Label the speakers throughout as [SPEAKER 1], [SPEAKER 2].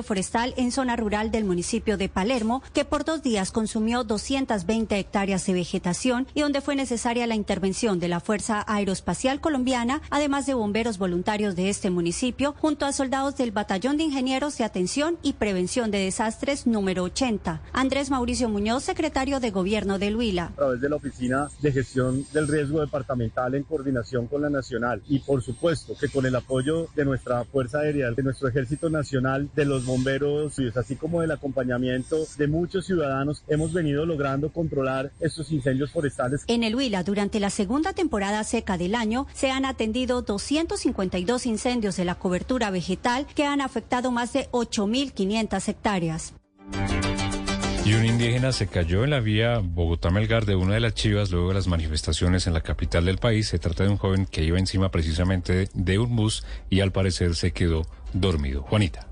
[SPEAKER 1] forestal en zona rural del municipio de Palermo, que por dos días consumió 220 hectáreas de vegetación y donde fue necesaria la intervención de la Fuerza Aeroespacial Colombiana, además de bomberos voluntarios de este municipio, junto a soldados del Batallón de Ingenieros de Atención y Prevención de Desastres número 80. Andrés Mauricio Muñoz, secretario de Gobierno de Huila.
[SPEAKER 2] A través de la Oficina de Gestión del Riesgo Departamental en coordinación con la Nacional y por supuesto que con el apoyo de nuestra Fuerza Aérea, de nuestro Ejército Nacional, de los bomberos, así como del acompañamiento de muchos ciudadanos, hemos venido logrando controlar estos incendios forestales.
[SPEAKER 1] En el Huila, durante la segunda temporada seca del año, se han atendido 252 incendios de la cobertura vegetal que han afectado más de 8.500 hectáreas.
[SPEAKER 3] Y un indígena se cayó en la vía Bogotá-Melgar de una de las chivas luego de las manifestaciones en la capital del país. Se trata de un joven que iba encima precisamente de un bus y al parecer se quedó dormido. Juanita.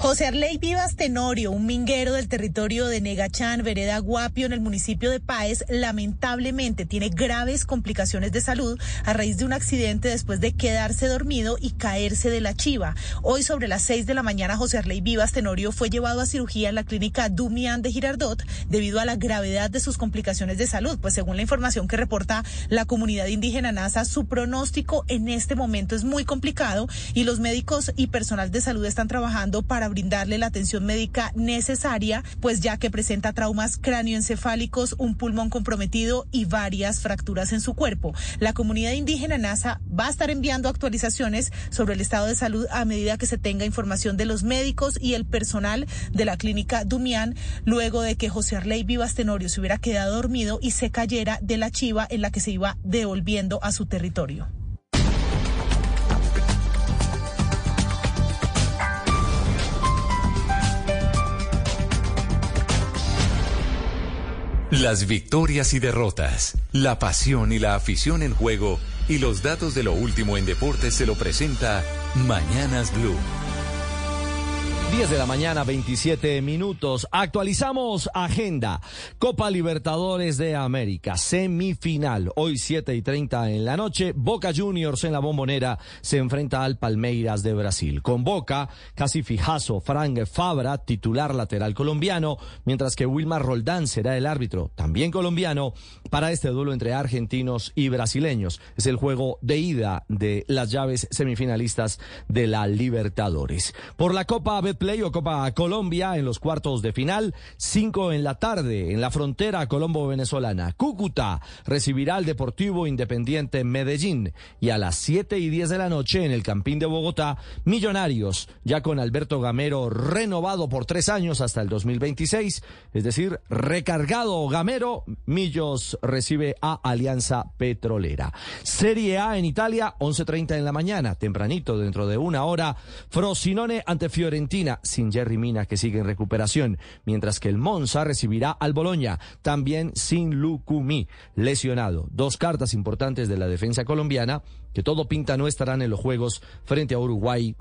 [SPEAKER 4] José Arley Vivas Tenorio, un minguero del territorio de Negachán, vereda Guapio, en el municipio de Páez, lamentablemente tiene graves complicaciones de salud a raíz de un accidente después de quedarse dormido y caerse de la chiva. Hoy sobre las seis de la mañana, José Arley Vivas Tenorio fue llevado a cirugía en la clínica Dumian de Girardot debido a la gravedad de sus complicaciones de salud. Pues según la información que reporta la comunidad indígena NASA, su pronóstico en este momento es muy complicado y los médicos y personal de salud están trabajando para brindarle la atención médica necesaria, pues ya que presenta traumas cráneoencefálicos, un pulmón comprometido y varias fracturas en su cuerpo. La comunidad indígena NASA va a estar enviando actualizaciones sobre el estado de salud a medida que se tenga información de los médicos y el personal de la clínica Dumián, luego de que José Arley Vivas Tenorio se hubiera quedado dormido y se cayera de la chiva en la que se iba devolviendo a su territorio.
[SPEAKER 5] Las victorias y derrotas, la pasión y la afición en juego y los datos de lo último en deportes se lo presenta Mañanas Blue.
[SPEAKER 6] 10 de la mañana, 27 minutos. Actualizamos agenda. Copa Libertadores de América, semifinal. Hoy 7 y 30 en la noche. Boca Juniors en la bombonera se enfrenta al Palmeiras de Brasil. Con Boca, casi fijazo, Frank Fabra, titular lateral colombiano, mientras que Wilmar Roldán será el árbitro, también colombiano, para este duelo entre argentinos y brasileños. Es el juego de ida de las llaves semifinalistas de la Libertadores. Por la Copa Play o Copa Colombia en los cuartos de final. Cinco en la tarde en la frontera colombo-venezolana. Cúcuta recibirá al Deportivo Independiente Medellín. Y a las siete y diez de la noche en el Campín de Bogotá, Millonarios, ya con Alberto Gamero renovado por tres años hasta el 2026. Es decir, recargado Gamero, Millos recibe a Alianza Petrolera. Serie A en Italia, 11.30 en la mañana, tempranito, dentro de una hora. Frosinone ante Fiorentina sin Jerry Mina que sigue en recuperación, mientras que el Monza recibirá al Boloña, también sin Lucumí, lesionado. Dos cartas importantes de la defensa colombiana que todo pinta no estarán en los juegos frente a Uruguay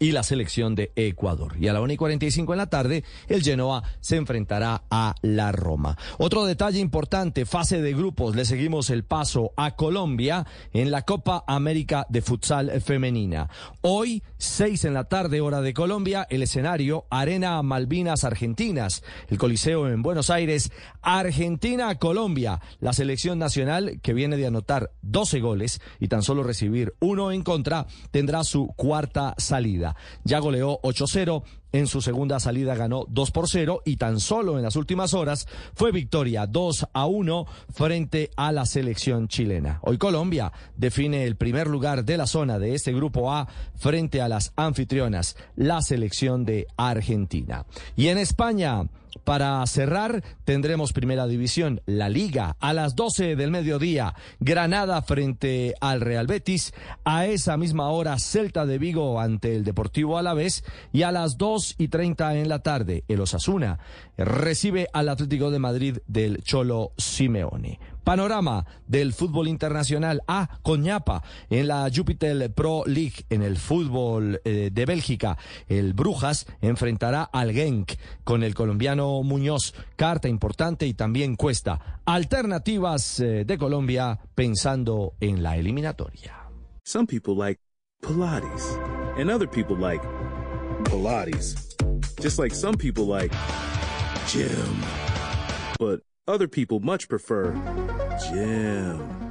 [SPEAKER 6] y la selección de Ecuador. Y a la 1 y 45 en la tarde, el Genoa se enfrentará a la Roma. Otro detalle importante, fase de grupos, le seguimos el paso a Colombia en la Copa América de Futsal Femenina. Hoy, 6 en la tarde, hora de Colombia, el escenario Arena Malvinas Argentinas, el Coliseo en Buenos Aires, Argentina-Colombia, la selección nacional que viene de anotar 12 goles y tan solo recibir uno en contra, tendrá su cuarta salida. Ya goleó 8-0, en su segunda salida ganó 2 por 0 y tan solo en las últimas horas fue victoria 2 a 1 frente a la selección chilena. Hoy Colombia define el primer lugar de la zona de este grupo A frente a las anfitrionas, la selección de Argentina. Y en España, para cerrar, tendremos Primera División, la Liga, a las 12 del mediodía, Granada frente al Real Betis, a esa misma hora Celta de Vigo ante el Deportivo Alavés. Y a las 2 y 30 en la tarde, el Osasuna recibe al Atlético de Madrid del Cholo Simeone. Panorama del fútbol internacional a Coñapa en la Jupiter Pro League en el fútbol eh, de Bélgica. El Brujas enfrentará al Genk con el colombiano Muñoz. Carta importante y también cuesta. Alternativas eh, de Colombia pensando en la eliminatoria.
[SPEAKER 7] Some people like Pilates and other people like Pilates. Just like some people like gym, but other people much prefer gym.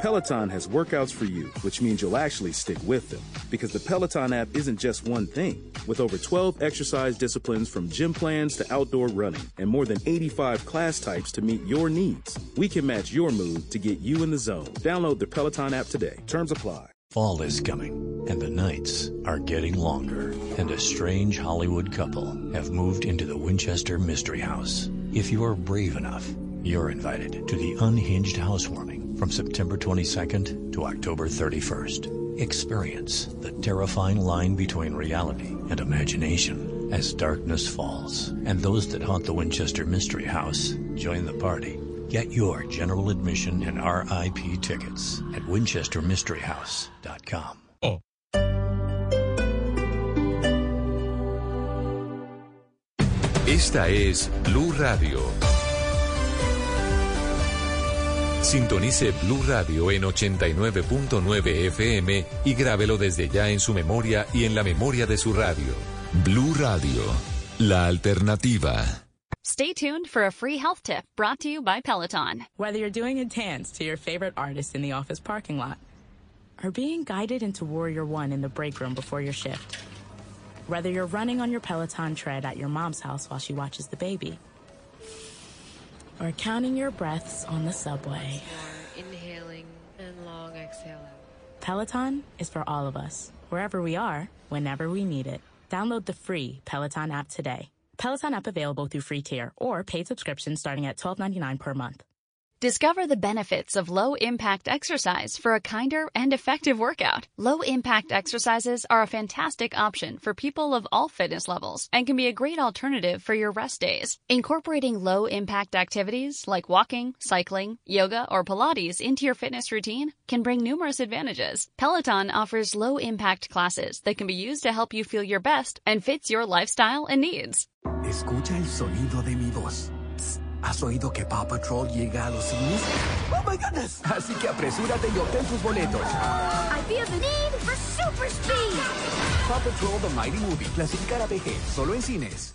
[SPEAKER 7] Peloton has workouts for you, which means you'll actually stick with them. Because the Peloton app isn't just one thing. With over 12 exercise disciplines from gym plans to outdoor running, and more than 85 class types to meet your needs, we can match your mood to get you in the zone. Download the Peloton app today. Terms apply.
[SPEAKER 8] Fall is coming, and the nights are getting longer. And a strange Hollywood couple have moved into the Winchester Mystery House. If you're brave enough, you're invited to the Unhinged Housewarming from September 22nd to October 31st. Experience the terrifying line between reality and imagination as darkness falls. And those that haunt the Winchester Mystery House join the party. Get your general admission and RIP tickets at winchestermysteryhouse.com.
[SPEAKER 5] Esta es Blue Radio. Sintonice Blue Radio en 89.9 FM y grábelo desde ya en su memoria y en la memoria de su radio. Blue Radio, la alternativa.
[SPEAKER 9] Stay tuned for a free health tip brought to you by Peloton.
[SPEAKER 10] Whether you're doing a dance to your favorite artist in the office parking lot or being guided into Warrior One in the break room before your shift, whether you're running on your Peloton tread at your mom's house while she watches the baby or counting your breaths on the subway.
[SPEAKER 11] Inhaling and long exhale out.
[SPEAKER 10] Peloton is for all of us, wherever we are, whenever we need it. Download the free Peloton app today. Peloton app available through free tier or paid subscription starting at $12.99 per month.
[SPEAKER 9] Discover the benefits of low impact exercise for a kinder and effective workout. Low impact exercises are a fantastic option for people of all fitness levels and can be a great alternative for your rest days. Incorporating low impact activities like walking, cycling, yoga, or Pilates into your fitness routine can bring numerous advantages. Peloton offers low impact classes that can be used to help you feel your best and fits your lifestyle and needs.
[SPEAKER 12] Escucha el sonido de mi voz. ¿Has oído que Paw Patrol llega a los cines? ¡Oh, my goodness! Así que apresúrate y obtén tus boletos.
[SPEAKER 13] I feel the need for super speed.
[SPEAKER 12] Paw Patrol The Mighty Movie. Clasificar a PG. Solo en cines.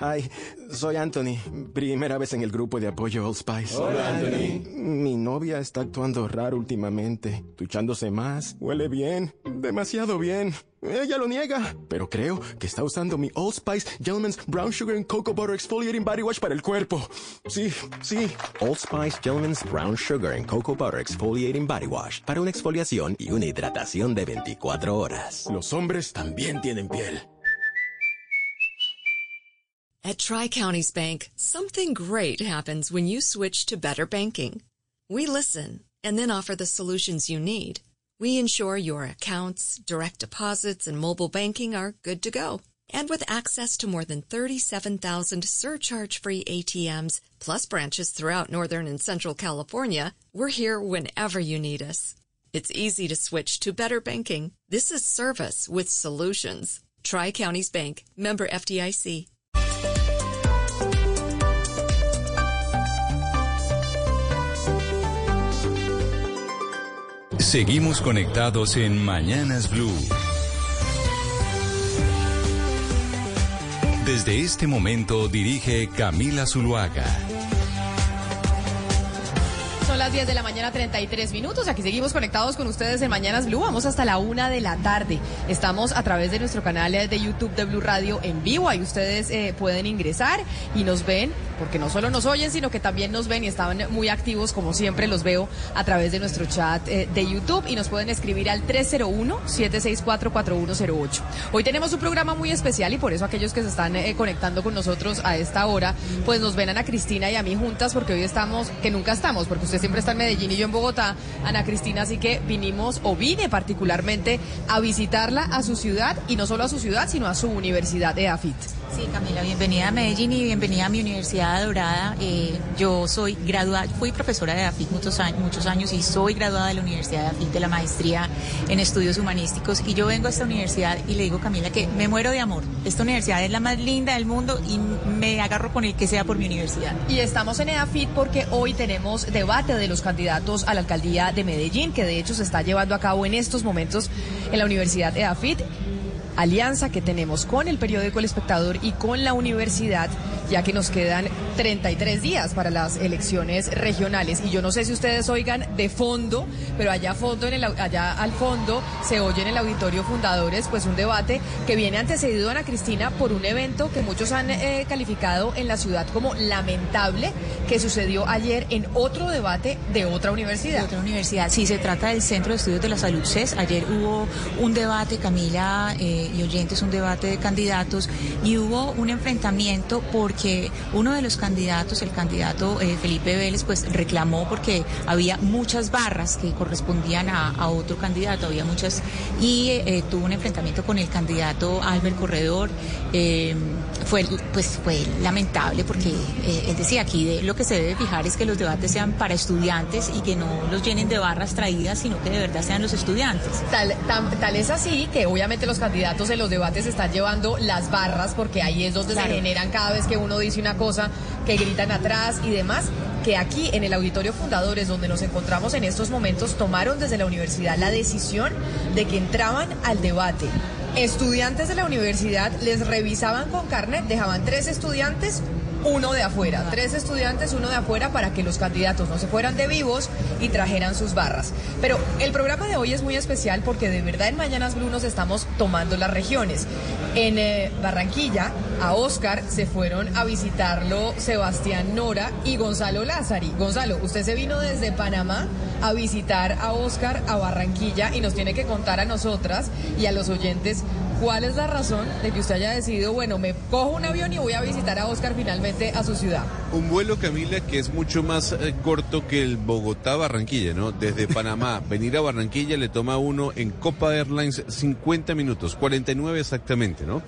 [SPEAKER 14] Hi, soy Anthony. Primera vez en el grupo de apoyo Old Spice.
[SPEAKER 15] Hola, Anthony.
[SPEAKER 14] Mi novia está actuando raro últimamente, duchándose más, huele bien, demasiado bien. Ella lo niega, pero creo que está usando mi Old Spice Gentleman's Brown Sugar and Cocoa Butter Exfoliating Body Wash para el cuerpo. Sí, sí.
[SPEAKER 16] Old Spice Gentleman's Brown Sugar and Cocoa Butter Exfoliating Body Wash para una exfoliación y una hidratación de 24 horas.
[SPEAKER 14] Los hombres también tienen piel.
[SPEAKER 17] At Tri Counties Bank, something great happens when you switch to better banking. We listen and then offer the solutions you need. We ensure your accounts, direct deposits, and mobile banking are good to go. And with access to more than 37,000 surcharge free ATMs, plus branches throughout Northern and Central California, we're here whenever you need us. It's easy to switch to better banking. This is service with solutions. Tri Counties Bank, member FDIC.
[SPEAKER 5] Seguimos conectados en Mañanas Blue. Desde este momento dirige Camila Zuluaga.
[SPEAKER 18] Son las 10 de la mañana, 33 minutos. Aquí seguimos conectados con ustedes en Mañanas Blue. Vamos hasta la una de la tarde. Estamos a través de nuestro canal de YouTube de Blue Radio en vivo. Ahí ustedes eh, pueden ingresar y nos ven, porque no solo nos oyen, sino que también nos ven y estaban muy activos, como siempre los veo a través de nuestro chat eh, de YouTube. Y nos pueden escribir al 301-764-4108. Hoy tenemos un programa muy especial y por eso aquellos que se están eh, conectando con nosotros a esta hora, pues nos ven a Cristina y a mí juntas, porque hoy estamos, que nunca estamos, porque ustedes siempre está en Medellín y yo en Bogotá, Ana Cristina, así que vinimos o vine particularmente a visitarla a su ciudad y no solo a su ciudad, sino a su universidad de AFIT.
[SPEAKER 19] Sí, Camila, bienvenida a Medellín y bienvenida a mi Universidad Dorada. Eh, yo soy graduada, fui profesora de AFIT muchos años, muchos años y soy graduada de la Universidad de AFIT de la maestría en estudios humanísticos. Y yo vengo a esta universidad y le digo, Camila, que me muero de amor. Esta universidad es la más linda del mundo y me agarro con el que sea por mi universidad.
[SPEAKER 18] Y estamos en EAFIT porque hoy tenemos debate de los candidatos a la alcaldía de Medellín, que de hecho se está llevando a cabo en estos momentos en la Universidad EAFIT alianza que tenemos con el periódico El Espectador y con la universidad, ya que nos quedan 33 días para las elecciones regionales. Y yo no sé si ustedes oigan de fondo, pero allá, fondo en el, allá al fondo se oye en el auditorio Fundadores pues un debate que viene antecedido, Ana Cristina, por un evento que muchos han eh, calificado en la ciudad como lamentable, que sucedió ayer en otro debate de otra universidad.
[SPEAKER 19] De otra universidad, sí, se trata del Centro de Estudios de la Salud CES. Ayer hubo un debate, Camila eh, y oyentes, un debate de candidatos y hubo un enfrentamiento porque uno de los candidatos, el candidato eh, Felipe Vélez, pues reclamó porque había muchas barras que correspondían a, otro candidato, había muchas, y eh, tuvo un enfrentamiento con el candidato Albert Corredor. Eh, fue, pues fue lamentable porque él decía aquí de, lo que se debe fijar es que los debates sean para estudiantes y que no los llenen de barras traídas, sino que de verdad sean los estudiantes.
[SPEAKER 18] Tal, tal es así que obviamente los candidatos en los debates están llevando las barras porque ahí es donde se generan cada vez que uno dice una cosa que gritan atrás y demás, que aquí en el Auditorio Fundadores, donde nos encontramos en estos momentos, tomaron desde la universidad la decisión de que entraban al debate. Estudiantes de la universidad les revisaban con carnet, dejaban tres estudiantes, uno de afuera, tres estudiantes, uno de afuera para que los candidatos no se fueran de vivos y trajeran sus barras. Pero el programa de hoy es muy especial porque de verdad en Mañanas Blue estamos tomando las regiones. En eh, Barranquilla, a Oscar se fueron a visitarlo Sebastián Nora y Gonzalo Lázari. Gonzalo, usted se vino desde Panamá a visitar a Oscar a Barranquilla y nos tiene que contar a nosotras y a los oyentes ¿Cuál es la razón de que usted haya decidido, bueno, me cojo un avión y voy a visitar a Oscar finalmente a su ciudad?
[SPEAKER 20] Un vuelo, Camila, que es mucho más eh, corto que el Bogotá-Barranquilla, ¿no? Desde Panamá, venir a Barranquilla le toma uno en Copa Airlines 50 minutos, 49 exactamente, ¿no?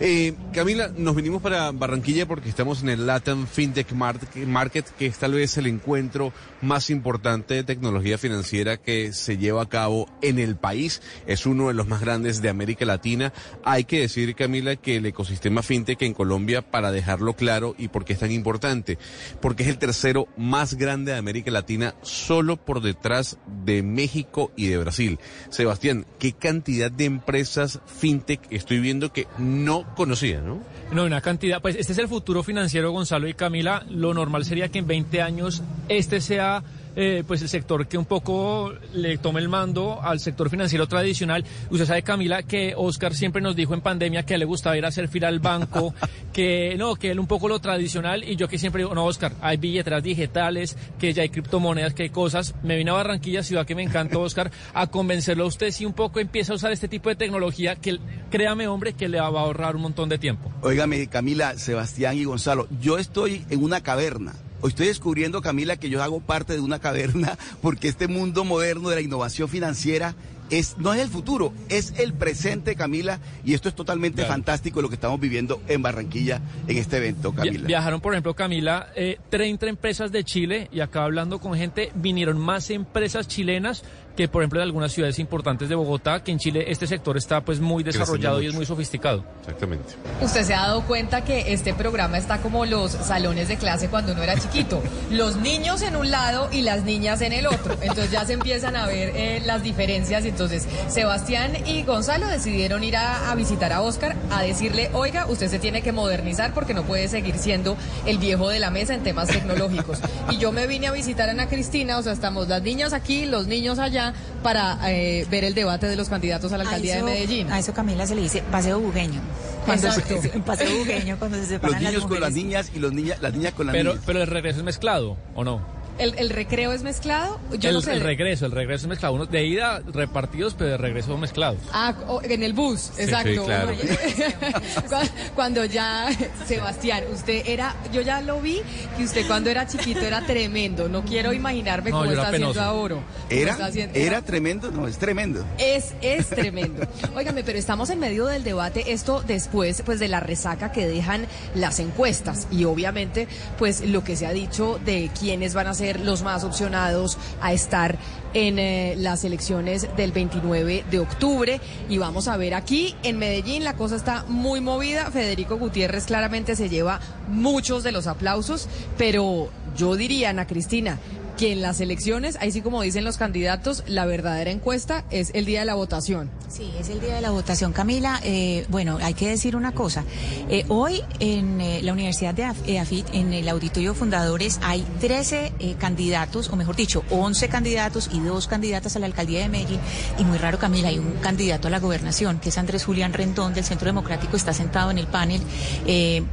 [SPEAKER 20] Eh, Camila, nos vinimos para Barranquilla porque estamos en el Latin FinTech Market, que es tal vez el encuentro más importante de tecnología financiera que se lleva a cabo en el país. Es uno de los más grandes de América Latina. Hay que decir, Camila, que el ecosistema fintech en Colombia, para dejarlo claro y por qué es tan importante, porque es el tercero más grande de América Latina, solo por detrás de México y de Brasil. Sebastián, ¿qué cantidad de empresas fintech estoy viendo que no conocía, no?
[SPEAKER 21] No, una cantidad, pues este es el futuro financiero, Gonzalo y Camila. Lo normal sería que en 20 años este sea eh, pues el sector que un poco le tome el mando al sector financiero tradicional. Usted sabe, Camila, que Oscar siempre nos dijo en pandemia que a él le gustaba ir a hacer fila al banco, que no, que él un poco lo tradicional y yo que siempre digo, no, Oscar, hay billeteras digitales, que ya hay criptomonedas, que hay cosas. Me vine a Barranquilla, ciudad que me encantó, Oscar, a convencerlo a usted si un poco empieza a usar este tipo de tecnología que, créame, hombre, que le va a ahorrar un montón de tiempo.
[SPEAKER 22] Óigame, Camila, Sebastián y Gonzalo, yo estoy en una caverna Hoy estoy descubriendo, Camila, que yo hago parte de una caverna porque este mundo moderno de la innovación financiera es, no es el futuro, es el presente, Camila, y esto es totalmente fantástico lo que estamos viviendo en Barranquilla en este evento, Camila.
[SPEAKER 21] Viajaron, por ejemplo, Camila, eh, 30 empresas de Chile y acá hablando con gente, vinieron más empresas chilenas que por ejemplo en algunas ciudades importantes de Bogotá, que en Chile este sector está pues muy desarrollado y es muy sofisticado.
[SPEAKER 20] Exactamente.
[SPEAKER 18] Usted se ha dado cuenta que este programa está como los salones de clase cuando uno era chiquito, los niños en un lado y las niñas en el otro, entonces ya se empiezan a ver eh, las diferencias, entonces Sebastián y Gonzalo decidieron ir a, a visitar a Oscar a decirle, oiga, usted se tiene que modernizar porque no puede seguir siendo el viejo de la mesa en temas tecnológicos. Y yo me vine a visitar a Ana Cristina, o sea, estamos las niñas aquí, los niños allá, para eh, ver el debate de los candidatos a la alcaldía de Medellín.
[SPEAKER 19] A eso Camila se le dice paseo bugueño. Cuando paseo bugueño cuando se separan
[SPEAKER 22] Los niños con las niñas y los niñas, las niñas con las
[SPEAKER 21] pero,
[SPEAKER 22] niñas.
[SPEAKER 21] Pero el regreso es mezclado, ¿o no?
[SPEAKER 18] ¿El, el recreo es mezclado? Yo
[SPEAKER 21] el,
[SPEAKER 18] no sé.
[SPEAKER 21] el regreso, el regreso es mezclado. Uno de ida repartidos, pero de regreso mezclados.
[SPEAKER 18] Ah, en el bus, exacto.
[SPEAKER 21] claro.
[SPEAKER 18] Cu- cuando ya, Sebastián, usted era, yo ya lo vi, que usted cuando era chiquito era tremendo. No quiero imaginarme
[SPEAKER 22] No,
[SPEAKER 18] cómo está haciendo ahora.
[SPEAKER 22] ¿Era?
[SPEAKER 18] está haciendo-
[SPEAKER 22] ¿Era tremendo? No, es tremendo.
[SPEAKER 18] Es, es tremendo. Óigame, pero estamos en medio del debate, esto después pues de la resaca que dejan las encuestas y obviamente pues lo que se ha dicho de quiénes van a ser los más opcionados a estar en eh, las elecciones del 29 de octubre. Y vamos a ver aquí en Medellín la cosa está muy movida, Federico Gutiérrez claramente se lleva muchos de los aplausos, pero yo diría, Ana Cristina, que en las elecciones, ahí sí como dicen los candidatos, la verdadera encuesta es el día de la votación.
[SPEAKER 19] Sí, es el día de la votación, Camila. Eh, bueno, hay que decir una cosa. Eh, hoy en eh, la Universidad de eh, AFIT, en el Auditorio Fundadores, hay 13 eh, candidatos, o mejor dicho, 11 candidatos y dos candidatas a la alcaldía de Medellín. Y muy raro, Camila, hay un candidato a la gobernación, que es Andrés Julián Rendón del Centro Democrático, está sentado en el panel.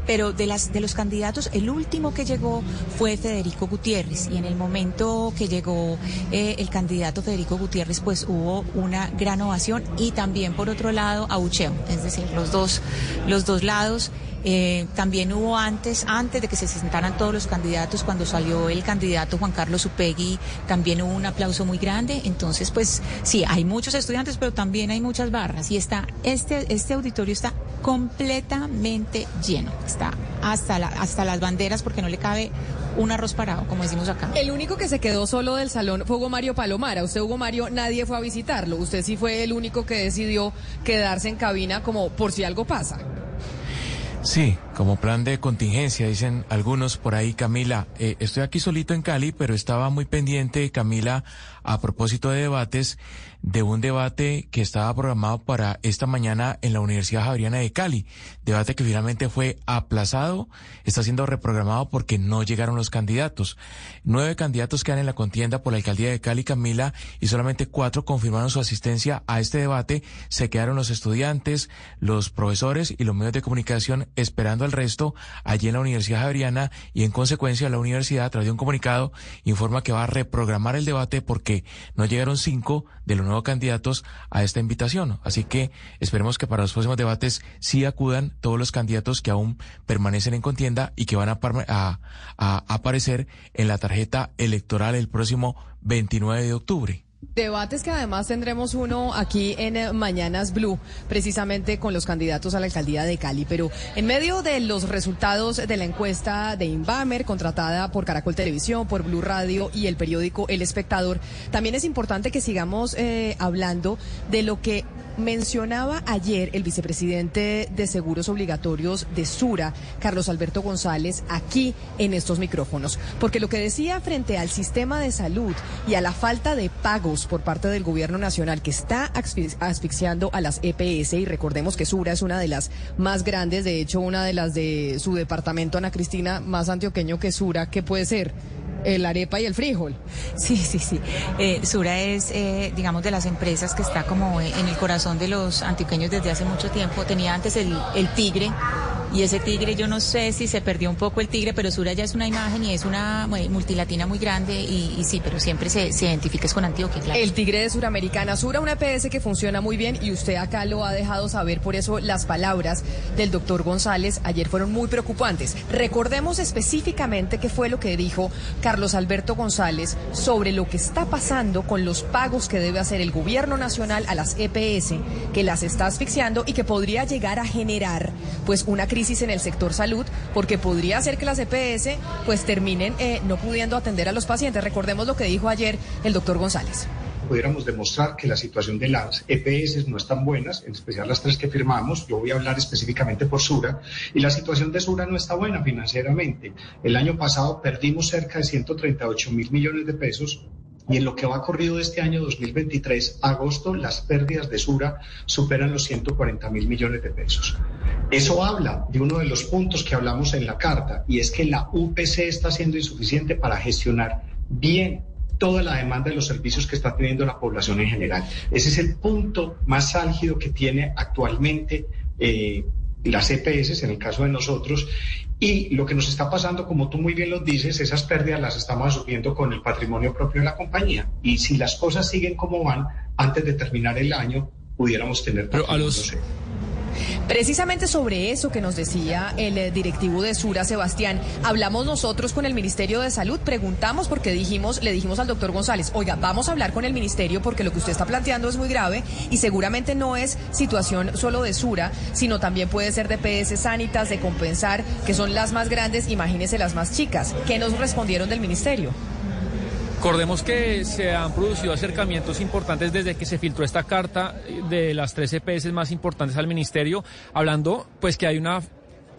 [SPEAKER 19] Pero de, las, de los candidatos, el último que llegó fue Federico Gutiérrez. Y en el momento que llegó eh, el candidato Federico Gutiérrez, pues hubo una gran ovación y también por otro lado abucheo, es decir, los dos, los dos lados. Eh, también hubo antes, antes de que se sentaran todos los candidatos, cuando salió el candidato Juan Carlos Upegui, también hubo un aplauso muy grande. Entonces, pues sí, hay muchos estudiantes, pero también hay muchas barras. Y está, este, este auditorio está completamente lleno. Está hasta, la, hasta las banderas porque no le cabe un arroz parado, como decimos acá.
[SPEAKER 18] El único que se quedó solo del salón fue Hugo Mario Palomara. Usted, Hugo Mario, nadie fue a visitarlo. Usted sí fue el único que decidió quedarse en cabina como por si algo pasa.
[SPEAKER 23] Sí, como plan de contingencia, dicen algunos por ahí, Camila. Eh, estoy aquí solito en Cali, pero estaba muy pendiente, Camila, a propósito de debates, de un debate que estaba programado para esta mañana en la Universidad Javeriana de Cali. Debate que finalmente fue aplazado, está siendo reprogramado porque no llegaron los candidatos. Nueve candidatos quedan en la contienda por la alcaldía de Cali, Camila, y solamente cuatro confirmaron su asistencia a este debate. Se quedaron los estudiantes, los profesores y los medios de comunicación esperando al resto allí en la Universidad Javeriana y en consecuencia la universidad a través de un comunicado informa que va a reprogramar el debate porque no llegaron cinco de los nuevos candidatos a esta invitación. Así que esperemos que para los próximos debates sí acudan todos los candidatos que aún permanecen en contienda y que van a, aparecer en la tarjeta electoral el próximo 29 de octubre.
[SPEAKER 18] Debates que además tendremos uno aquí en eh, Mañanas Blue, precisamente con los candidatos a la alcaldía de Cali. Pero en medio de los resultados de la encuesta de Inbamer, contratada por Caracol Televisión, por Blue Radio y el periódico El Espectador, también es importante que sigamos eh, hablando de lo que mencionaba ayer el vicepresidente de Seguros Obligatorios de Sura, Carlos Alberto González, aquí en estos micrófonos. Porque lo que decía frente al sistema de salud y a la falta de por parte del gobierno nacional que está asfix- asfixiando a las EPS, y recordemos que Sura es una de las más grandes, de hecho una de las de su departamento, Ana Cristina, más antioqueño que Sura, que puede ser el arepa y el frijol.
[SPEAKER 19] Sí, sí, sí. Eh, Sura es, eh, digamos, de las empresas que está como en el corazón de los antioqueños desde hace mucho tiempo. Tenía antes el, el tigre y ese tigre, yo no sé si se perdió un poco el tigre, pero Sura ya es una imagen y es una eh, multilatina muy grande y, y sí, pero siempre se, se identifica con Antioquia, claro.
[SPEAKER 18] El Tigre de Suramericana, Sura, una EPS que funciona muy bien y usted acá lo ha dejado saber, por eso las palabras del doctor González ayer fueron muy preocupantes. Recordemos específicamente qué fue lo que dijo Carlos Alberto González sobre lo que está pasando con los pagos que debe hacer el gobierno nacional a las EPS, que las está asfixiando y que podría llegar a generar pues una crisis en el sector salud, porque podría ser que las EPS pues terminen eh, no pudiendo atender a los pacientes. Recordemos lo que dijo ayer el doctor González
[SPEAKER 24] pudiéramos demostrar que la situación de las EPS no es tan buena, en especial las tres que firmamos, yo voy a hablar específicamente por Sura, y la situación de Sura no está buena financieramente. El año pasado perdimos cerca de 138 mil millones de pesos y en lo que va corrido de este año 2023, agosto, las pérdidas de Sura superan los 140 mil millones de pesos. Eso habla de uno de los puntos que hablamos en la carta, y es que la UPC está siendo insuficiente para gestionar bien toda la demanda de los servicios que está teniendo la población en general. Ese es el punto más álgido que tiene actualmente eh, las EPS en el caso de nosotros, y lo que nos está pasando, como tú muy bien lo dices, esas pérdidas las estamos asumiendo con el patrimonio propio de la compañía. Y si las cosas siguen como van, antes de terminar el año, pudiéramos tener...
[SPEAKER 21] Pero a los,
[SPEAKER 18] Precisamente sobre eso que nos decía el eh, directivo de Sura, Sebastián, hablamos nosotros con el Ministerio de Salud, preguntamos porque dijimos, le dijimos al doctor González, oiga, vamos a hablar con el Ministerio porque lo que usted está planteando es muy grave y seguramente no es situación solo de Sura, sino también puede ser de PS Sanitas, de compensar, que son las más grandes, imagínese las más chicas. ¿Qué nos respondieron del Ministerio?
[SPEAKER 21] Recordemos que se han producido acercamientos importantes desde que se filtró esta carta de las tres EPS más importantes al ministerio, hablando pues que hay una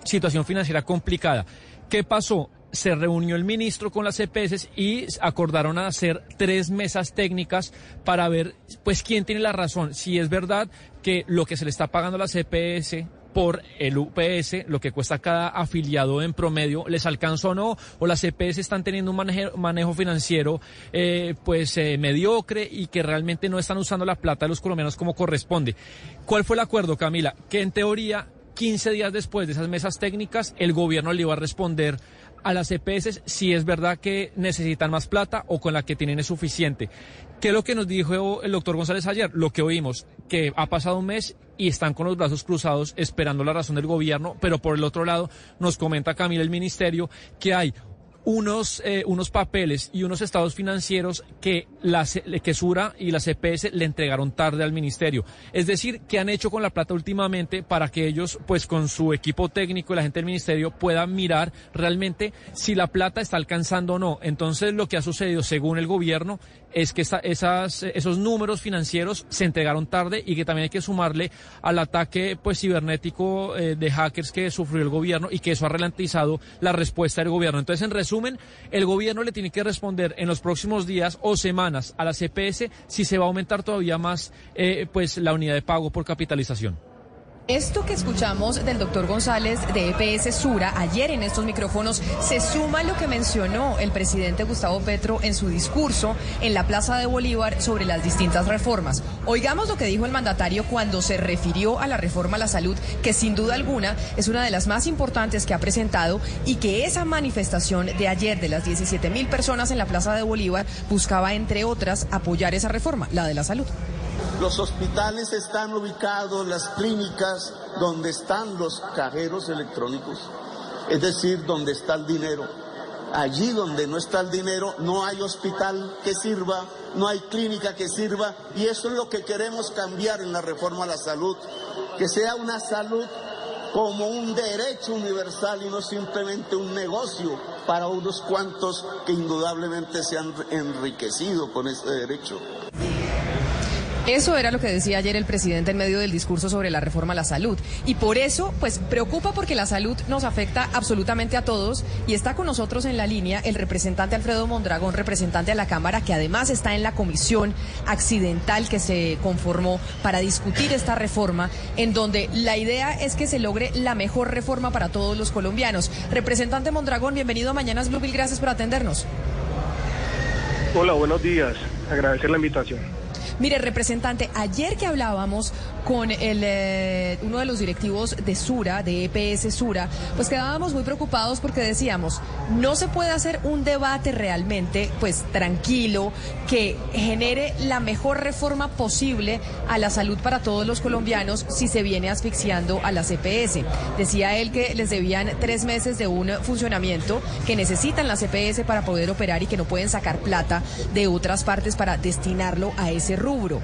[SPEAKER 21] situación financiera complicada. ¿Qué pasó? se reunió el ministro con las EPS y acordaron hacer tres mesas técnicas para ver pues quién tiene la razón, si es verdad que lo que se le está pagando a las EPS por el UPS, lo que cuesta cada afiliado en promedio, ¿les alcanzó o no? ¿O las EPS están teniendo un manejo, financiero eh, pues eh, mediocre y que realmente no están usando la plata de los colombianos como corresponde? ¿Cuál fue el acuerdo, Camila? Que en teoría 15 días después de esas mesas técnicas, el gobierno le iba a responder a las EPS si es verdad que necesitan más plata o con la que tienen es suficiente. ¿Qué es lo que nos dijo el doctor González ayer? Lo que oímos, que ha pasado un mes y están con los brazos cruzados esperando la razón del gobierno, pero por el otro lado nos comenta Camila el ministerio que hay unos, eh, unos papeles y unos estados financieros que, la, que Sura y la CPS le entregaron tarde al ministerio. Es decir, que han hecho con la plata últimamente para que ellos, pues con su equipo técnico y la gente del ministerio, puedan mirar realmente si la plata está alcanzando o no. Entonces, lo que ha sucedido, según el gobierno, es que esas, esos números financieros se entregaron tarde y que también hay que sumarle al ataque pues cibernético eh, de hackers que sufrió el gobierno y que eso ha ralentizado la respuesta del gobierno. Entonces, en resumen, el gobierno le tiene que responder en los próximos días o semanas a la CPS si se va a aumentar todavía más eh, pues la unidad de pago por capitalización.
[SPEAKER 18] Esto que escuchamos del doctor González de EPS Sura ayer en estos micrófonos se suma a lo que mencionó el presidente Gustavo Petro en su discurso en la Plaza de Bolívar sobre las distintas reformas. Oigamos lo que dijo el mandatario cuando se refirió a la reforma a la salud, que sin duda alguna es una de las más importantes que ha presentado y que esa manifestación de ayer de las 17 mil personas en la Plaza de Bolívar buscaba, entre otras, apoyar esa reforma, la de la salud.
[SPEAKER 25] Los hospitales están ubicados, las clínicas, donde están los cajeros electrónicos, es decir, donde está el dinero. Allí donde no está el dinero, no hay hospital que sirva, no hay clínica que sirva, y eso es lo que queremos cambiar en la reforma a la salud, que sea una salud como un derecho universal y no simplemente un negocio para unos cuantos que indudablemente se han enriquecido con ese derecho.
[SPEAKER 18] Eso era lo que decía ayer el presidente en medio del discurso sobre la reforma a la salud. Y por eso, pues preocupa porque la salud nos afecta absolutamente a todos. Y está con nosotros en la línea el representante Alfredo Mondragón, representante de la Cámara, que además está en la comisión accidental que se conformó para discutir esta reforma, en donde la idea es que se logre la mejor reforma para todos los colombianos. Representante Mondragón, bienvenido a Mañanas Blueville, gracias por atendernos.
[SPEAKER 26] Hola, buenos días. Agradecer la invitación.
[SPEAKER 18] Mire, representante, ayer que hablábamos con el, eh, uno de los directivos de Sura, de EPS Sura, pues quedábamos muy preocupados porque decíamos, no se puede hacer un debate realmente, pues tranquilo, que genere la mejor reforma posible a la salud para todos los colombianos si se viene asfixiando a las EPS. Decía él que les debían tres meses de un funcionamiento que necesitan las EPS para poder operar y que no pueden sacar plata de otras partes para destinarlo a ese rubro.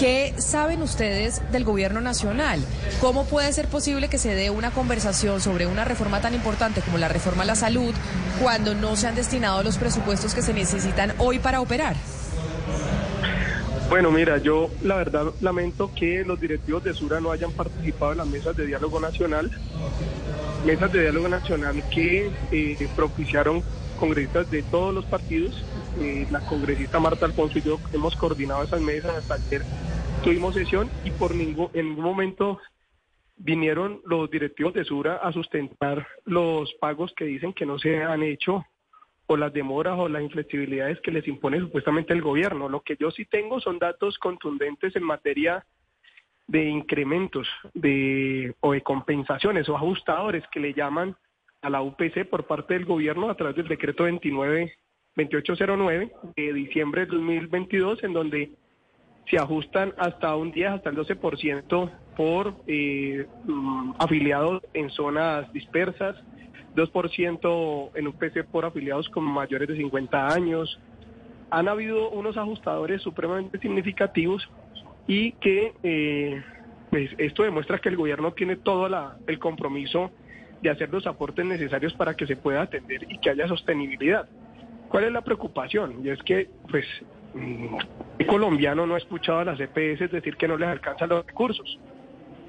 [SPEAKER 18] ¿Qué saben ustedes del gobierno nacional? ¿Cómo puede ser posible que se dé una conversación sobre una reforma tan importante como la reforma a la salud cuando no se han destinado los presupuestos que se necesitan hoy para operar?
[SPEAKER 26] Bueno, mira, yo la verdad lamento que los directivos de Sura no hayan participado en las mesas de diálogo nacional, mesas de diálogo nacional que eh, propiciaron congresistas de todos los partidos eh, la congresista Marta Alfonso y yo hemos coordinado esas mesas hasta ayer tuvimos sesión y por ningún en ningún momento vinieron los directivos de Sura a sustentar los pagos que dicen que no se han hecho o las demoras o las inflexibilidades que les impone supuestamente el gobierno. Lo que yo sí tengo son datos contundentes en materia de incrementos de, o de compensaciones o ajustadores que le llaman a la UPC por parte del gobierno a través del decreto 29 2809 de diciembre de 2022 en donde se ajustan hasta un 10, hasta el 12% por eh, mm, afiliados en zonas dispersas, 2% en UPC por afiliados con mayores de 50 años. Han habido unos ajustadores supremamente significativos y que eh, pues esto demuestra que el gobierno tiene todo la, el compromiso de hacer los aportes necesarios para que se pueda atender y que haya sostenibilidad. ¿Cuál es la preocupación? Y es que, pues, mm, el colombiano no ha escuchado a las EPS decir que no les alcanzan los recursos,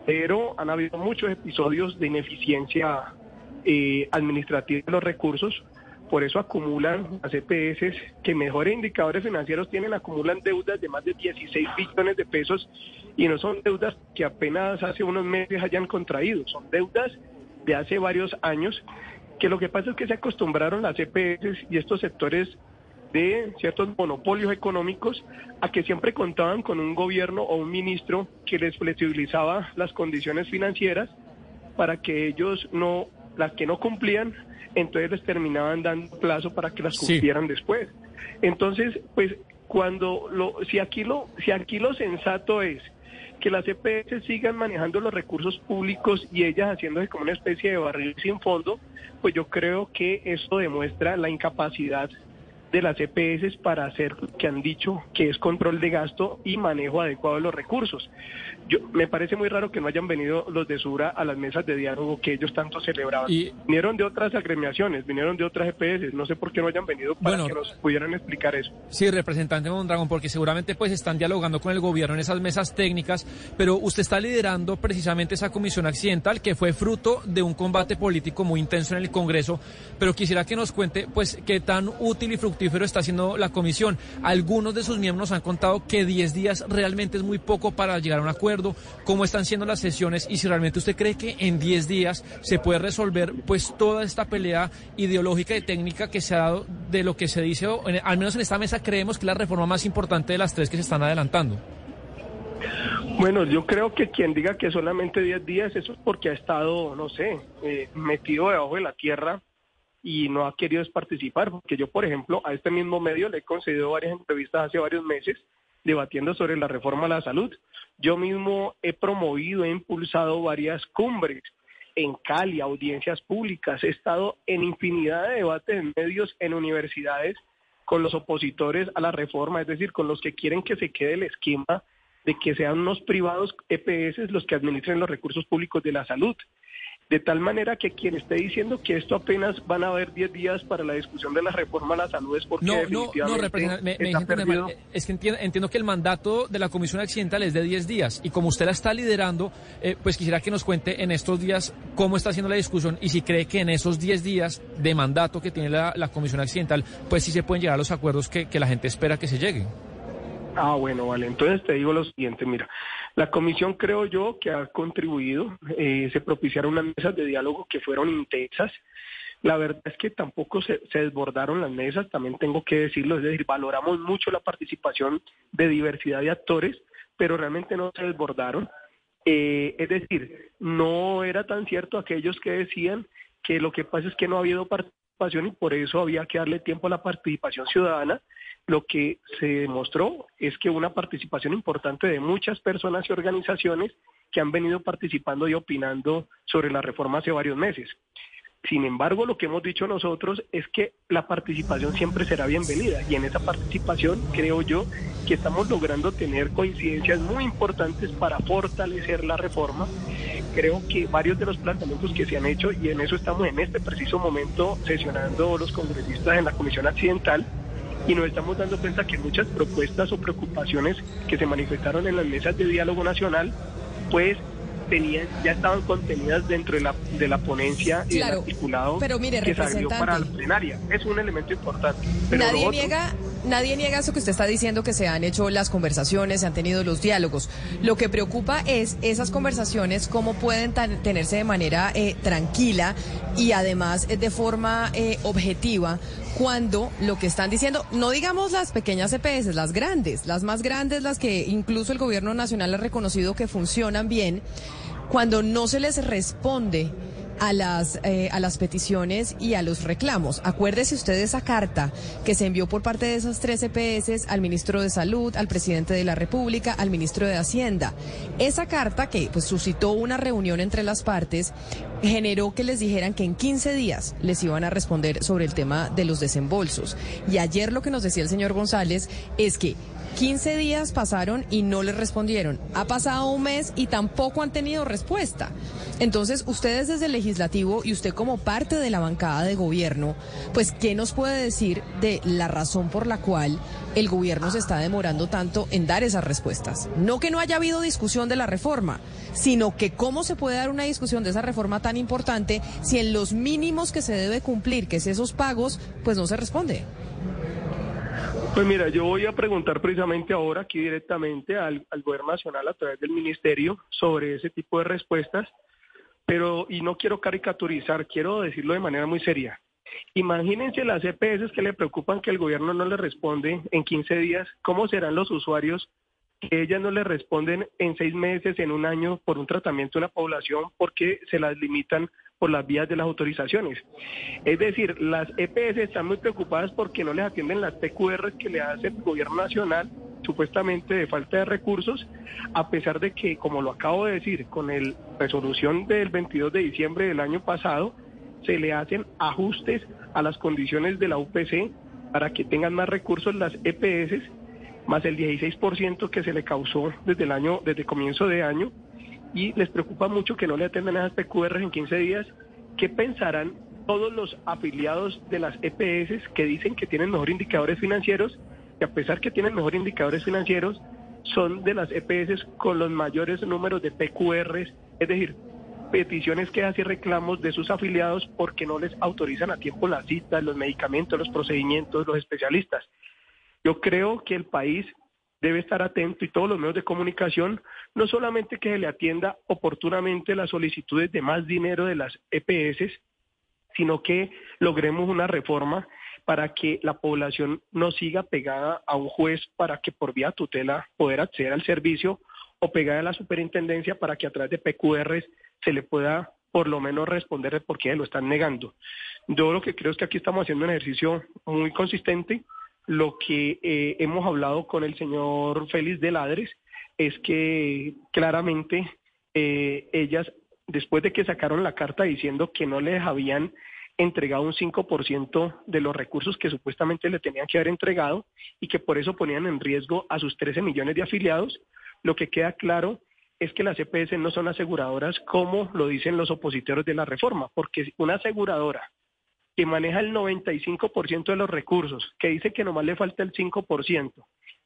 [SPEAKER 26] pero han habido muchos episodios de ineficiencia eh, administrativa de los recursos, por eso acumulan las EPS que mejores indicadores financieros tienen, acumulan deudas de más de 16 billones de pesos y no son deudas que apenas hace unos meses hayan contraído, son deudas de hace varios años que lo que pasa es que se acostumbraron las EPS y estos sectores de ciertos monopolios económicos a que siempre contaban con un gobierno o un ministro que les flexibilizaba las condiciones financieras para que ellos no, las que no cumplían, entonces les terminaban dando plazo para que las cumplieran después. Entonces, pues cuando lo, si aquí lo, si aquí lo sensato es que las EPS sigan manejando los recursos públicos y ellas haciéndose como una especie de barril sin fondo, pues yo creo que esto demuestra la incapacidad de las EPS para hacer lo que han dicho, que es control de gasto y manejo adecuado de los recursos. Yo, me parece muy raro que no hayan venido los de Sura a las mesas de diálogo que ellos tanto celebraban. Vinieron de otras agremiaciones, vinieron de otras EPS, no sé por qué no hayan venido para que nos pudieran explicar eso.
[SPEAKER 21] Sí, representante Mondragón, porque seguramente pues están dialogando con el gobierno en esas mesas técnicas, pero usted está liderando precisamente esa comisión accidental que fue fruto de un combate político muy intenso en el Congreso, pero quisiera que nos cuente pues qué tan útil y fructífero está haciendo la comisión. Algunos de sus miembros han contado que 10 días realmente es muy poco para llegar a un acuerdo cómo están siendo las sesiones y si realmente usted cree que en 10 días se puede resolver pues toda esta pelea ideológica y técnica que se ha dado de lo que se dice, al menos en esta mesa creemos que es la reforma más importante de las tres que se están adelantando.
[SPEAKER 26] Bueno, yo creo que quien diga que solamente 10 días, eso es porque ha estado, no sé, eh, metido debajo de la tierra y no ha querido participar, porque yo, por ejemplo, a este mismo medio le he concedido varias entrevistas hace varios meses debatiendo sobre la reforma a la salud. Yo mismo he promovido, he impulsado varias cumbres en Cali, audiencias públicas, he estado en infinidad de debates en medios, en universidades, con los opositores a la reforma, es decir, con los que quieren que se quede el esquema de que sean unos privados EPS los que administren los recursos públicos de la salud. De tal manera que quien esté diciendo que esto apenas van a haber 10 días para la discusión de la reforma a la salud es porque
[SPEAKER 21] no,
[SPEAKER 26] definitivamente
[SPEAKER 21] no, me, me es que entiendo, que el mandato de la Comisión Accidental es de 10 días y como usted la está liderando, eh, pues quisiera que nos cuente en estos días cómo está haciendo la discusión y si cree que en esos 10 días de mandato que tiene la, Comisión Accidental, pues sí se pueden llegar a los acuerdos que, que la gente espera que se lleguen.
[SPEAKER 26] Ah, bueno, vale. Entonces te digo lo siguiente, mira, la comisión creo yo que ha contribuido, eh, se propiciaron unas mesas de diálogo que fueron intensas. La verdad es que tampoco se, desbordaron las mesas, también tengo que decirlo, es decir, valoramos mucho la participación de diversidad de actores, pero realmente no se desbordaron. Eh, es decir, no era tan cierto aquellos que decían que lo que pasa es que no ha habido participación y por eso había que darle tiempo a la participación ciudadana lo que se demostró es que una participación importante de muchas personas y organizaciones que han venido participando y opinando sobre la reforma hace varios meses. Sin embargo, lo que hemos dicho nosotros es que la participación siempre será bienvenida y en esa participación creo yo que estamos logrando tener coincidencias muy importantes para fortalecer la reforma. Creo que varios de los planteamientos que se han hecho y en eso estamos en este preciso momento sesionando los congresistas en la Comisión Accidental y nos estamos dando cuenta que muchas propuestas o preocupaciones que se manifestaron en las mesas de diálogo nacional, pues tenían, ya estaban contenidas dentro de la, de la ponencia y articulado
[SPEAKER 18] pero mire,
[SPEAKER 26] que salió para la plenaria. Es un elemento importante.
[SPEAKER 18] nadie niega nadie niega eso que usted está diciendo que se han hecho las conversaciones, se han tenido los diálogos. Lo que preocupa es esas conversaciones, cómo pueden tenerse de manera eh, tranquila y además eh, de forma eh, objetiva cuando lo que están diciendo, no digamos las pequeñas EPS, las grandes, las más grandes, las que incluso el gobierno nacional ha reconocido que funcionan bien, cuando no se les responde a las, eh, a las peticiones y a los reclamos. Acuérdese usted de esa carta que se envió por parte de esas tres EPS al ministro de Salud, al presidente de la República, al ministro de Hacienda. Esa carta que pues, suscitó una reunión entre las partes generó que les dijeran que en 15 días les iban a responder sobre el tema de los desembolsos. Y ayer lo que nos decía el señor González es que 15 días pasaron y no les respondieron. Ha pasado un mes y tampoco han tenido respuesta. Entonces, ustedes desde el legislativo y usted como parte de la bancada de gobierno, pues, ¿qué nos puede decir de la razón por la cual el gobierno se está demorando tanto en dar esas respuestas? No que no haya habido discusión de la reforma, sino que cómo se puede dar una discusión de esa reforma tan importante si en los mínimos que se debe cumplir, que es esos pagos, pues no se responde.
[SPEAKER 26] Pues mira, yo voy a preguntar precisamente ahora aquí directamente al, gobierno nacional a través del ministerio sobre ese tipo de respuestas, pero y no quiero caricaturizar, quiero decirlo de manera muy seria. Imagínense las EPS que le preocupan que el gobierno no le responde en 15 días, ¿cómo serán los usuarios que ellas no le responden en seis meses, en un año, por un tratamiento de la población, porque se las limitan por las vías de las autorizaciones. Es decir, las EPS están muy preocupadas porque no les atienden las PQR que le hace el gobierno nacional, supuestamente de falta de recursos, a pesar de que, como lo acabo de decir, con la resolución del 22 de diciembre del año pasado, se le hacen ajustes a las condiciones de la UPC para que tengan más recursos las EPS más el 16% que se le causó desde el año, desde comienzo de año, y les preocupa mucho que no le atiendan a esas PQR en 15 días. ¿Qué pensarán todos los afiliados de las EPS que dicen que tienen mejores indicadores financieros y a pesar que tienen mejores indicadores financieros, son de las EPS con los mayores números de PQRs, es decir, peticiones que hacen reclamos de sus afiliados porque no les autorizan a tiempo las citas, los medicamentos, los procedimientos, los especialistas. Yo creo que el país debe estar atento y todos los medios de comunicación, no solamente que se le atienda oportunamente las solicitudes de más dinero de las EPS, sino que logremos una reforma para que la población no siga pegada a un juez para que por vía tutela poder acceder al servicio o pegada a la superintendencia para que a través de PQRs se le pueda por lo menos responder de por qué lo están negando. Yo lo que creo es que aquí estamos haciendo un ejercicio muy consistente lo que eh, hemos hablado con el señor Félix de Ladres es que claramente eh, ellas, después de que sacaron la carta diciendo que no les habían entregado un 5% de los recursos que supuestamente le tenían que haber entregado y que por eso ponían en riesgo a sus 13 millones de afiliados, lo que queda claro es que las EPS no son aseguradoras como lo dicen los opositores de la reforma, porque una aseguradora que maneja el 95% de los recursos, que dice que nomás le falta el 5%,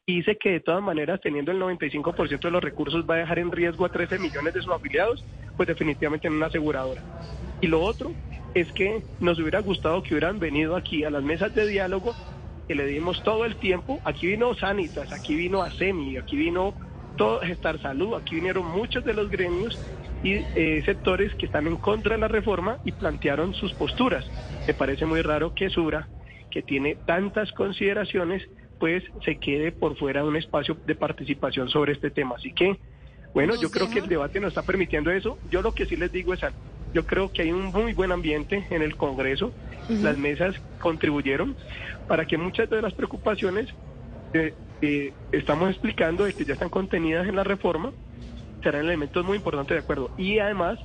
[SPEAKER 26] y dice que de todas maneras, teniendo el 95% de los recursos, va a dejar en riesgo a 13 millones de sus afiliados, pues definitivamente en una aseguradora. Y lo otro es que nos hubiera gustado que hubieran venido aquí a las mesas de diálogo, que le dimos todo el tiempo. Aquí vino Sanitas, aquí vino ASEMI, aquí vino todo Gestar Salud, aquí vinieron muchos de los gremios y eh, sectores que están en contra de la reforma y plantearon sus posturas. Me parece muy raro que Sura, que tiene tantas consideraciones, pues se quede por fuera de un espacio de participación sobre este tema. Así que, bueno, yo creo que el debate nos está permitiendo eso. Yo lo que sí les digo es algo. Yo creo que hay un muy buen ambiente en el Congreso. Las mesas contribuyeron para que muchas de las preocupaciones que eh, estamos explicando de que ya están contenidas en la reforma serán elementos muy importantes de acuerdo. Y además,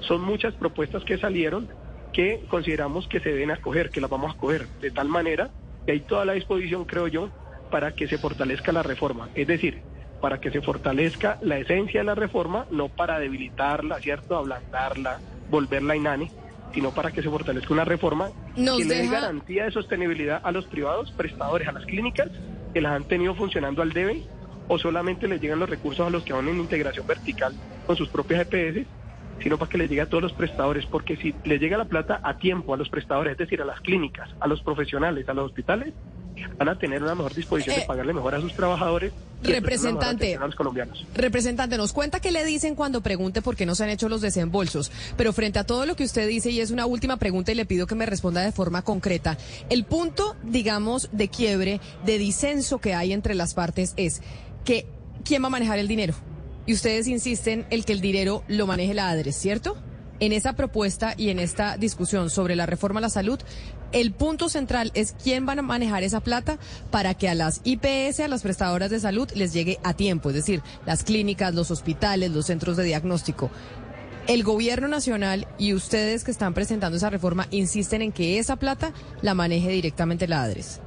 [SPEAKER 26] son muchas propuestas que salieron que consideramos que se deben acoger, que las vamos a acoger, de tal manera que hay toda la disposición, creo yo, para que se fortalezca la reforma. Es decir, para que se fortalezca la esencia de la reforma, no para debilitarla, ¿cierto? Ablandarla, volverla inane, sino para que se fortalezca una reforma que le dé garantía de sostenibilidad a los privados, prestadores, a las clínicas que las han tenido funcionando al debe o solamente les llegan los recursos a los que van en integración vertical con sus propias EPS, sino para que les llegue a todos los prestadores, porque si les llega la plata a tiempo a los prestadores, es decir, a las clínicas, a los profesionales, a los hospitales, van a tener una mejor disposición de pagarle mejor a sus trabajadores. y
[SPEAKER 18] Representante.
[SPEAKER 26] a los colombianos.
[SPEAKER 18] Representante, nos cuenta qué le dicen cuando pregunte por qué no se han hecho los desembolsos. Pero frente a todo lo que usted dice, y es una última pregunta y le pido que me responda de forma concreta, el punto, digamos, de quiebre, de disenso que hay entre las partes es que ¿quién va a manejar el dinero? Y ustedes insisten el que el dinero lo maneje la ADRES, ¿cierto? En esa propuesta y en esta discusión sobre la reforma a la salud, el punto central es quién van a manejar esa plata para que a las IPS, a las prestadoras de salud, les llegue a tiempo, es decir, las clínicas, los hospitales, los centros de diagnóstico. El gobierno nacional y ustedes que están presentando esa reforma insisten en que esa plata la maneje directamente la ADRES.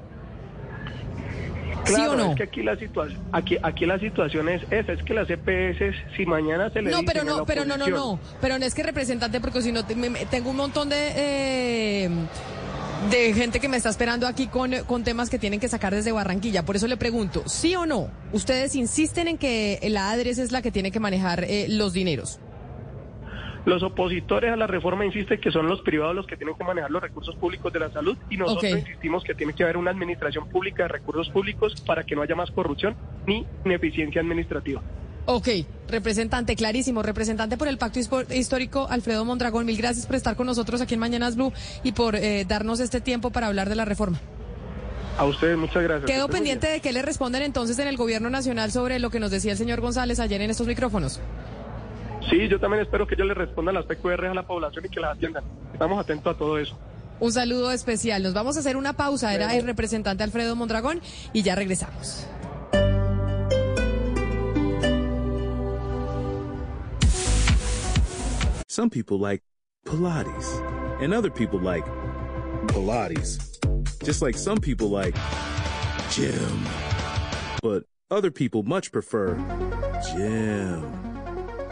[SPEAKER 18] ¿Sí
[SPEAKER 26] Claro,
[SPEAKER 18] o no?
[SPEAKER 26] es que aquí la situación, aquí, aquí la situación es esa, es que las EPS, si mañana se le
[SPEAKER 18] No, pero no, pero no, no, no. Pero no es que representante, porque si no, te- me- tengo un montón de, eh, de gente que me está esperando aquí con, con temas que tienen que sacar desde Barranquilla. Por eso le pregunto, ¿sí o no? ¿Ustedes insisten en que la ADRES es la que tiene que manejar eh, los dineros?
[SPEAKER 26] Los opositores a la reforma insisten que son los privados los que tienen que manejar los recursos públicos de la salud y nosotros insistimos que tiene que haber una administración pública de recursos públicos para que no haya más corrupción ni ineficiencia administrativa.
[SPEAKER 18] Ok, representante, clarísimo. Representante por el Pacto Histórico, Alfredo Mondragón, mil gracias por estar con nosotros aquí en Mañanas Blue y por eh, darnos este tiempo para hablar de la reforma.
[SPEAKER 26] A ustedes muchas gracias.
[SPEAKER 18] Quedo
[SPEAKER 26] Que
[SPEAKER 18] pendiente de que le responden entonces en el gobierno nacional sobre lo que nos decía el señor González ayer en estos micrófonos.
[SPEAKER 26] Sí, yo también espero que ellos le respondan las PQR a la población y que las atiendan. Estamos atentos a todo eso.
[SPEAKER 18] Un saludo especial. Nos vamos a hacer una pausa. Era el representante Alfredo Mondragón y ya regresamos.
[SPEAKER 7] Some people like Pilates, and other people like Pilates. Just like some people like gym. But other people much prefer gym.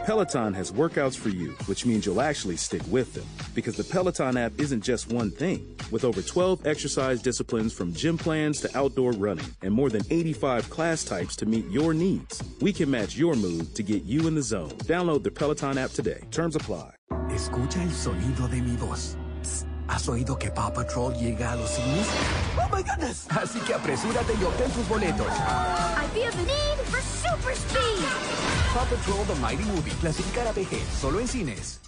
[SPEAKER 7] Peloton has workouts for you, which means you'll actually stick with them. Because the Peloton app isn't just one thing. With over 12 exercise disciplines from gym plans to outdoor running, and more than 85 class types to meet your needs, we can match your mood to get you in the zone. Download the Peloton app today. Terms apply.
[SPEAKER 12] Escucha el sonido de mi voz. Tss, ¿Has oído que Paw Patrol llega a los cines? ¡Oh, my goodness! Así que apresúrate y obtén tus boletos.
[SPEAKER 9] I feel the need for super speed.
[SPEAKER 12] Paw Patrol The Mighty Movie. Clasificar a PG. Solo en cines.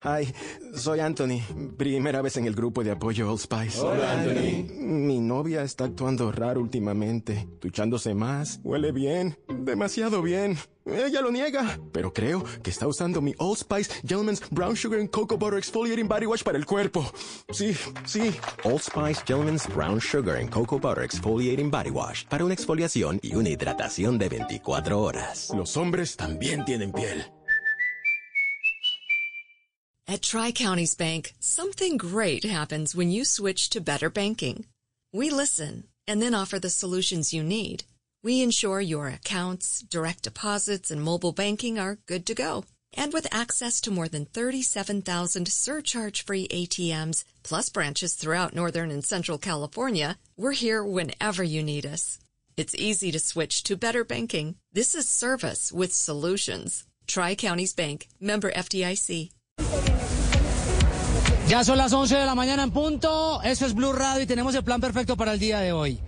[SPEAKER 14] Hi, soy Anthony. Primera vez en el grupo de apoyo Old Spice.
[SPEAKER 27] Hola, Anthony.
[SPEAKER 14] Mi novia está actuando raro últimamente, duchándose más, huele bien, demasiado bien. Ella lo niega, pero creo que está usando mi Old Spice Gentleman's Brown Sugar and Cocoa Butter Exfoliating Body Wash para el cuerpo. Sí, sí.
[SPEAKER 28] Old Spice Gentleman's Brown Sugar and Cocoa Butter Exfoliating Body Wash para una exfoliación y una hidratación de 24 horas.
[SPEAKER 14] Los hombres también tienen piel.
[SPEAKER 17] At Tri Counties Bank, something great happens when you switch to better banking. We listen and then offer the solutions you need. We ensure your accounts, direct deposits, and mobile banking are good to go. And with access to more than 37,000 surcharge-free ATMs, plus branches throughout Northern and Central California, we're here whenever you need us. It's easy to switch to better banking. This is service with solutions. Tri Counties Bank, member FDIC.
[SPEAKER 29] Ya son las 11 de la mañana en punto. Eso es Blue Radio y tenemos el plan perfecto para el día de hoy.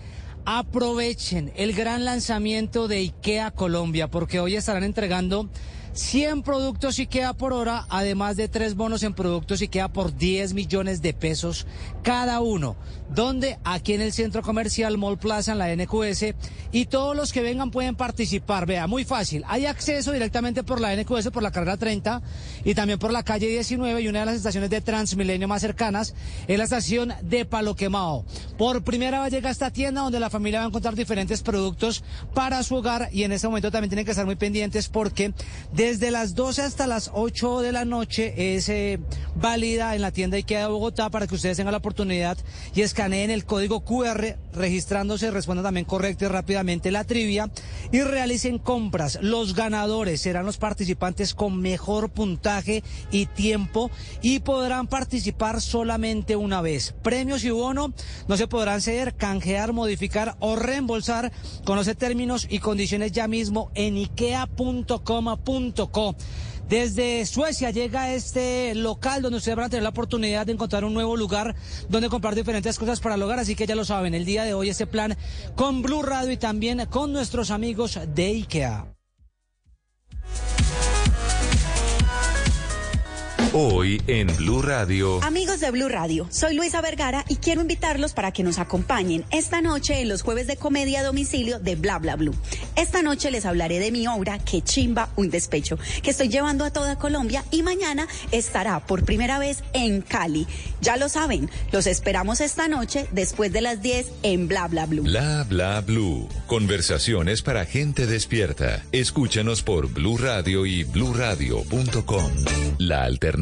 [SPEAKER 29] Aprovechen el gran lanzamiento de IKEA Colombia porque hoy estarán entregando 100 productos IKEA por hora, además de tres bonos en productos IKEA por 10 millones de pesos cada uno. Donde aquí en el centro comercial Mall Plaza, en la NQS, y todos los que vengan pueden participar. Vea, muy fácil. Hay acceso directamente por la NQS, por la carrera 30 y también por la calle 19 y una de las estaciones de Transmilenio más cercanas es la estación de Palo Quemado. Por primera vez llega a esta tienda donde la familia va a encontrar diferentes productos para su hogar y en este momento también tienen que estar muy pendientes porque desde Desde las 12 hasta las 8 de la noche es eh, válida en la tienda IKEA de Bogotá para que ustedes tengan la oportunidad y escaneen el código QR registrándose, respondan también correcto y rápidamente la trivia y realicen compras. Los ganadores serán los participantes con mejor puntaje y tiempo y podrán participar solamente una vez. Premios y bono no se podrán ceder, canjear, modificar o reembolsar. Conoce términos y condiciones ya mismo en ikea.com.co. Desde Suecia llega este local donde ustedes van a tener la oportunidad de encontrar un nuevo lugar donde comprar diferentes cosas para el hogar. Así que ya lo saben, el día de hoy este plan con Blue Radio y también con nuestros amigos de IKEA.
[SPEAKER 30] Hoy en Blue Radio.
[SPEAKER 31] Amigos de Blue Radio, soy Luisa Vergara y quiero invitarlos para que nos acompañen esta noche en los jueves de comedia a domicilio de Bla Bla Blue. Esta noche les hablaré de mi obra Que chimba un despecho, que estoy llevando a toda Colombia y mañana estará por primera vez en Cali. Ya lo saben, los esperamos esta noche después de las 10 en Bla Bla Blue.
[SPEAKER 30] Bla bla blue. Conversaciones para gente despierta. Escúchanos por Blue Radio y bluradio.com. La alternativa.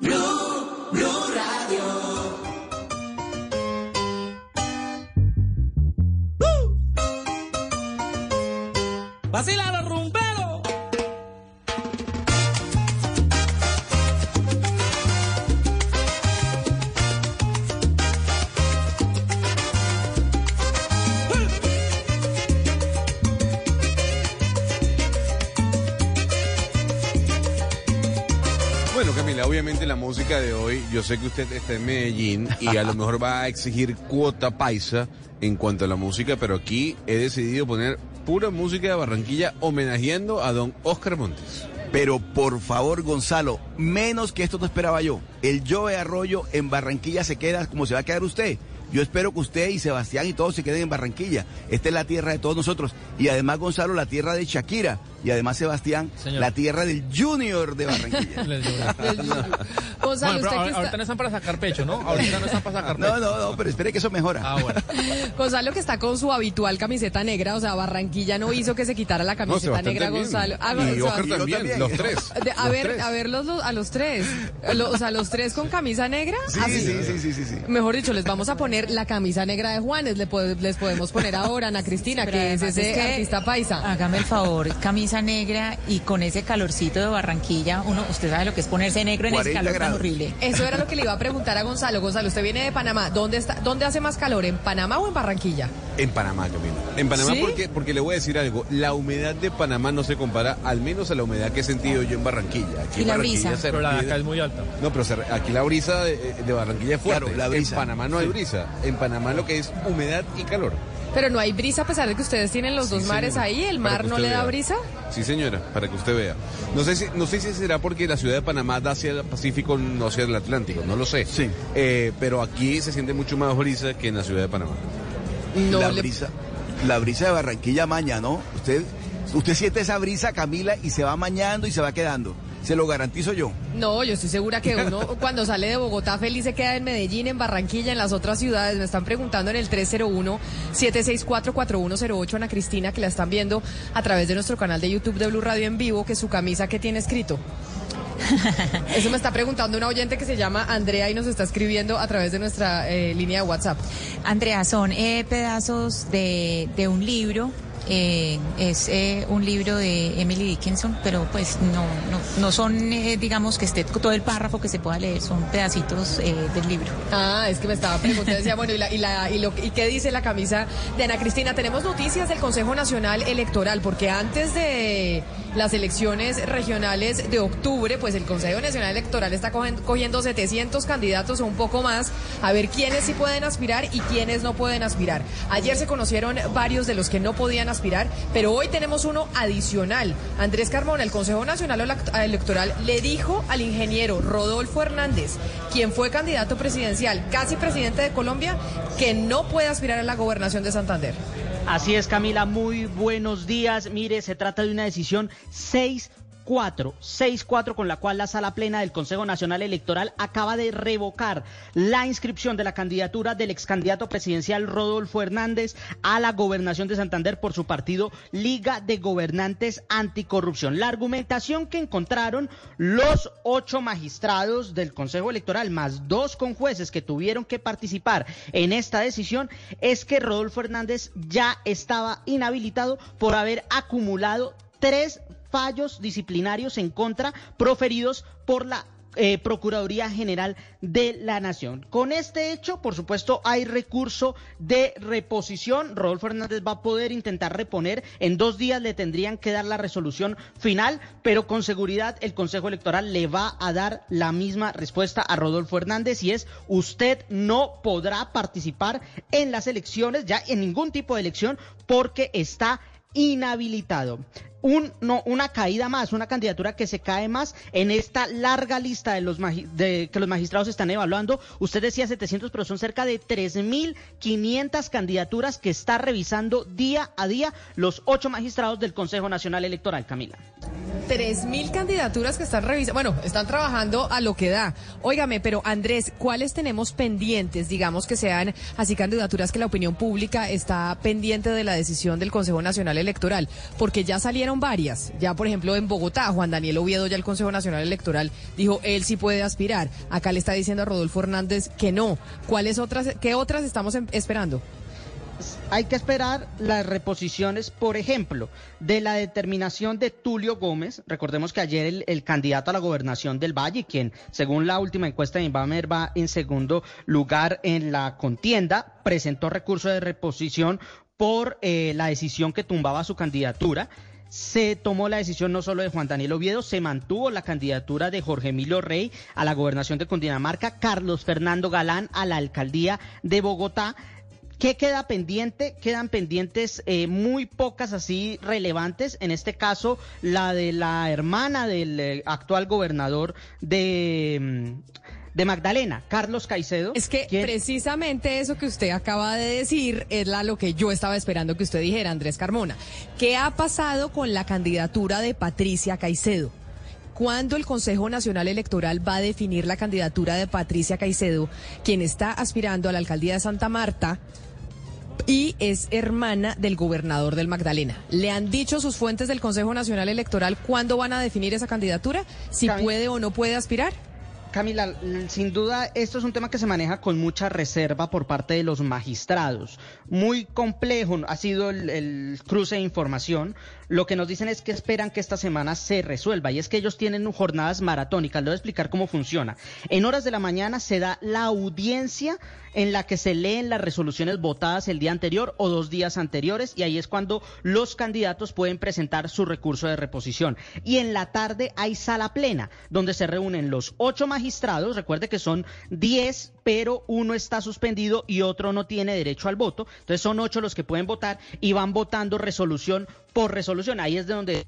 [SPEAKER 32] Blue, Blue Radio.
[SPEAKER 29] ¡Vacila
[SPEAKER 20] obviamente la música de hoy, yo sé que usted está en Medellín y a lo mejor va a exigir cuota paisa en cuanto a la música, pero aquí he decidido poner pura música de Barranquilla homenajeando a don Oscar Montes.
[SPEAKER 22] Pero por favor, Gonzalo, menos que esto no esperaba yo. El Joe Arroyo en Barranquilla se queda como se va a quedar usted. Yo espero que usted y Sebastián y todos se queden en Barranquilla. Esta es la tierra de todos nosotros. Y además, Gonzalo, la tierra de Shakira. Y además, Sebastián,
[SPEAKER 21] Señor.
[SPEAKER 22] la tierra del Junior de Barranquilla.
[SPEAKER 18] Gonzalo,
[SPEAKER 21] Bueno, pero ahor-
[SPEAKER 18] está-
[SPEAKER 21] ahorita no están para sacar pecho, ¿no? Ahorita no están para sacar pecho.
[SPEAKER 22] No, no, no, pero espere que eso mejora.
[SPEAKER 21] Ah, bueno.
[SPEAKER 18] Gonzalo que está con su habitual camiseta negra, o sea, Barranquilla no hizo que se quitara la camiseta negra. Gonzalo. Ah,
[SPEAKER 20] Y
[SPEAKER 18] Gonzalo-
[SPEAKER 20] Oscar también, los tres.
[SPEAKER 18] De- a
[SPEAKER 20] Los
[SPEAKER 18] ver,
[SPEAKER 20] tres.
[SPEAKER 18] a ver los, los- a los tres. Lo- o sea, los tres con camisa negra.
[SPEAKER 22] Sí,
[SPEAKER 18] Así-
[SPEAKER 22] sí, sí, sí, sí, sí.
[SPEAKER 18] Mejor dicho, les vamos a poner la camisa negra de Juanes. Le po- les podemos poner ahora Ana Cristina,
[SPEAKER 19] Pero
[SPEAKER 18] que es ese
[SPEAKER 19] es que-
[SPEAKER 18] artista paisa.
[SPEAKER 19] Hágame el favor, camisa negra y con ese calorcito de Barranquilla, uno, usted sabe lo que es ponerse negro en ese
[SPEAKER 22] 40
[SPEAKER 19] calor tan
[SPEAKER 22] grados.
[SPEAKER 19] horrible.
[SPEAKER 18] Eso era lo que le iba a preguntar a Gonzalo. Gonzalo, usted viene de Panamá. ¿Dónde está? ¿Dónde hace más calor? ¿En Panamá o en Barranquilla?
[SPEAKER 20] En Panamá, Camila. En Panamá
[SPEAKER 18] ¿Sí?
[SPEAKER 20] porque, porque le voy a decir algo. La humedad de Panamá no se compara al menos a la humedad que he sentido yo en Barranquilla. Aquí
[SPEAKER 19] ¿Y
[SPEAKER 20] en
[SPEAKER 19] la
[SPEAKER 20] Barranquilla
[SPEAKER 19] brisa?
[SPEAKER 20] se
[SPEAKER 21] Pero la de acá es muy alta.
[SPEAKER 20] No, pero se- aquí la brisa de, de Barranquilla es fuerte.
[SPEAKER 22] Claro, la brisa.
[SPEAKER 20] En Panamá no hay brisa. En Panamá lo que es humedad y calor.
[SPEAKER 18] Pero no hay brisa a pesar de que ustedes tienen los dos mares
[SPEAKER 20] señora.
[SPEAKER 18] ahí. ¿El mar no le da brisa?
[SPEAKER 20] Sí, señora, para que usted vea. No sé si, no sé si será porque la ciudad de Panamá da hacia el Pacífico, no hacia el Atlántico, no lo sé.
[SPEAKER 22] Sí.
[SPEAKER 20] Eh, pero aquí se siente mucho más brisa que en la ciudad de Panamá.
[SPEAKER 18] No
[SPEAKER 22] la
[SPEAKER 18] le-
[SPEAKER 22] brisa, la brisa de Barranquilla maña, ¿no? Usted, usted siente esa brisa, Camila, y se va mañando y se va quedando. Se lo garantizo yo.
[SPEAKER 18] No, yo estoy segura que uno cuando sale de Bogotá feliz se queda en Medellín, en Barranquilla, en las otras ciudades. Me están preguntando en el 301-764-4108 Ana Cristina, que la están viendo a través de nuestro canal de YouTube de Blue Radio en vivo, que su camisa que tiene escrito. Eso me está preguntando una oyente que se llama Andrea y nos está escribiendo a través de nuestra eh, línea de WhatsApp.
[SPEAKER 19] Andrea, son eh, pedazos de, de un libro. Eh, es eh, un libro de Emily Dickinson, pero pues no, no, no son, eh, digamos, que esté todo el párrafo que se pueda leer, son pedacitos eh, del libro.
[SPEAKER 18] Ah, es que me estaba preguntando, decía, bueno, ¿y, la, y, la, y, lo, ¿y qué dice la camisa de Ana Cristina? Tenemos noticias del Consejo Nacional Electoral, porque antes de las elecciones regionales de octubre, pues el Consejo Nacional Electoral está cogiendo 700 candidatos o un poco más, a ver quiénes sí pueden aspirar y quiénes no pueden aspirar. Ayer se conocieron varios de los que no podían aspirar, pero hoy tenemos uno adicional. Andrés Carmona, el Consejo Nacional Elect- Electoral, le dijo al ingeniero Rodolfo Hernández, quien fue candidato presidencial, casi presidente de Colombia, que no puede aspirar a la gobernación de Santander.
[SPEAKER 33] Así es, Camila, muy buenos días. Mire, se trata de una decisión 6 6-4, 6-4 con la cual la sala plena del Consejo Nacional Electoral acaba de revocar la inscripción de la candidatura del ex candidato presidencial Rodolfo Hernández a la gobernación de Santander por su partido Liga de Gobernantes Anticorrupción. La argumentación que encontraron los ocho magistrados del Consejo Electoral más dos con jueces que tuvieron que participar en esta decisión es que Rodolfo Hernández ya estaba inhabilitado por haber acumulado tres fallos disciplinarios en contra proferidos por la eh, Procuraduría General de la Nación. Con este hecho, por supuesto, hay recurso de reposición. Rodolfo Hernández va a poder intentar reponer. En dos días le tendrían que dar la resolución final, pero con seguridad el Consejo Electoral le va a dar la misma respuesta a Rodolfo Hernández y es usted no podrá participar en las elecciones, ya en ningún tipo de elección, porque está inhabilitado no, una caída más, una candidatura que se cae más en esta larga lista de los que los magistrados están evaluando. Usted decía 700, pero son cerca de 3.500 candidaturas que está revisando día a día los ocho magistrados del Consejo Nacional Electoral, Camila.
[SPEAKER 18] 3.000 candidaturas que están revisando, bueno, están trabajando a lo que da. Óigame, pero Andrés, ¿cuáles tenemos pendientes? Digamos que sean así candidaturas que la opinión pública está pendiente de la decisión del Consejo Nacional Electoral, porque ya salieron varias. Ya, por ejemplo, en Bogotá, Juan Daniel Oviedo, ya el Consejo Nacional Electoral dijo, él sí puede aspirar. Acá le está diciendo a Rodolfo Hernández que no. ¿Cuáles otras, qué otras estamos em, esperando?
[SPEAKER 33] hay que esperar las reposiciones, por ejemplo, de la determinación de Tulio Gómez. Recordemos que ayer el, candidato a la gobernación del Valle, quien según la última encuesta de Inbamer va en segundo lugar en la contienda, presentó recurso de reposición por eh, la decisión que tumbaba su candidatura se tomó la decisión no solo de Juan Daniel Oviedo, se mantuvo la candidatura de Jorge Emilio Rey a la gobernación de Cundinamarca, Carlos Fernando Galán a la alcaldía de Bogotá. ¿Qué queda pendiente? Quedan pendientes eh, muy pocas así relevantes. En este caso, la de la hermana del eh, actual gobernador de, mm, de Magdalena, Carlos Caicedo.
[SPEAKER 18] Es que precisamente eso que usted acaba de decir es la, lo que yo estaba esperando que usted dijera, Andrés Carmona. ¿Qué ha pasado con la candidatura de Patricia Caicedo? ¿Cuándo el Consejo Nacional Electoral va a definir la candidatura de Patricia Caicedo, quien está aspirando a la alcaldía de Santa Marta? y es hermana del gobernador del Magdalena. ¿Le han dicho sus fuentes del Consejo Nacional Electoral cuándo van a definir esa candidatura? ¿Si puede o no puede aspirar?
[SPEAKER 33] Camila, sin duda esto es un tema que se maneja con mucha reserva por parte de los magistrados. Muy complejo ha sido el, cruce de información. Lo que nos dicen es que esperan que esta semana se resuelva y es que ellos tienen jornadas maratónicas. Le voy a explicar cómo funciona. En horas de la mañana se da la audiencia en la que se leen las resoluciones votadas el día anterior o dos días anteriores y ahí es cuando los candidatos pueden presentar su recurso de reposición. Y en la tarde hay sala plena donde se reúnen los ocho magistrados, recuerde que son diez, pero uno está suspendido y otro no tiene derecho al voto. Entonces son ocho los que pueden votar y van votando resolución por resolución. Ahí es de donde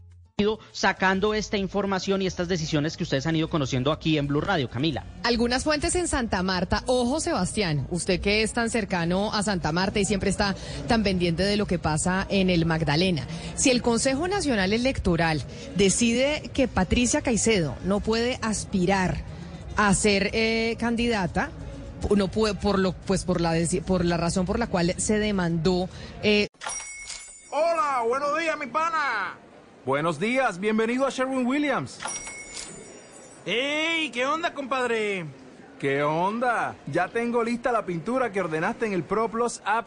[SPEAKER 33] sacando esta información y estas decisiones que ustedes han ido conociendo aquí en Blue Radio, Camila.
[SPEAKER 18] Algunas fuentes en Santa Marta. Ojo, Sebastián, usted que es tan cercano a Santa Marta y siempre está tan pendiente de lo que pasa en el Magdalena. Si el Consejo Nacional Electoral decide que Patricia Caicedo no puede aspirar a ser eh, candidata, no puede por lo pues por la por la razón por la cual se demandó
[SPEAKER 34] eh... Hola, buenos días, mi pana.
[SPEAKER 35] Buenos días, bienvenido a Sherwin Williams.
[SPEAKER 34] ¡Ey! ¿Qué onda, compadre?
[SPEAKER 35] ¿Qué onda? Ya tengo lista la pintura que ordenaste en el ProPlus app.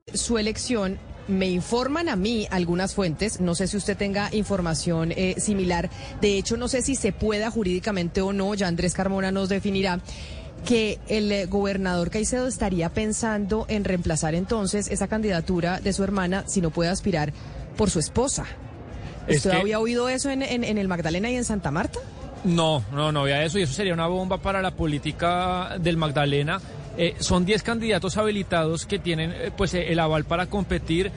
[SPEAKER 18] su elección me informan a mí algunas fuentes, no sé si usted tenga información eh, similar, de hecho no sé si se pueda jurídicamente o no, ya Andrés Carmona nos definirá que el eh, gobernador Caicedo estaría pensando en reemplazar entonces esa candidatura de su hermana si no puede aspirar por su esposa. ¿Usted había oído eso en, en el Magdalena y en Santa Marta?
[SPEAKER 21] No, no, no había eso y eso sería una bomba para la política del Magdalena. Eh, son 10 candidatos habilitados que tienen eh, pues el aval para competir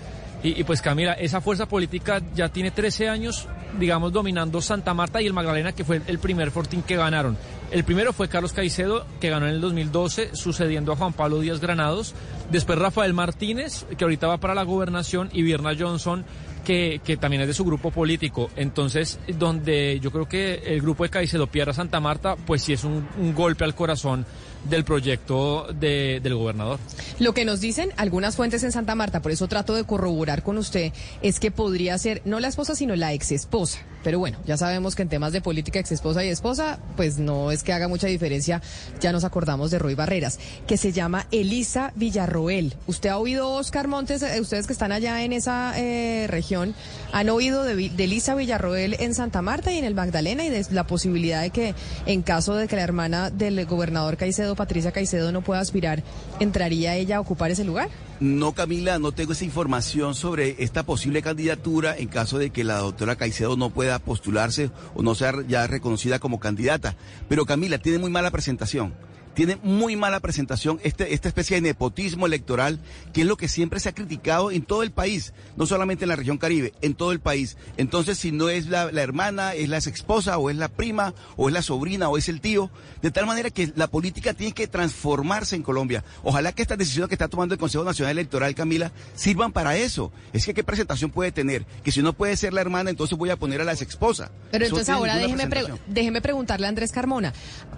[SPEAKER 21] y, pues Camila, esa fuerza política ya tiene 13 años, digamos, dominando Santa Marta y el Magdalena, que fue el primer fortín que ganaron. El primero fue Carlos Caicedo, que ganó en el 2012, sucediendo a Juan Pablo Díaz Granados. Después Rafael Martínez, que ahorita va para la gobernación, y Vierna Johnson, que, que, también es de su grupo político. Entonces, donde yo creo que el grupo de Caicedo pierda Santa Marta, pues sí es un golpe al corazón del proyecto de, del gobernador.
[SPEAKER 18] Lo que nos dicen algunas fuentes en Santa Marta, por eso trato de corroborar con usted, es que podría ser no la esposa, sino la ex esposa. Pero bueno, ya sabemos que en temas de política ex esposa y esposa, pues no es que haga mucha diferencia. Ya nos acordamos de Roy Barreras, que se llama Elisa Villarroel. ¿Usted ha oído, Oscar Montes, eh, ustedes que están allá en esa eh, región, han oído de, de Elisa Villarroel en Santa Marta y en el Magdalena y de la posibilidad de que en caso de que la hermana del gobernador Caicedo Patricia Caicedo no puede aspirar, ¿entraría ella a ocupar ese lugar?
[SPEAKER 22] No, Camila, no tengo esa información sobre esta posible candidatura en caso de que la doctora Caicedo no pueda postularse o no sea ya reconocida como candidata. Pero Camila tiene muy mala presentación tiene muy mala presentación este, esta especie de nepotismo electoral, que es lo que siempre se ha criticado en todo el país, no solamente en la región Caribe, en todo el país. Entonces, si no es la, hermana, es la ex esposa, o es la prima, o es la sobrina, o es el tío, de tal manera que la política tiene que transformarse en Colombia. Ojalá que estas decisiones que está tomando el Consejo Nacional Electoral, Camila, sirvan para eso. Es que qué presentación puede tener, que si no puede ser la hermana, entonces voy a poner a la ex esposa.
[SPEAKER 18] Pero entonces ahora déjeme, déjeme preguntarle a Andrés Carmona,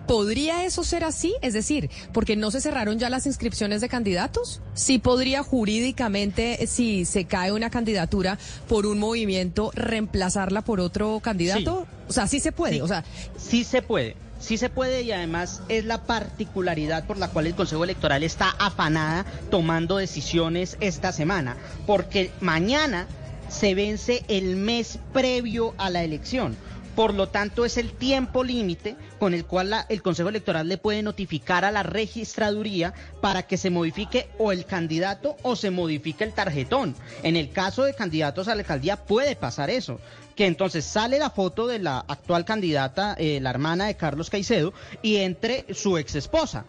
[SPEAKER 18] ¿podría eso ser así? Es decir, porque no se cerraron ya las inscripciones de candidatos. Sí podría jurídicamente, si se cae una candidatura por un movimiento, reemplazarla por otro candidato. O sea, sí se puede. O sea,
[SPEAKER 33] sí se puede. Sí se puede y además es la particularidad por la cual el Consejo Electoral está afanada tomando decisiones esta semana, porque mañana se vence el mes previo a la elección. Por lo tanto, es el tiempo límite con el cual el Consejo Electoral le puede notificar a la registraduría para que se modifique o el candidato o se modifique el tarjetón. En el caso de candidatos a la alcaldía puede pasar eso que entonces sale la foto de la actual candidata, eh, la hermana de Carlos Caicedo, y entre su ex esposa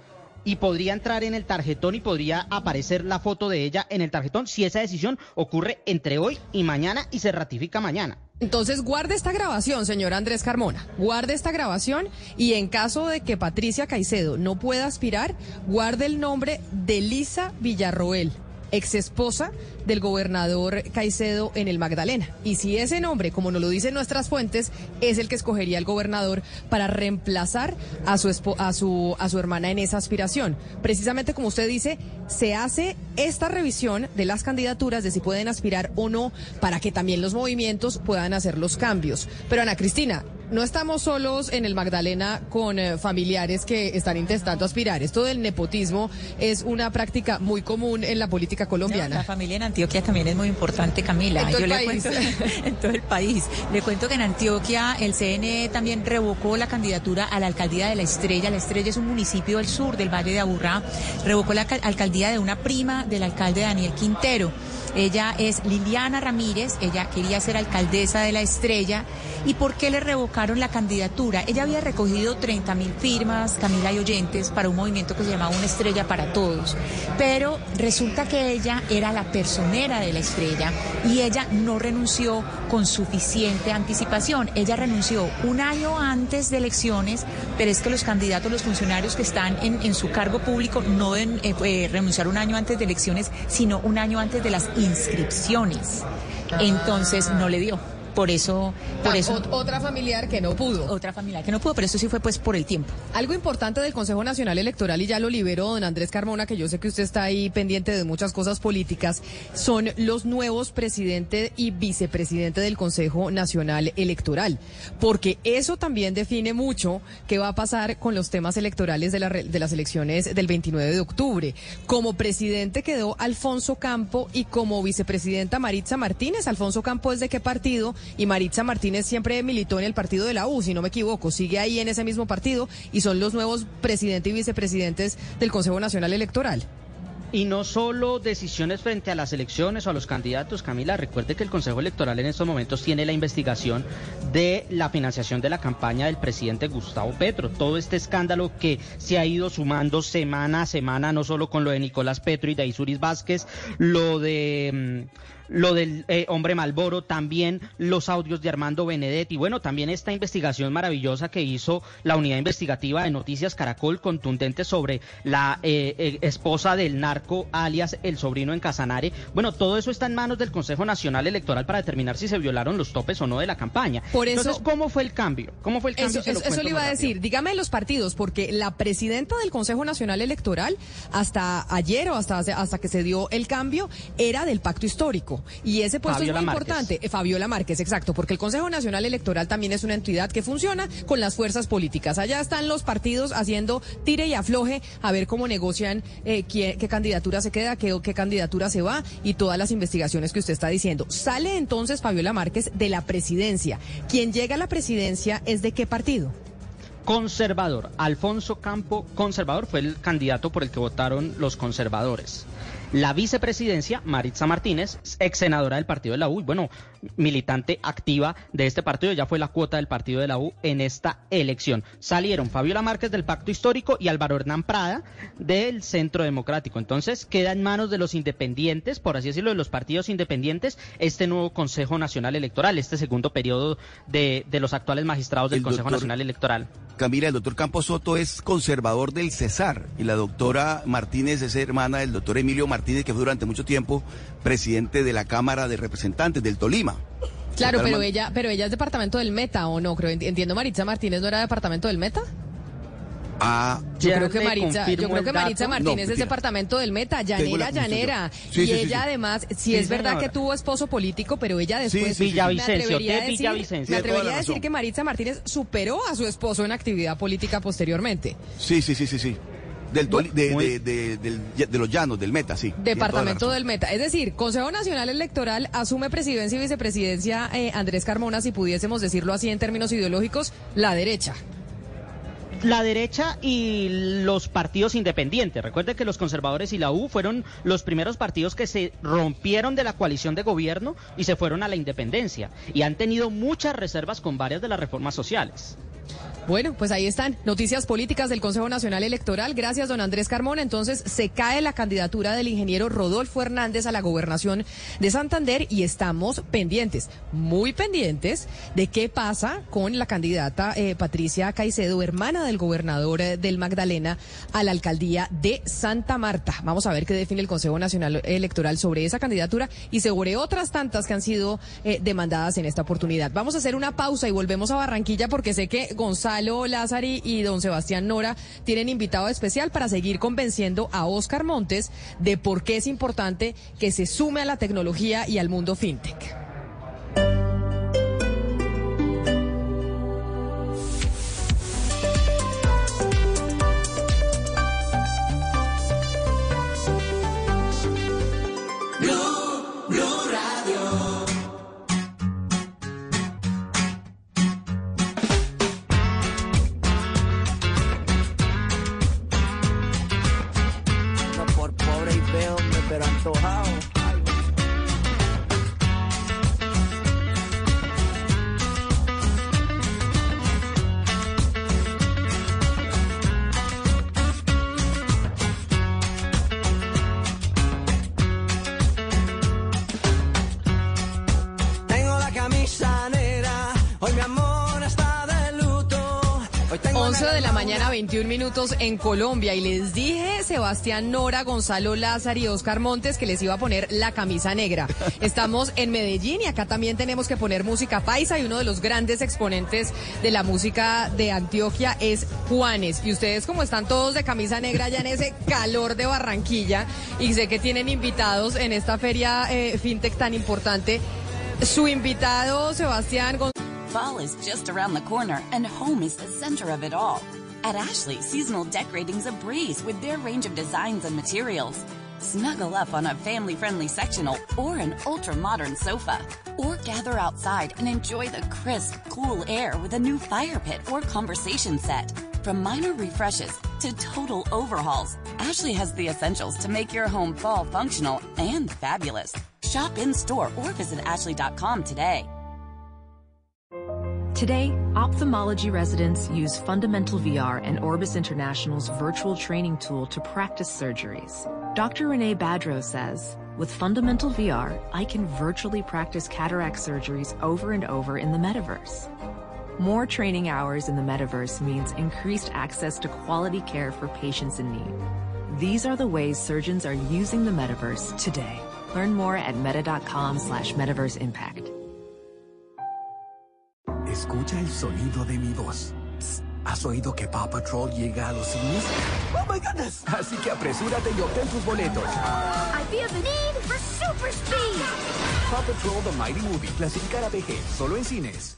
[SPEAKER 33] y podría entrar en el tarjetón y podría aparecer la foto de ella en el tarjetón si esa decisión ocurre entre hoy y mañana y se ratifica mañana.
[SPEAKER 18] Entonces guarde esta grabación, señor Andrés Carmona. Guarde esta grabación y en caso de que Patricia Caicedo no pueda aspirar, guarde el nombre de Lisa Villarroel ex esposa del gobernador Caicedo en el Magdalena. Y si ese nombre, como nos lo dicen nuestras fuentes, es el que escogería el gobernador para reemplazar a su, a su, a su hermana en esa aspiración. Precisamente como usted dice, se hace esta revisión de las candidaturas de si pueden aspirar o no para que también los movimientos puedan hacer los cambios. Pero Ana Cristina, no estamos solos en el Magdalena con eh, familiares que están intentando aspirar. Esto del nepotismo es una práctica muy común en la política colombiana.
[SPEAKER 19] la familia en Antioquia también es muy importante, Camila.
[SPEAKER 18] En todo el país.
[SPEAKER 19] en todo el país. Le cuento que en Antioquia el CNE también revocó la candidatura a la alcaldía de La Estrella. La Estrella es un municipio del sur del Valle de Aburrá. Revocó la alcaldía de una prima del alcalde Daniel Quintero. Ella es Liliana Ramírez, ella quería ser alcaldesa de La Estrella. ¿Y por qué le revocaron la candidatura? Ella había recogido 30 mil firmas, Camila y oyentes, para un movimiento que se llamaba Una Estrella para Todos. Pero resulta que ella era la personera de La Estrella y ella no renunció con suficiente anticipación. Ella renunció un año antes de elecciones, pero es que los candidatos, los funcionarios que están en, su cargo público no deben eh, eh, renunciar un año antes de elecciones, sino un año antes de las inscripciones. Entonces no le dio. Por eso, por
[SPEAKER 18] Ah,
[SPEAKER 19] eso.
[SPEAKER 18] ot- otra familiar que no pudo.
[SPEAKER 19] Otra familiar que no pudo, pero eso sí fue pues por el tiempo.
[SPEAKER 18] Algo importante del Consejo Nacional Electoral, y ya lo liberó don Andrés Carmona, que yo sé que usted está ahí pendiente de muchas cosas políticas, son los nuevos presidente y vicepresidente del Consejo Nacional Electoral. Porque eso también define mucho qué va a pasar con los temas electorales de, la de las elecciones del 29 de octubre. Como presidente quedó Alfonso Campo y como vicepresidenta Maritza Martínez. Alfonso Campo es de qué partido y Maritza Martínez siempre militó en el partido de la U, si no me equivoco, sigue ahí en ese mismo partido y son los nuevos presidente y vicepresidentes del Consejo Nacional Electoral.
[SPEAKER 33] Y no solo decisiones frente a las elecciones o a los candidatos, Camila, recuerde que el Consejo Electoral en estos momentos tiene la investigación de la financiación de la campaña del presidente Gustavo Petro. Todo este escándalo que se ha ido sumando semana a semana, no solo con lo de Nicolás Petro y de Isuris Vázquez, lo de... mm, lo del eh, hombre Malboro, también los audios de Armando Benedetti, bueno, también esta investigación maravillosa que hizo la unidad investigativa de Noticias Caracol, contundente sobre la eh, eh, esposa del narco, alias el sobrino en Casanare. Bueno, todo eso está en manos del Consejo Nacional Electoral para determinar si se violaron los topes o no de la campaña.
[SPEAKER 18] Por eso-
[SPEAKER 33] Entonces, ¿cómo fue el cambio? ¿Cómo fue el cambio?
[SPEAKER 18] Eso, eso- le iba a decir. Dígame los partidos, porque la presidenta del Consejo Nacional Electoral, hasta ayer o hasta, hasta que se dio el cambio, era del pacto histórico. Y ese puesto
[SPEAKER 33] Fabiola
[SPEAKER 18] es muy
[SPEAKER 33] Márquez.
[SPEAKER 18] importante. Eh, Fabiola Márquez, exacto, porque el Consejo Nacional Electoral también es una entidad que funciona con las fuerzas políticas. Allá están los partidos haciendo tire y afloje a ver cómo negocian eh, qué, qué candidatura se queda, qué, qué candidatura se va y todas las investigaciones que usted está diciendo. Sale entonces Fabiola Márquez de la presidencia. Quien llega a la presidencia es de qué partido?
[SPEAKER 33] Conservador. Alfonso Campo, conservador, fue el candidato por el que votaron los conservadores. La vicepresidencia, Maritza Martínez, ex senadora del partido de la U, y bueno, militante activa de este partido, ya fue la cuota del partido de la U en esta elección. Salieron Fabiola Márquez del Pacto Histórico y Álvaro Hernán Prada del Centro Democrático. Entonces queda en manos de los independientes, por así decirlo, de los partidos independientes, este nuevo Consejo Nacional Electoral, este segundo periodo de, de los actuales magistrados del
[SPEAKER 22] El
[SPEAKER 33] Consejo
[SPEAKER 22] doctor-
[SPEAKER 33] Nacional Electoral.
[SPEAKER 22] Camila, el doctor Campos Soto es conservador del Cesar y la doctora Martínez es hermana del doctor Emilio Martínez, que fue durante mucho tiempo presidente de la Cámara de Representantes del Tolima.
[SPEAKER 18] Claro, pero ella, pero ella es departamento del Meta, ¿o no? Creo, entiendo Maritza Martínez no era departamento del Meta.
[SPEAKER 22] Ah,
[SPEAKER 18] Yo creo que Maritza, yo creo que Maritza. Martínez
[SPEAKER 22] No,
[SPEAKER 18] es departamento del Meta, llanera, llanera.
[SPEAKER 22] Sí,
[SPEAKER 18] y
[SPEAKER 22] sí,
[SPEAKER 18] ella
[SPEAKER 22] sí.
[SPEAKER 18] además, si
[SPEAKER 33] Sí,
[SPEAKER 18] es verdad
[SPEAKER 33] señora.
[SPEAKER 18] que tuvo esposo político, pero ella después
[SPEAKER 22] Sí, sí, sí.
[SPEAKER 18] me
[SPEAKER 33] Villavicencio,
[SPEAKER 18] atrevería a
[SPEAKER 33] ¿qué
[SPEAKER 18] decir,
[SPEAKER 33] Villavicencio?
[SPEAKER 18] me atrevería a decir que Maritza Martínez superó a su esposo en actividad política posteriormente.
[SPEAKER 22] Sí, sí, sí, sí, sí. Del Toli- de,
[SPEAKER 33] Muy-
[SPEAKER 22] de, de- del- de los llanos, del Meta, sí.
[SPEAKER 18] Departamento del Meta. Es decir, Consejo Nacional Electoral asume presidencia y vicepresidencia eh, Andrés Carmona, si pudiésemos decirlo así en términos ideológicos, la derecha.
[SPEAKER 33] La derecha y los partidos independientes. Recuerde que los conservadores y la U fueron los primeros partidos que se rompieron de la coalición de gobierno y se fueron a la independencia. Y han tenido muchas reservas con varias de las reformas sociales.
[SPEAKER 18] Bueno, pues ahí están noticias políticas del Consejo Nacional Electoral. Gracias, don Andrés Carmona. Entonces se cae la candidatura del ingeniero Rodolfo Hernández a la gobernación de Santander y estamos pendientes, muy pendientes, de qué pasa con la candidata eh, Patricia Caicedo, hermana del gobernador eh, del Magdalena, a la alcaldía de Santa Marta. Vamos a ver qué define el Consejo Nacional Electoral sobre esa candidatura y sobre otras tantas que han sido eh, demandadas en esta oportunidad. Vamos a hacer una pausa y volvemos a Barranquilla porque sé que Gonzalo Lázari y don Sebastián Nora tienen invitado especial para seguir convenciendo a Oscar Montes de por qué es importante que se sume a la tecnología y al mundo fintech. 21 minutos en Colombia. Y les dije, Sebastián Nora, Gonzalo Lázaro y Oscar Montes, que les iba a poner la camisa negra. Estamos en Medellín y acá también tenemos que poner música paisa. Y uno de los grandes exponentes de la música de Antioquia es Juanes. Y ustedes, como están todos de camisa negra ya en ese calor de Barranquilla, y sé que tienen invitados en esta feria eh, fintech tan importante, su invitado, Sebastián González.
[SPEAKER 36] Fall is just around the corner, and home is the center of it all. At Ashley, seasonal decorating's a breeze with their range of designs and materials. Snuggle up on a family friendly sectional or an ultra modern sofa. Or gather outside and enjoy the crisp, cool air with a new fire pit or conversation set. From minor refreshes to total overhauls, Ashley has the essentials to make your home fall functional and fabulous. Shop in store or visit ashley.com today.
[SPEAKER 37] Today, ophthalmology residents use Fundamental VR and Orbis International's virtual training tool to practice surgeries. Dr. Renee Badro says, with Fundamental VR, I can virtually practice cataract surgeries over and over in the metaverse. More training hours in the metaverse means increased access to quality care for patients in need. These are the ways surgeons are using the metaverse today. Learn more at meta.com slash metaverse impact.
[SPEAKER 12] Escucha el sonido de mi voz. Psst, ¿Has oído que Paw Patrol llega a los cines? ¡Oh, my goodness! Así que apresúrate y obtén tus boletos.
[SPEAKER 38] I feel the need for super speed.
[SPEAKER 12] Paw Patrol The Mighty Movie, clasificada PG, solo en cines.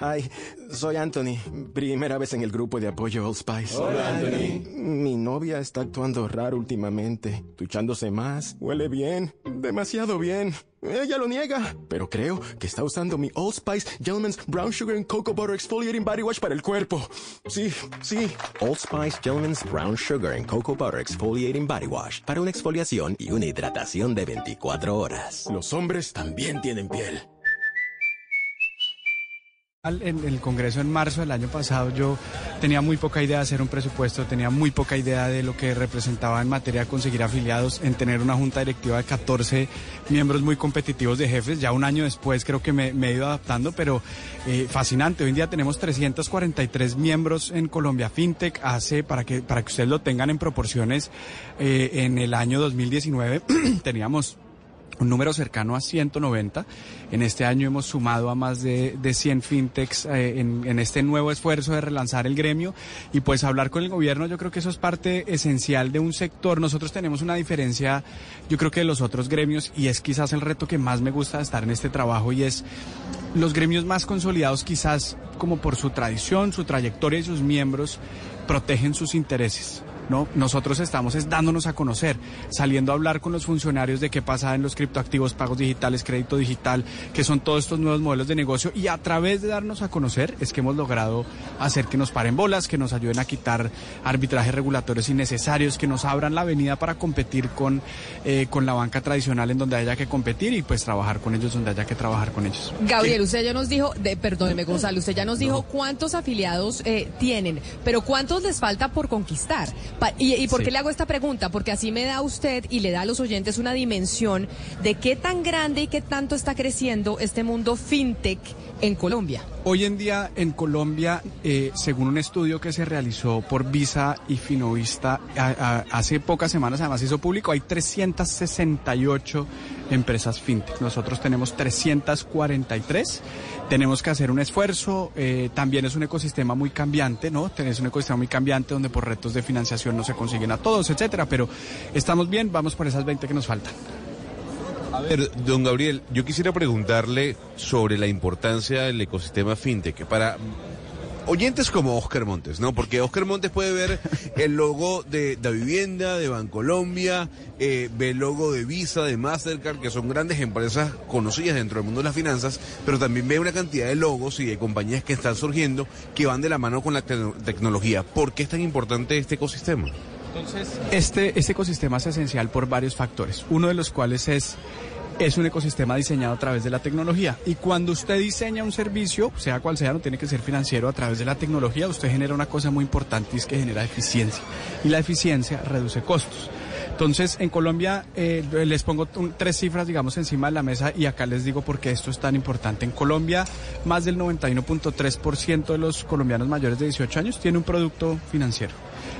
[SPEAKER 14] Hi, soy Anthony. Primera vez en el grupo de apoyo Old Spice.
[SPEAKER 39] Hola, Anthony.
[SPEAKER 14] Mi novia está actuando raro últimamente, duchándose más, huele bien, demasiado bien. Ella lo niega, pero creo que está usando mi Old Spice Gentleman's Brown Sugar and Cocoa Butter Exfoliating Body Wash para el cuerpo. Sí, sí.
[SPEAKER 40] Old Spice Gentleman's Brown Sugar and Cocoa Butter Exfoliating Body Wash para una exfoliación y una hidratación de 24 horas.
[SPEAKER 14] Los hombres también tienen piel.
[SPEAKER 41] En el Congreso en marzo del año pasado yo tenía muy poca idea de hacer un presupuesto, tenía muy poca idea de lo que representaba en materia de conseguir afiliados, en tener una junta directiva de 14 miembros muy competitivos de jefes. Ya un año después creo que me, he ido adaptando, pero eh, fascinante. Hoy en día tenemos 343 miembros en Colombia FinTech. Hace, para que, para que ustedes lo tengan en proporciones, eh, en el año 2019 teníamos un número cercano a 190. En este año hemos sumado a más de, de 100 fintechs eh, en, en, este nuevo esfuerzo de relanzar el gremio y pues hablar con el gobierno, yo creo que eso es parte esencial de un sector. Nosotros tenemos una diferencia, yo creo que de los otros gremios y es quizás el reto que más me gusta estar en este trabajo y es los gremios más consolidados quizás como por su tradición, su trayectoria y sus miembros protegen sus intereses. ¿No? Nosotros estamos es dándonos a conocer, saliendo a hablar con los funcionarios de qué pasa en los criptoactivos, pagos digitales, crédito digital, que son todos estos nuevos modelos de negocio y a través de darnos a conocer es que hemos logrado hacer que nos paren bolas, que nos ayuden a quitar arbitrajes regulatorios innecesarios, que nos abran la avenida para competir con, eh, con la banca tradicional en donde haya que competir y pues trabajar con ellos donde haya que trabajar con ellos.
[SPEAKER 18] Gabriel, usted ya nos dijo, de, perdóneme Gonzalo, usted ya nos dijo no. cuántos afiliados eh, tienen, pero cuántos les falta por conquistar. ¿Y, y por qué sí. le hago esta pregunta? Porque así me da a usted y le da a los oyentes una dimensión de qué tan grande y qué tanto está creciendo este mundo fintech en Colombia.
[SPEAKER 41] Hoy en día en Colombia, eh, según un estudio que se realizó por Visa y Finovista a, a, hace pocas semanas, además hizo público, hay 368 empresas fintech. Nosotros tenemos 343. Tenemos que hacer un esfuerzo. Eh, también es un ecosistema muy cambiante, ¿no? Es un ecosistema muy cambiante donde por retos de financiación no se consiguen a todos, etcétera. Pero estamos bien, vamos por esas 20 que nos faltan.
[SPEAKER 20] A ver, don Gabriel, yo quisiera preguntarle sobre la importancia del ecosistema fintech para oyentes como Oscar Montes, ¿no? Porque Oscar Montes puede ver el logo de la vivienda, de Bancolombia, eh, ve el logo de Visa, de Mastercard, que son grandes empresas conocidas dentro del mundo de las finanzas, pero también ve una cantidad de logos y de compañías que están surgiendo que van de la mano con la te- tecnología. ¿Por qué es tan importante este ecosistema?
[SPEAKER 41] Entonces, este, este ecosistema es esencial por varios factores, uno de los cuales es es un ecosistema diseñado a través de la tecnología. Y cuando usted diseña un servicio, sea cual sea, no tiene que ser financiero, a través de la tecnología, usted genera una cosa muy importante y es que genera eficiencia. Y la eficiencia reduce costos. Entonces, en Colombia eh, les pongo un- tres cifras, digamos, encima de la mesa y acá les digo por qué esto es tan importante. En Colombia, más del 91.3% de los colombianos mayores de 18 años tiene un producto financiero.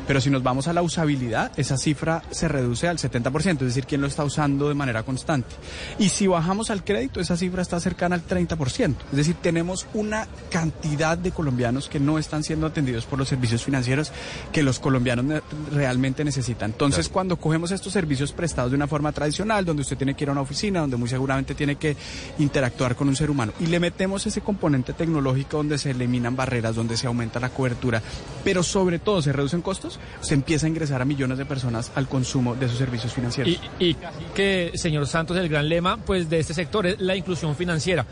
[SPEAKER 41] Pero si nos vamos a la usabilidad, esa cifra se reduce al 70%, es decir, quién lo está usando de manera constante. Y si bajamos al crédito, esa cifra está cercana al 30%. Es decir, tenemos una cantidad de colombianos que no están siendo atendidos por los servicios financieros que los colombianos realmente necesitan. Entonces, cuando cogemos estos servicios prestados de una forma tradicional, donde usted tiene que ir a una oficina, donde muy seguramente tiene que interactuar con un ser humano, y le metemos ese componente tecnológico donde se eliminan barreras, donde se aumenta la cobertura, pero sobre todo se reducen costos, se empieza a ingresar a millones de personas al consumo de esos servicios financieros.
[SPEAKER 21] Y, y que, señor Santos, el gran lema pues de este sector es la inclusión financiera.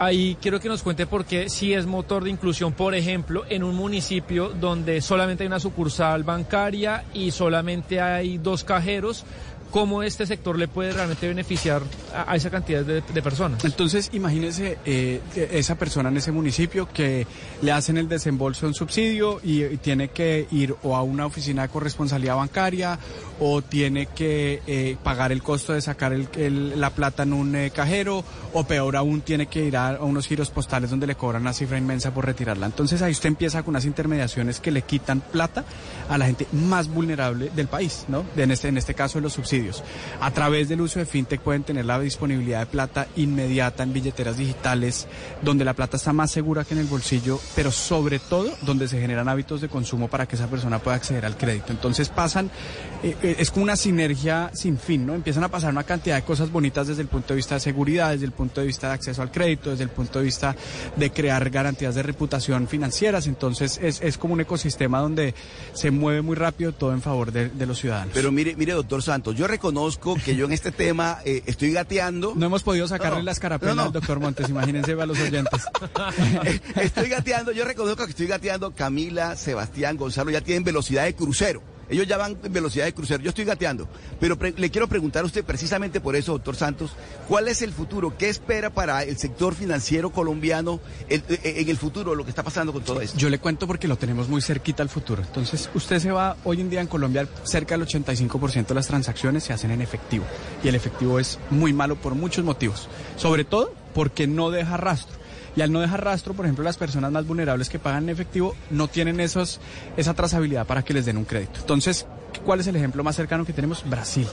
[SPEAKER 21] Ahí quiero que nos cuente por qué si es motor de inclusión, por ejemplo, en un municipio donde solamente hay una sucursal bancaria y solamente hay dos cajeros, cómo este sector le puede realmente beneficiar a, esa cantidad de, personas.
[SPEAKER 41] Entonces, imagínese eh, esa persona en ese municipio que le hacen el desembolso en subsidio y, tiene que ir o a una oficina de corresponsabilidad bancaria o tiene que eh, pagar el costo de sacar el- la plata en un eh, cajero o peor aún tiene que ir a, unos giros postales donde le cobran una cifra inmensa por retirarla. Entonces ahí usted empieza con unas intermediaciones que le quitan plata a la gente más vulnerable del país, ¿no? En, este, en este caso los subsidios. A través del uso de fintech pueden tener la disponibilidad de plata inmediata en billeteras digitales, donde la plata está más segura que en el bolsillo, pero sobre todo donde se generan hábitos de consumo para que esa persona pueda acceder al crédito. Entonces pasan, eh, eh, es como una sinergia sin fin, ¿no? Empiezan a pasar una cantidad de cosas bonitas desde el punto de vista de seguridad, desde el punto de vista de acceso al crédito, desde el punto de vista de crear garantías de reputación financieras. Entonces es, es como un ecosistema donde se mueve muy rápido todo en favor de, de los ciudadanos.
[SPEAKER 22] Pero mire, mire, doctor Santos, yo reconozco que yo en este tema eh, estoy gateando.
[SPEAKER 41] No hemos podido sacarle
[SPEAKER 22] No, no.
[SPEAKER 41] la escarapela
[SPEAKER 22] No, no.
[SPEAKER 41] al doctor Montes, imagínense a los oyentes.
[SPEAKER 22] Estoy gateando, yo reconozco que estoy gateando. Camila, Sebastián, Gonzalo ya tienen velocidad de crucero. Ellos ya van en velocidad de crucero. Yo estoy gateando. Pero le quiero preguntar a usted precisamente por eso, doctor Santos, ¿cuál es el futuro? ¿Qué espera para el sector financiero colombiano el- eh, en el futuro, lo que está pasando con todo esto?
[SPEAKER 41] Yo le cuento porque lo tenemos muy cerquita al futuro. Entonces, usted se va, hoy en día en Colombia, cerca del 85% de las transacciones se hacen en efectivo. Y el efectivo es muy malo por muchos motivos. Sobre todo porque no deja rastro. Y al no dejar rastro, por ejemplo, las personas más vulnerables que pagan en efectivo no tienen esos, esa trazabilidad para que les den un crédito. Entonces, ¿cuál es el ejemplo más cercano que tenemos? Brasil.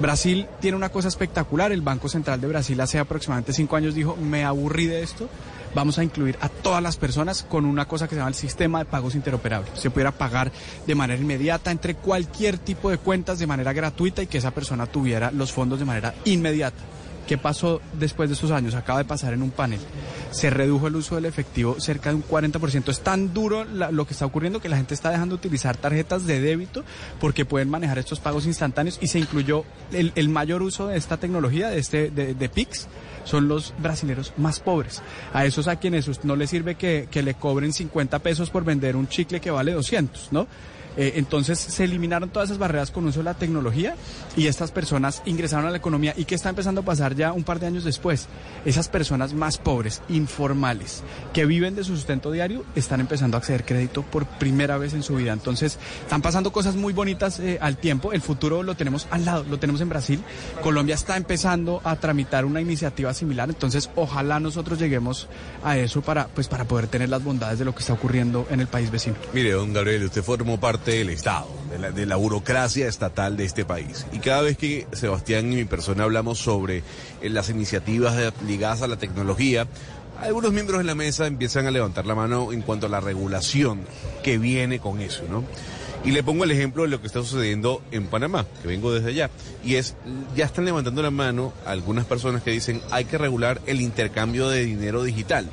[SPEAKER 41] Brasil tiene una cosa espectacular. El Banco Central de Brasil hace aproximadamente cinco años dijo, me aburrí de esto, vamos a incluir a todas las personas con una cosa que se llama el sistema de pagos interoperables. Se pudiera pagar de manera inmediata entre cualquier tipo de cuentas de manera gratuita y que esa persona tuviera los fondos de manera inmediata. ¿Qué pasó después de esos años? Acaba de pasar en un panel. Se redujo el uso del efectivo cerca de un 40%. Es tan duro la- lo que está ocurriendo que la gente está dejando de utilizar tarjetas de débito porque pueden manejar estos pagos instantáneos y se incluyó el, el mayor uso de esta tecnología, de, este, de, de PIX, son los brasileros más pobres. A esos a quienes no les sirve que, que le cobren 50 pesos por vender un chicle que vale 200, ¿no? Eh, entonces se eliminaron todas esas barreras con uso de la tecnología y estas personas ingresaron a la economía. ¿Y qué está empezando a pasar ya un par de años después? Esas personas más pobres, informales, que viven de su sustento diario, están empezando a acceder crédito por primera vez en su vida. Entonces están pasando cosas muy bonitas eh, al tiempo. El futuro lo tenemos al lado, lo tenemos en Brasil. Colombia está empezando a tramitar una iniciativa similar. Entonces ojalá nosotros lleguemos a eso para, pues, para poder tener las bondades de lo que está ocurriendo en el país vecino.
[SPEAKER 20] Mire, don Gabriel, usted formó parte del Estado, de la, de la burocracia estatal de este país. Y cada vez que Sebastián y mi persona hablamos sobre eh, las iniciativas ligadas a la tecnología, algunos miembros de la mesa empiezan a levantar la mano en cuanto a la regulación que viene con eso, ¿no? Y le pongo el ejemplo de lo que está sucediendo en Panamá, que vengo desde allá. Y es, ya están levantando la mano algunas personas que dicen hay que regular el intercambio de dinero digital.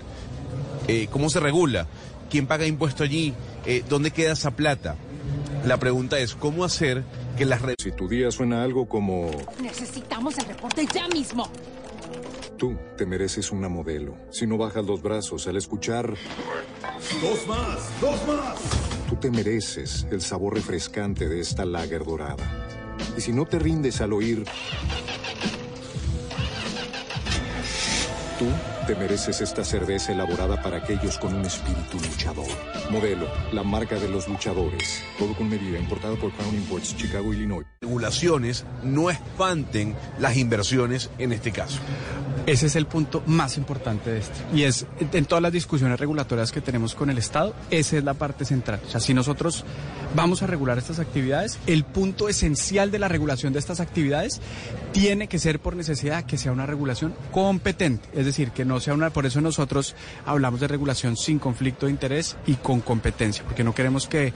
[SPEAKER 20] Eh, ¿Cómo se regula? ¿Quién paga impuesto allí? Eh, ¿Dónde queda esa plata? La pregunta es, ¿cómo hacer que las redes...
[SPEAKER 39] Si tu día suena algo como...
[SPEAKER 38] Necesitamos el reporte ya mismo.
[SPEAKER 39] Tú te mereces una modelo. Si no bajas los brazos al escuchar...
[SPEAKER 42] Dos más, dos más.
[SPEAKER 39] Tú te mereces el sabor refrescante de esta lager dorada. Y si no te rindes al oír... Tú te mereces esta cerveza elaborada para aquellos con un espíritu luchador. Modelo, la marca de los luchadores. Todo con medida, importado por Crown Imports, Chicago, Illinois.
[SPEAKER 20] regulaciones no espanten las inversiones en este caso.
[SPEAKER 41] Ese es el punto más importante de esto. Y es, en todas las discusiones regulatorias que tenemos con el Estado, esa es la parte central. O sea, si nosotros vamos a regular estas actividades, el punto esencial de la regulación de estas actividades tiene que ser por necesidad que sea una regulación competente. Es decir, que no sea una... Por eso nosotros hablamos de regulación sin conflicto de interés y con competencia, porque no queremos que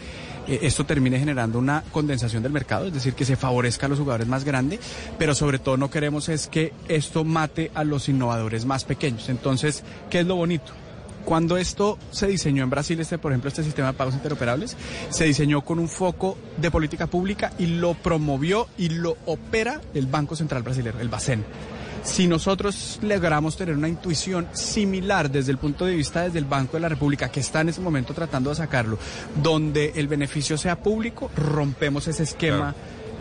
[SPEAKER 41] esto termine generando una condensación del mercado, es decir, que se favorezca a los jugadores más grandes, pero sobre todo no queremos es que esto mate a los innovadores más pequeños. Entonces, ¿qué es lo bonito? Cuando esto se diseñó en Brasil, este, por ejemplo, este sistema de pagos interoperables, se diseñó con un foco de política pública y lo promovió y lo opera el Banco Central Brasileño, el BACEN. Si nosotros logramos tener una intuición similar desde el punto de vista desde el Banco de la República, que está en ese momento tratando de sacarlo, donde el beneficio sea público, rompemos ese esquema.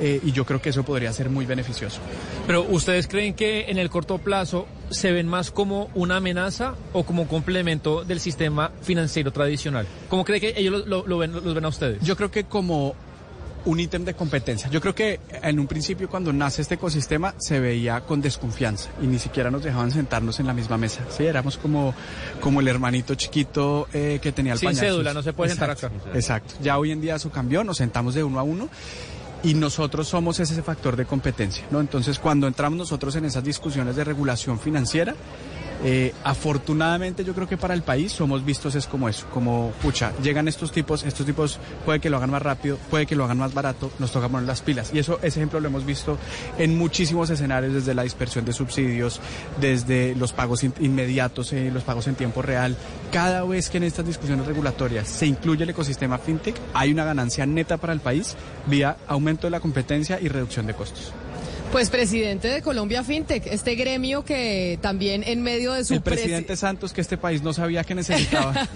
[SPEAKER 41] eh, y yo creo que eso podría ser muy beneficioso.
[SPEAKER 21] Pero ¿ustedes creen que en el corto plazo se ven más como una amenaza o como un complemento del sistema financiero tradicional? ¿Cómo cree que ellos lo, lo- lo ven, los ven a ustedes?
[SPEAKER 41] Yo creo que como un ítem de competencia. Yo creo que en un principio cuando nace este ecosistema se veía con desconfianza y ni siquiera nos dejaban sentarnos en la misma mesa. Sí, éramos como, como el hermanito chiquito eh, que tenía el
[SPEAKER 21] Sin
[SPEAKER 41] pañal
[SPEAKER 21] cédula, no se puede sentar
[SPEAKER 41] Exacto,
[SPEAKER 21] acá.
[SPEAKER 41] Exacto. Ya hoy en día eso cambió, nos sentamos de uno a uno y nosotros somos ese factor de competencia, ¿no? Entonces, cuando entramos nosotros en esas discusiones de regulación financiera, eh, afortunadamente yo creo que para el país somos vistos es como eso, como, pucha, llegan estos tipos, estos tipos puede que lo hagan más rápido, puede que lo hagan más barato, nos toca poner las pilas. Y eso, ese ejemplo lo hemos visto en muchísimos escenarios, desde la dispersión de subsidios, desde los pagos in- inmediatos, eh, los pagos en tiempo real. Cada vez que en estas discusiones regulatorias se incluye el ecosistema fintech, hay una ganancia neta para el país vía aumento de la competencia y reducción de costos.
[SPEAKER 18] Pues presidente de Colombia FinTech, este gremio que también en medio de su
[SPEAKER 41] El
[SPEAKER 18] presi-
[SPEAKER 41] presidente Santos que este país no sabía que necesitaba.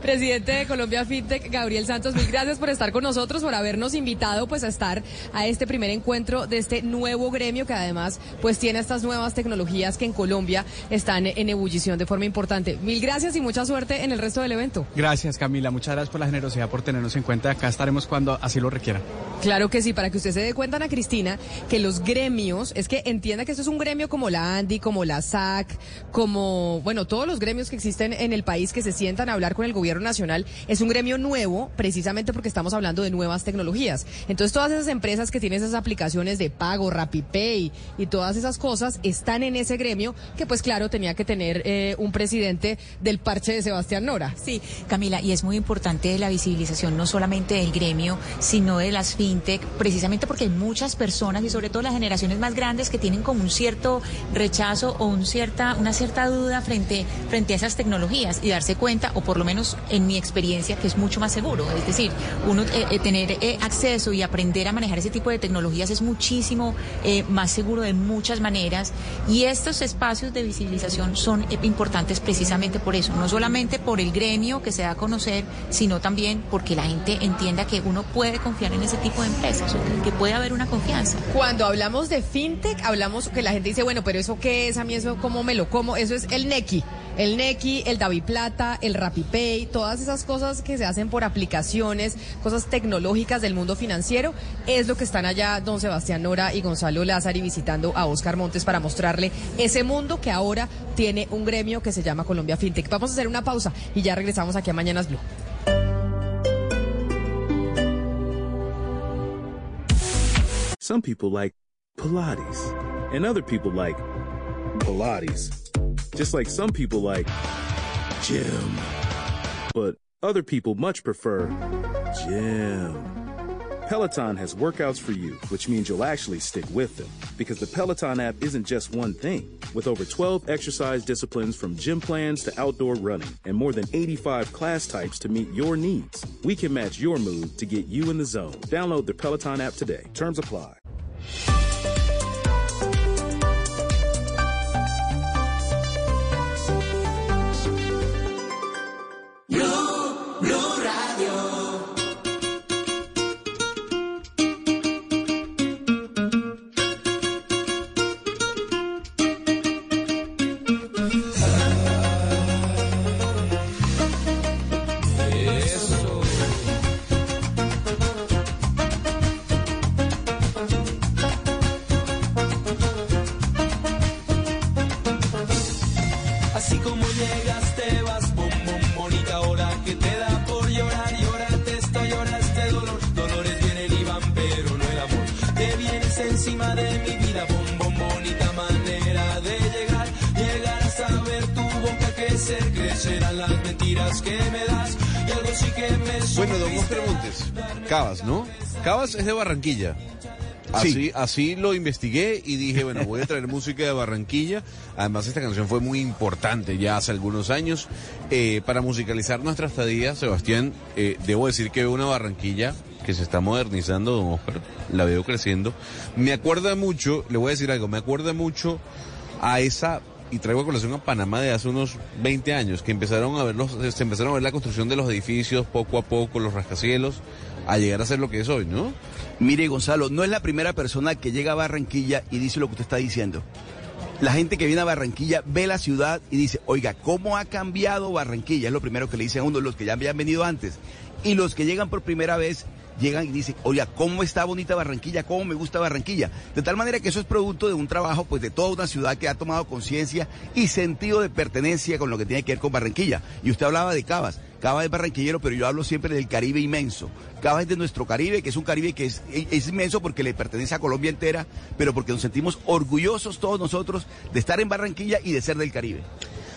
[SPEAKER 18] Presidente de Colombia FinTech, Gabriel Santos, mil gracias por estar con nosotros, por habernos invitado pues a estar a este primer encuentro de este nuevo gremio que además pues tiene estas nuevas tecnologías que en Colombia están en ebullición de forma importante. Mil gracias y mucha suerte en el resto del evento.
[SPEAKER 41] Gracias Camila, muchas gracias por la generosidad, por tenernos en cuenta. Acá estaremos cuando así lo requieran.
[SPEAKER 18] Claro que sí, para que usted se dé cuenta, Ana Cristina, que los gremios, es que entienda que esto es un gremio como la ANDI, como la SAC, como, bueno, todos los gremios que existen en el país que se sientan a hablar con el gobierno nacional, es un gremio nuevo, precisamente porque estamos hablando de nuevas tecnologías. Entonces, todas esas empresas que tienen esas aplicaciones de pago, RappiPay y todas esas cosas están en ese gremio que, pues claro, tenía que tener eh, un presidente del parche de Sebastián Nora.
[SPEAKER 19] Sí, Camila, y es muy importante la visibilización no solamente del gremio, sino de las fintech, precisamente porque muchas personas y sobre todo las generaciones más grandes que tienen como un cierto rechazo o un cierta, una cierta duda frente, frente a esas tecnologías y darse cuenta, o por lo menos en mi experiencia, que es mucho más seguro. Es decir, uno eh, eh, tener eh, acceso y aprender a manejar ese tipo de tecnologías es muchísimo eh, más seguro de muchas maneras y estos espacios de visibilización son importantes precisamente por eso, no solamente por el gremio que se da a conocer, sino también porque la gente entienda que uno puede confiar en ese tipo de empresas, que puede haber una confianza.
[SPEAKER 18] Cuando hablamos de fintech, hablamos que la gente dice, bueno, pero eso qué es, a mí eso cómo me lo como, eso es el Neki. El Neki, el Davi Plata, el RappiPay, todas esas cosas que se hacen por aplicaciones, cosas tecnológicas del mundo financiero, es lo que están allá don Sebastián Nora y Gonzalo Lázari visitando a Oscar Montes para mostrarle ese mundo que ahora tiene un gremio que se llama Colombia FinTech. Vamos a hacer una pausa y ya regresamos aquí a Mañanas Blue.
[SPEAKER 7] Some people like Pilates, and other people like Pilates. Just like some people like gym. But other people much prefer gym. Peloton has workouts for you, which means you'll actually stick with them. Because the Peloton app isn't just one thing. With over 12 exercise disciplines from gym plans to outdoor running and more than 85 class types to meet your needs, we can match your mood to get you in the zone. Download the Peloton app today. Terms apply.
[SPEAKER 43] Así,
[SPEAKER 20] así lo investigué y dije, bueno, voy a traer música de Barranquilla. Además, esta canción fue muy importante ya hace algunos años. Eh, para musicalizar nuestra estadía, Sebastián, eh, debo decir que veo una Barranquilla que se está modernizando, don Oscar. La veo creciendo. Me acuerda mucho, le voy a decir algo, me acuerda mucho a esa y traigo a colación a Panamá de hace unos 20 años, que empezaron a ver los, se empezaron a ver la construcción de los edificios poco a poco, los rascacielos, a llegar a ser lo que es hoy, ¿no?
[SPEAKER 22] Mire, Gonzalo, no es la primera persona que llega a Barranquilla y dice lo que usted está diciendo. La gente que viene a Barranquilla ve la ciudad y dice, oiga, ¿cómo ha cambiado Barranquilla? Es lo primero que le dicen a uno, los que ya habían venido antes. Y los que llegan por primera vez llegan y dicen, oiga, ¿cómo está bonita Barranquilla? ¿Cómo me gusta Barranquilla? De tal manera que eso es producto de un trabajo pues de toda una ciudad que ha tomado conciencia y sentido de pertenencia con lo que tiene que ver con Barranquilla. Y usted hablaba de Cabas. Cabas es barranquillero, pero yo hablo siempre del Caribe inmenso. Cabas es de nuestro Caribe, que es un Caribe que es, es inmenso porque le pertenece a Colombia entera, pero porque nos sentimos orgullosos todos nosotros de estar en Barranquilla y de ser del Caribe.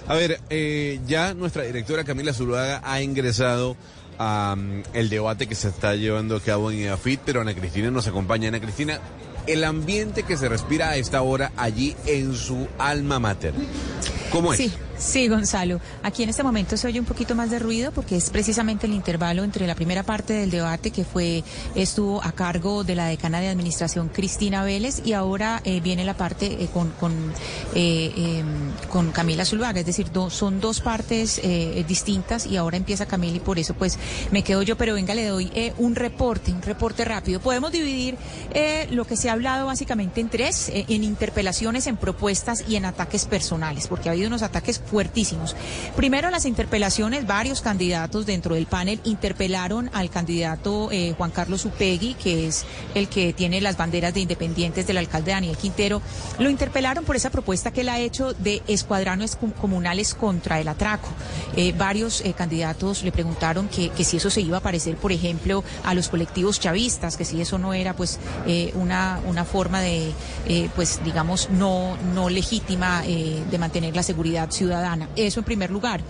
[SPEAKER 20] A ver, eh, ya nuestra directora Camila Zuluaga ha ingresado el debate que se está llevando a cabo en EAFIT, pero Ana Cristina nos acompaña. Ana Cristina, el ambiente que se respira a esta hora allí en su alma mater. ¿Cómo es?
[SPEAKER 19] Sí, sí, Gonzalo. Aquí en este momento se oye un poquito más de ruido porque es precisamente el intervalo entre la primera parte del debate que fue estuvo a cargo de la decana de administración Cristina Vélez y ahora eh, viene la parte eh, con con, eh, em, con Camila Zuluaga. Es decir, do- son dos partes eh, distintas y ahora empieza Camila y por eso pues me quedo yo. Pero venga, le doy eh, un reporte, un reporte rápido. Podemos dividir eh, lo que se ha hablado básicamente en tres, eh, en interpelaciones, en propuestas y en ataques personales, porque ha habido unos ataques fuertísimos. Primero, las interpelaciones, varios candidatos dentro del panel interpelaron al candidato eh, Juan Carlos Upegui, que es el que tiene las banderas de independientes del alcalde Daniel Quintero. Lo interpelaron por esa propuesta que él ha hecho de escuadranos com- comunales contra el atraco. Eh, varios eh, candidatos le preguntaron que, si eso se iba a parecer, por ejemplo, a los colectivos chavistas, que si eso no era pues una, forma de, pues digamos, no, no legítima de mantener la seguridad ciudadana. Eso en primer lugar.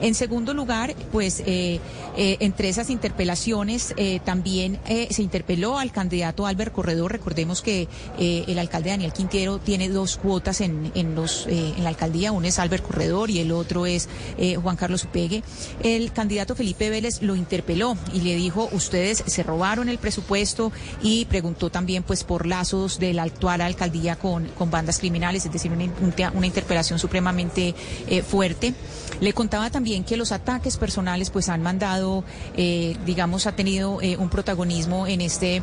[SPEAKER 19] En segundo lugar, pues eh, eh, entre esas interpelaciones eh, también eh, se interpeló al candidato Albert Corredor. Recordemos que eh, el alcalde Daniel Quintero tiene dos cuotas en, en, los, eh, en la alcaldía. Uno es Albert Corredor y el otro es Juan Carlos Upegue. El candidato Felipe Vélez lo interpeló y le dijo, ustedes se robaron el presupuesto y preguntó también pues por lazos de la actual alcaldía con, con bandas criminales, es decir, una, una- interpelación supremamente fuerte. Le contaba también que los ataques personales pues han mandado, eh, digamos, ha tenido eh, un protagonismo en este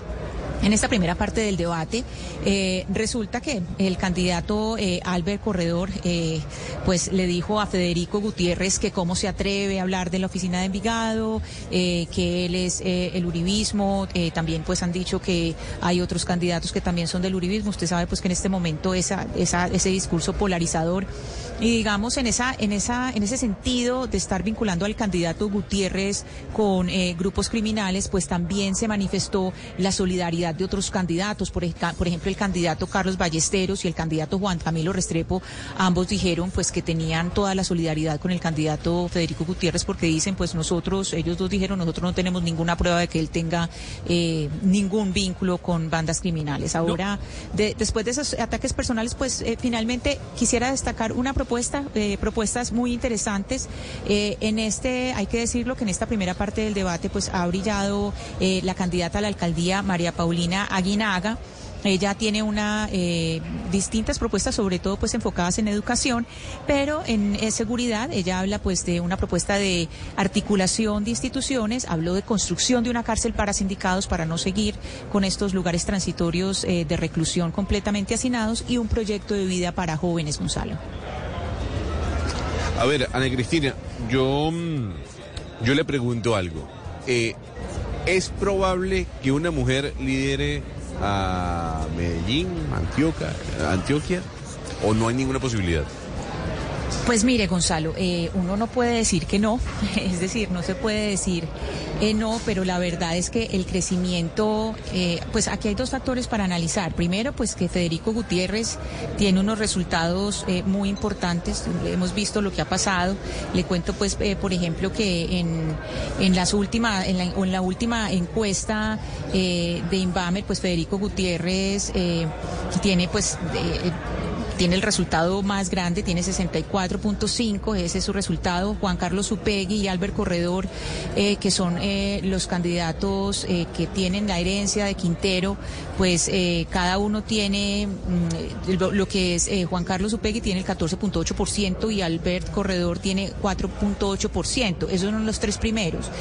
[SPEAKER 19] en esta primera parte del debate, eh, resulta que el candidato eh, Albert Corredor eh, pues le dijo a Federico Gutiérrez que cómo se atreve a hablar de la oficina de Envigado, eh, que él es eh, el uribismo, también pues han dicho que hay otros candidatos que también son del uribismo. Usted sabe pues que en este momento esa, esa, ese discurso polarizador Y digamos, en esa, en esa, en ese sentido de estar vinculando al candidato Gutiérrez con grupos criminales, pues también se manifestó la solidaridad de otros candidatos. Por, ej- por ejemplo, el candidato Carlos Ballesteros y el candidato Juan Camilo Restrepo, ambos dijeron pues que tenían toda la solidaridad con el candidato Federico Gutiérrez porque dicen pues nosotros, ellos dos dijeron, nosotros no tenemos ninguna prueba de que él tenga eh, ningún vínculo con bandas criminales. Ahora, de- después de esos ataques personales, pues eh, finalmente quisiera destacar una propuesta, eh, propuestas muy interesantes. En este, hay que decirlo que en esta primera parte del debate, pues ha brillado la candidata a la alcaldía, María Paulina Aguinaga. Ella tiene una eh, distintas propuestas, sobre todo pues enfocadas en educación, pero en seguridad ella habla pues de una propuesta de articulación de instituciones, habló de construcción de una cárcel para sindicados para no seguir con estos lugares transitorios eh, de reclusión completamente hacinados y un proyecto de vida para jóvenes, Gonzalo.
[SPEAKER 20] A ver, Ana Cristina, yo, mm, yo le pregunto algo. Eh, ¿Es probable que una mujer lidere a Medellín, Antioquia, Antioquia? ¿O no hay ninguna posibilidad?
[SPEAKER 19] Pues mire, Gonzalo, eh, uno no puede decir que no, es decir, no se puede decir eh, no, pero la verdad es que el crecimiento, eh, pues aquí hay dos factores para analizar. Primero, pues que Federico Gutiérrez tiene unos resultados eh, muy importantes, hemos visto lo que ha pasado. Le cuento, pues, eh, por ejemplo, que en, en las últimas, en la, última encuesta eh, de Inbamer, pues Federico Gutiérrez tiene, pues, tiene el resultado más grande, tiene 64.5, ese es su resultado. Juan Carlos Upegui y Albert Corredor, eh, que son eh, los candidatos eh, que tienen la herencia de Quintero, pues cada uno tiene mm, lo, que es Juan Carlos Upegui tiene el 14.8% y Albert Corredor tiene 4.8%. Esos son los tres primeros.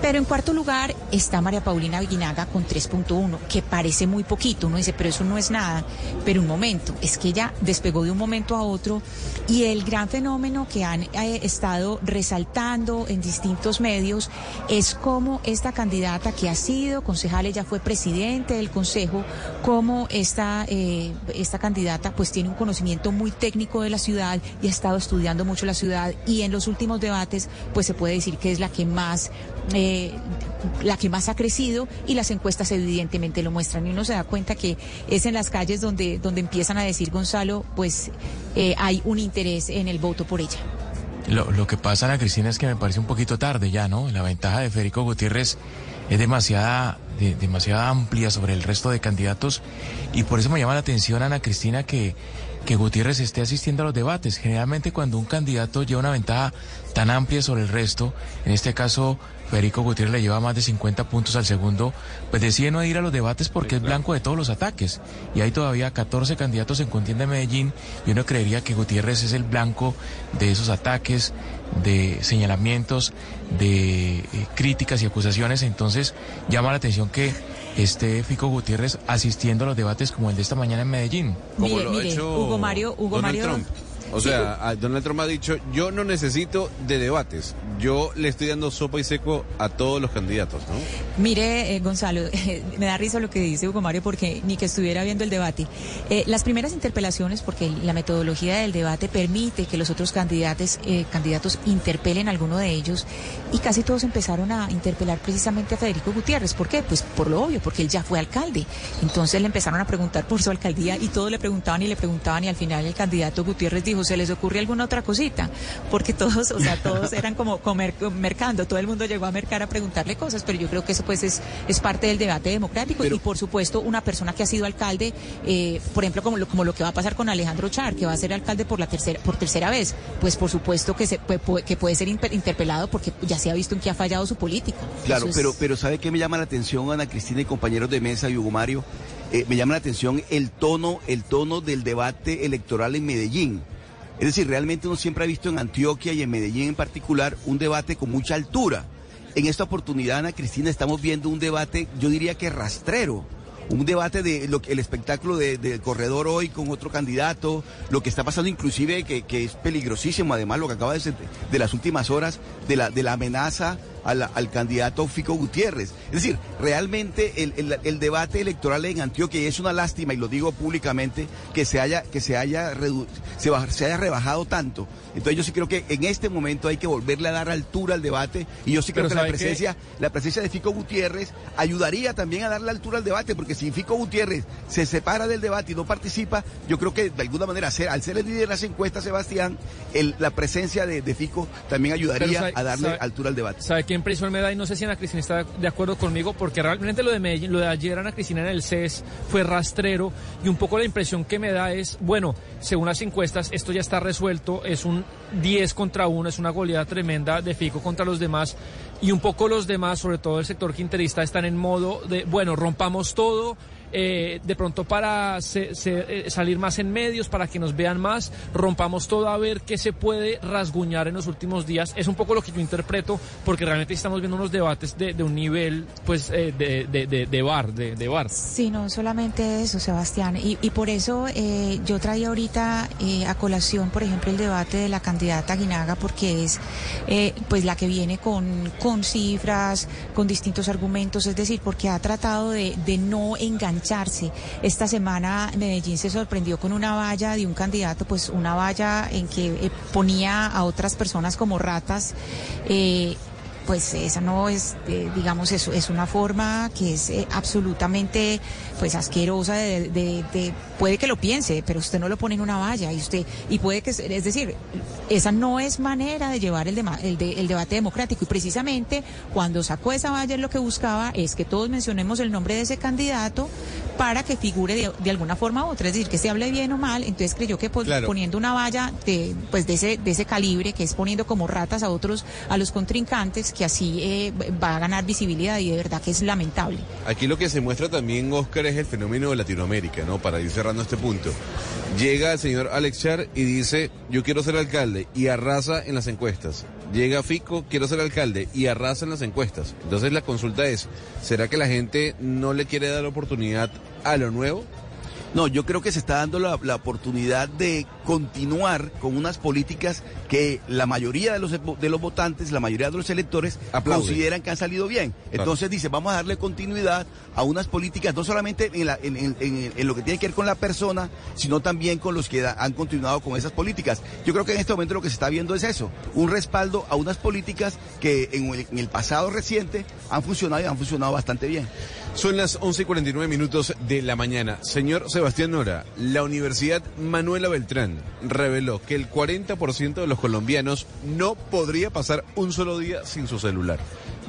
[SPEAKER 19] Pero en cuarto lugar está María Paulina Aguinaga con 3.1, que parece muy poquito. Uno dice, pero eso no es nada. Pero un momento, es que ella despegó de un momento a otro y el gran fenómeno que han eh, estado resaltando en distintos medios es cómo esta candidata que ha sido concejal, ella fue presidente del consejo, cómo esta, eh, esta candidata pues tiene un conocimiento muy técnico de la ciudad y ha estado estudiando mucho la ciudad y en los últimos debates pues se puede decir que es la que más eh, la que más ha crecido y las encuestas evidentemente lo muestran y uno se da cuenta que es en las calles donde, donde empiezan a decir Gonzalo, pues eh, hay un interés en el voto por ella.
[SPEAKER 23] Lo, lo que pasa, Ana Cristina, es que me parece un poquito tarde ya, ¿no? La ventaja de Federico Gutiérrez es demasiada, de- demasiada amplia sobre el resto de candidatos y por eso me llama la atención, Ana Cristina, que, que Gutiérrez esté asistiendo a los debates. Generalmente cuando un candidato lleva una ventaja tan amplia sobre el resto, en este caso Federico Gutiérrez le lleva más de 50 puntos al segundo, pues decide no ir a los debates porque es blanco de todos los ataques. Y hay todavía 14 candidatos en contienda en Medellín y uno creería que Gutiérrez es el blanco de esos ataques, de señalamientos, de eh, críticas y acusaciones. Entonces llama la atención que esté Fico Gutiérrez asistiendo a los debates como el de esta mañana en Medellín.
[SPEAKER 20] Como
[SPEAKER 19] Mire,
[SPEAKER 20] lo ha hecho
[SPEAKER 19] Hugo Mario- Hugo
[SPEAKER 20] Donald
[SPEAKER 19] Mario-
[SPEAKER 20] Trump. O sea, Donald Trump ha dicho, yo no necesito de debates, yo le estoy dando sopa y seco a todos los candidatos, ¿no?
[SPEAKER 19] Mire, eh, Gonzalo, me da risa lo que dice Hugo Mario porque ni que estuviera viendo el debate. Eh, las primeras interpelaciones, porque la metodología del debate permite que los otros candidatos, eh, candidatos interpelen a alguno de ellos y casi todos empezaron a interpelar precisamente a Federico Gutiérrez. ¿Por qué? Pues por lo obvio, porque él ya fue alcalde. Entonces le empezaron a preguntar por su alcaldía y todos le preguntaban y le preguntaban y al final el candidato Gutiérrez dijo, ¿se les ocurre alguna otra cosita? Porque todos, o sea, todos eran como comer, mercando, todo el mundo llegó a mercar a preguntarle cosas, pero yo creo que eso pues es, es parte del debate democrático y por supuesto una persona que ha sido alcalde, eh, por ejemplo, como lo, como lo que va a pasar con Alejandro Char, que va a ser alcalde por la tercera, por tercera vez, pues por supuesto que se puede, puede- que puede ser interpelado porque ya se ha visto en que ha fallado su política.
[SPEAKER 22] Claro,
[SPEAKER 19] es-
[SPEAKER 22] pero, pero ¿sabe qué me llama la atención, Ana Cristina y compañeros de mesa y Hugo Mario? Eh, me llama la atención el tono, el tono del debate electoral en Medellín. Es decir, realmente uno siempre ha visto en Antioquia y en Medellín en particular un debate con mucha altura. En esta oportunidad, Ana Cristina, estamos viendo un debate, yo diría que rastrero. Un debate de lo que el espectáculo de- del corredor hoy con otro candidato, lo que está pasando inclusive que, es peligrosísimo, además lo que acaba de ser de las últimas horas, de la, de la amenaza al, al candidato Fico Gutiérrez. Es decir, realmente el, el- el debate electoral en Antioquia, y es una lástima, y lo digo públicamente, que se haya, que se haya, redu- se, se haya rebajado tanto. Entonces yo sí creo que en este momento hay que volverle a dar altura al debate, y yo sí creo
[SPEAKER 21] Pero
[SPEAKER 22] que la presencia, la presencia de Fico Gutiérrez ayudaría también a darle altura al debate, porque si Fico Gutiérrez se separa del debate y no participa, yo creo que de alguna manera, al ser el líder de las encuestas, Sebastián, el- la presencia de, de Fico también ayudaría
[SPEAKER 21] sabe-
[SPEAKER 22] a darle
[SPEAKER 21] sabe-
[SPEAKER 22] altura al debate.
[SPEAKER 21] ¿Sabe qué impresión me da? Y no sé si Ana Cristina está de acuerdo conmigo, porque realmente lo de Medellín, lo de ayer Ana Cristina en el CES fue rastrero y un poco la impresión que me da es, bueno, según las encuestas, esto ya está resuelto, es un 10 contra 1, es una goleada tremenda de Fico contra los demás y un poco los demás, sobre todo el sector quinterista, están en modo de, bueno, rompamos todo. Eh, de pronto para se- se- eh, salir más en medios, para que nos vean más, rompamos todo a ver qué se puede rasguñar en los últimos días. Es un poco lo que yo interpreto, porque realmente estamos viendo unos debates de, un nivel, pues, eh, de, de, de, bar, de, bar.
[SPEAKER 19] Sí, no solamente eso, Sebastián. Y, por eso eh, yo traía ahorita eh, a colación, por ejemplo, el debate de la candidata Guinaga, porque es pues la que viene con, con cifras, con distintos argumentos, es decir, porque ha tratado de, no Esta semana Medellín se sorprendió con una valla de un candidato, pues una valla en que eh, ponía a otras personas como ratas. eh, pues esa no es, eh, digamos, eso es una forma que es eh, absolutamente, pues asquerosa de, de- de- puede que lo piense, pero usted no lo pone en una valla y usted, y puede que, es decir, esa no es manera de llevar el, dema- el, de- el debate democrático. Y precisamente cuando sacó esa valla lo que buscaba es que todos mencionemos el nombre de ese candidato para que figure de, de alguna forma u otra, es decir, que se hable bien o mal, entonces creyó que pues,
[SPEAKER 20] Claro.
[SPEAKER 19] poniendo una valla de, pues de ese, de ese calibre, que es poniendo como ratas a otros, a los contrincantes, que así eh, va a ganar visibilidad y de verdad que es lamentable.
[SPEAKER 20] Aquí lo que se muestra también, Oscar, es el fenómeno de Latinoamérica, ¿no? Para ir cerrando este punto. Llega el señor Alex Char y dice, yo quiero ser alcalde, y arrasa en las encuestas. Llega Fico, quiero ser alcalde, y arrasa en las encuestas. Entonces la consulta es, ¿será que la gente no le quiere dar oportunidad a lo nuevo?
[SPEAKER 22] No, yo creo que se está dando la, la oportunidad de continuar con unas políticas que la mayoría de los, de los votantes, la mayoría de los electores consideran que han salido bien.
[SPEAKER 20] Claro.
[SPEAKER 22] Entonces dice, vamos a darle continuidad a unas políticas, no solamente en, la- en- en- en- en lo que tiene que ver con la persona, sino también con los que da- han continuado con esas políticas. Yo creo que en este momento lo que se está viendo es eso, un respaldo a unas políticas que en el, en el pasado reciente han funcionado y han funcionado bastante bien.
[SPEAKER 20] Son las 11 y 49 minutos de la mañana. Señor Sebastián Nora, la Universidad Manuela Beltrán reveló que el 40% de los colombianos no podría pasar un solo día sin su celular.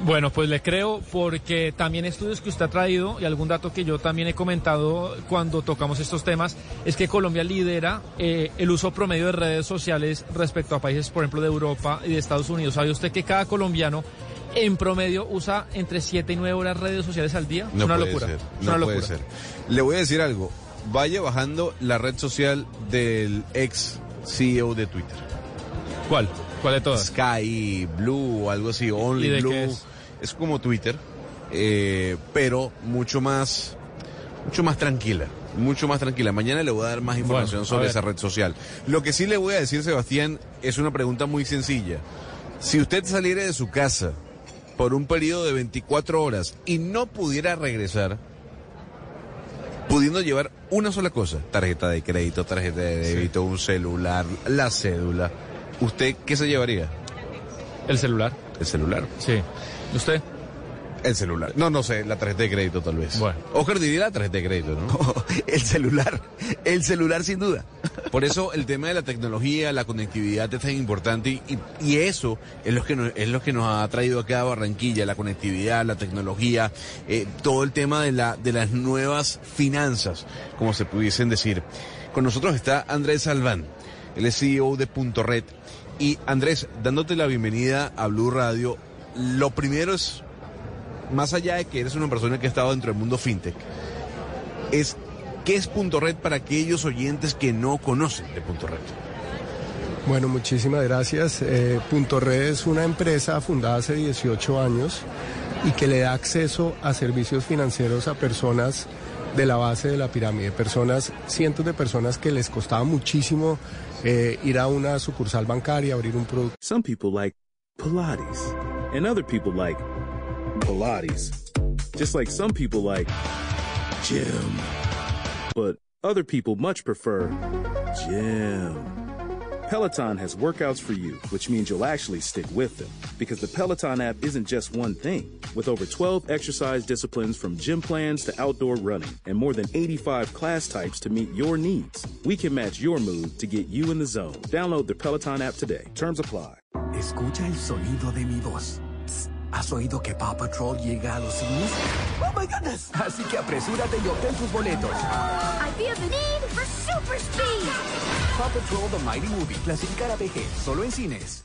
[SPEAKER 21] Bueno, pues le creo porque también estudios que usted ha traído y algún dato que yo también he comentado cuando tocamos estos temas es que Colombia lidera eh, el uso promedio de redes sociales respecto a países, por ejemplo, de Europa y de Estados Unidos. ¿Sabe usted que cada colombiano en promedio usa entre 7 y 9 horas redes sociales al día?
[SPEAKER 20] No
[SPEAKER 21] es una
[SPEAKER 20] puede
[SPEAKER 21] locura.
[SPEAKER 20] ser,
[SPEAKER 21] es
[SPEAKER 20] no
[SPEAKER 21] una
[SPEAKER 20] puede ser. Le voy a decir algo. Vaya bajando la red social del ex CEO de Twitter.
[SPEAKER 21] ¿Cuál? ¿Cuál de todas?
[SPEAKER 20] Sky, Blue algo así, Only
[SPEAKER 21] ¿Y de
[SPEAKER 20] Blue.
[SPEAKER 21] es?
[SPEAKER 20] Es como Twitter, eh, pero mucho más, mucho más tranquila. Mucho más tranquila. Mañana le voy a dar más información
[SPEAKER 21] Bueno,
[SPEAKER 20] sobre esa red social. Lo que sí le voy a decir, Sebastián, es una pregunta muy sencilla. Si usted saliera de su casa por un periodo de 24 horas y no pudiera regresar, pudiendo llevar una sola cosa, tarjeta de crédito, tarjeta de débito, un celular, la cédula, ¿usted qué se llevaría?
[SPEAKER 21] El celular.
[SPEAKER 20] El celular.
[SPEAKER 21] Sí. ¿Usted?
[SPEAKER 20] El celular. No, no sé, la tarjeta de crédito tal vez.
[SPEAKER 21] Bueno.
[SPEAKER 20] Oscar diría la tarjeta de crédito, ¿no?
[SPEAKER 22] el celular, el celular sin duda.
[SPEAKER 20] Por eso el tema de la tecnología, la conectividad es tan importante y, y eso es lo, que nos, es lo que nos ha traído acá a Barranquilla, la conectividad, la tecnología, eh, todo el tema de, la, de las nuevas finanzas, como se pudiesen decir. Con nosotros está Andrés Salván, él es CEO de Punto Red. Y Andrés, dándote la bienvenida a Blue Radio, lo primero es, más allá de que eres una persona que ha estado dentro del mundo fintech, es ¿qué es Punto Red para aquellos oyentes que no conocen de Punto Red?
[SPEAKER 44] Bueno, muchísimas gracias. Eh, Punto Red es una empresa fundada hace 18 años y que le da acceso a servicios financieros a personas de la base de la pirámide, personas, cientos de personas que les costaba muchísimo eh, ir a una sucursal bancaria, abrir un producto.
[SPEAKER 7] Some people like Pilates. And other people like Pilates. Just like some people like gym. But other people much prefer gym. Peloton has workouts for you, which means you'll actually stick with them. Because the Peloton app isn't just one thing. With over 12 exercise disciplines from gym plans to outdoor running, and more than 85 class types to meet your needs, we can match your mood to get you in the zone. Download the Peloton app today. Terms apply.
[SPEAKER 12] Escucha el sonido de mi voz. ¿Has oído que Paw Patrol llega a los cines? ¡Oh, my goodness! Así que apresúrate y obtén tus boletos.
[SPEAKER 45] I feel the need for super speed.
[SPEAKER 12] Paw Patrol The Mighty Movie, clasificar a PG, solo en cines.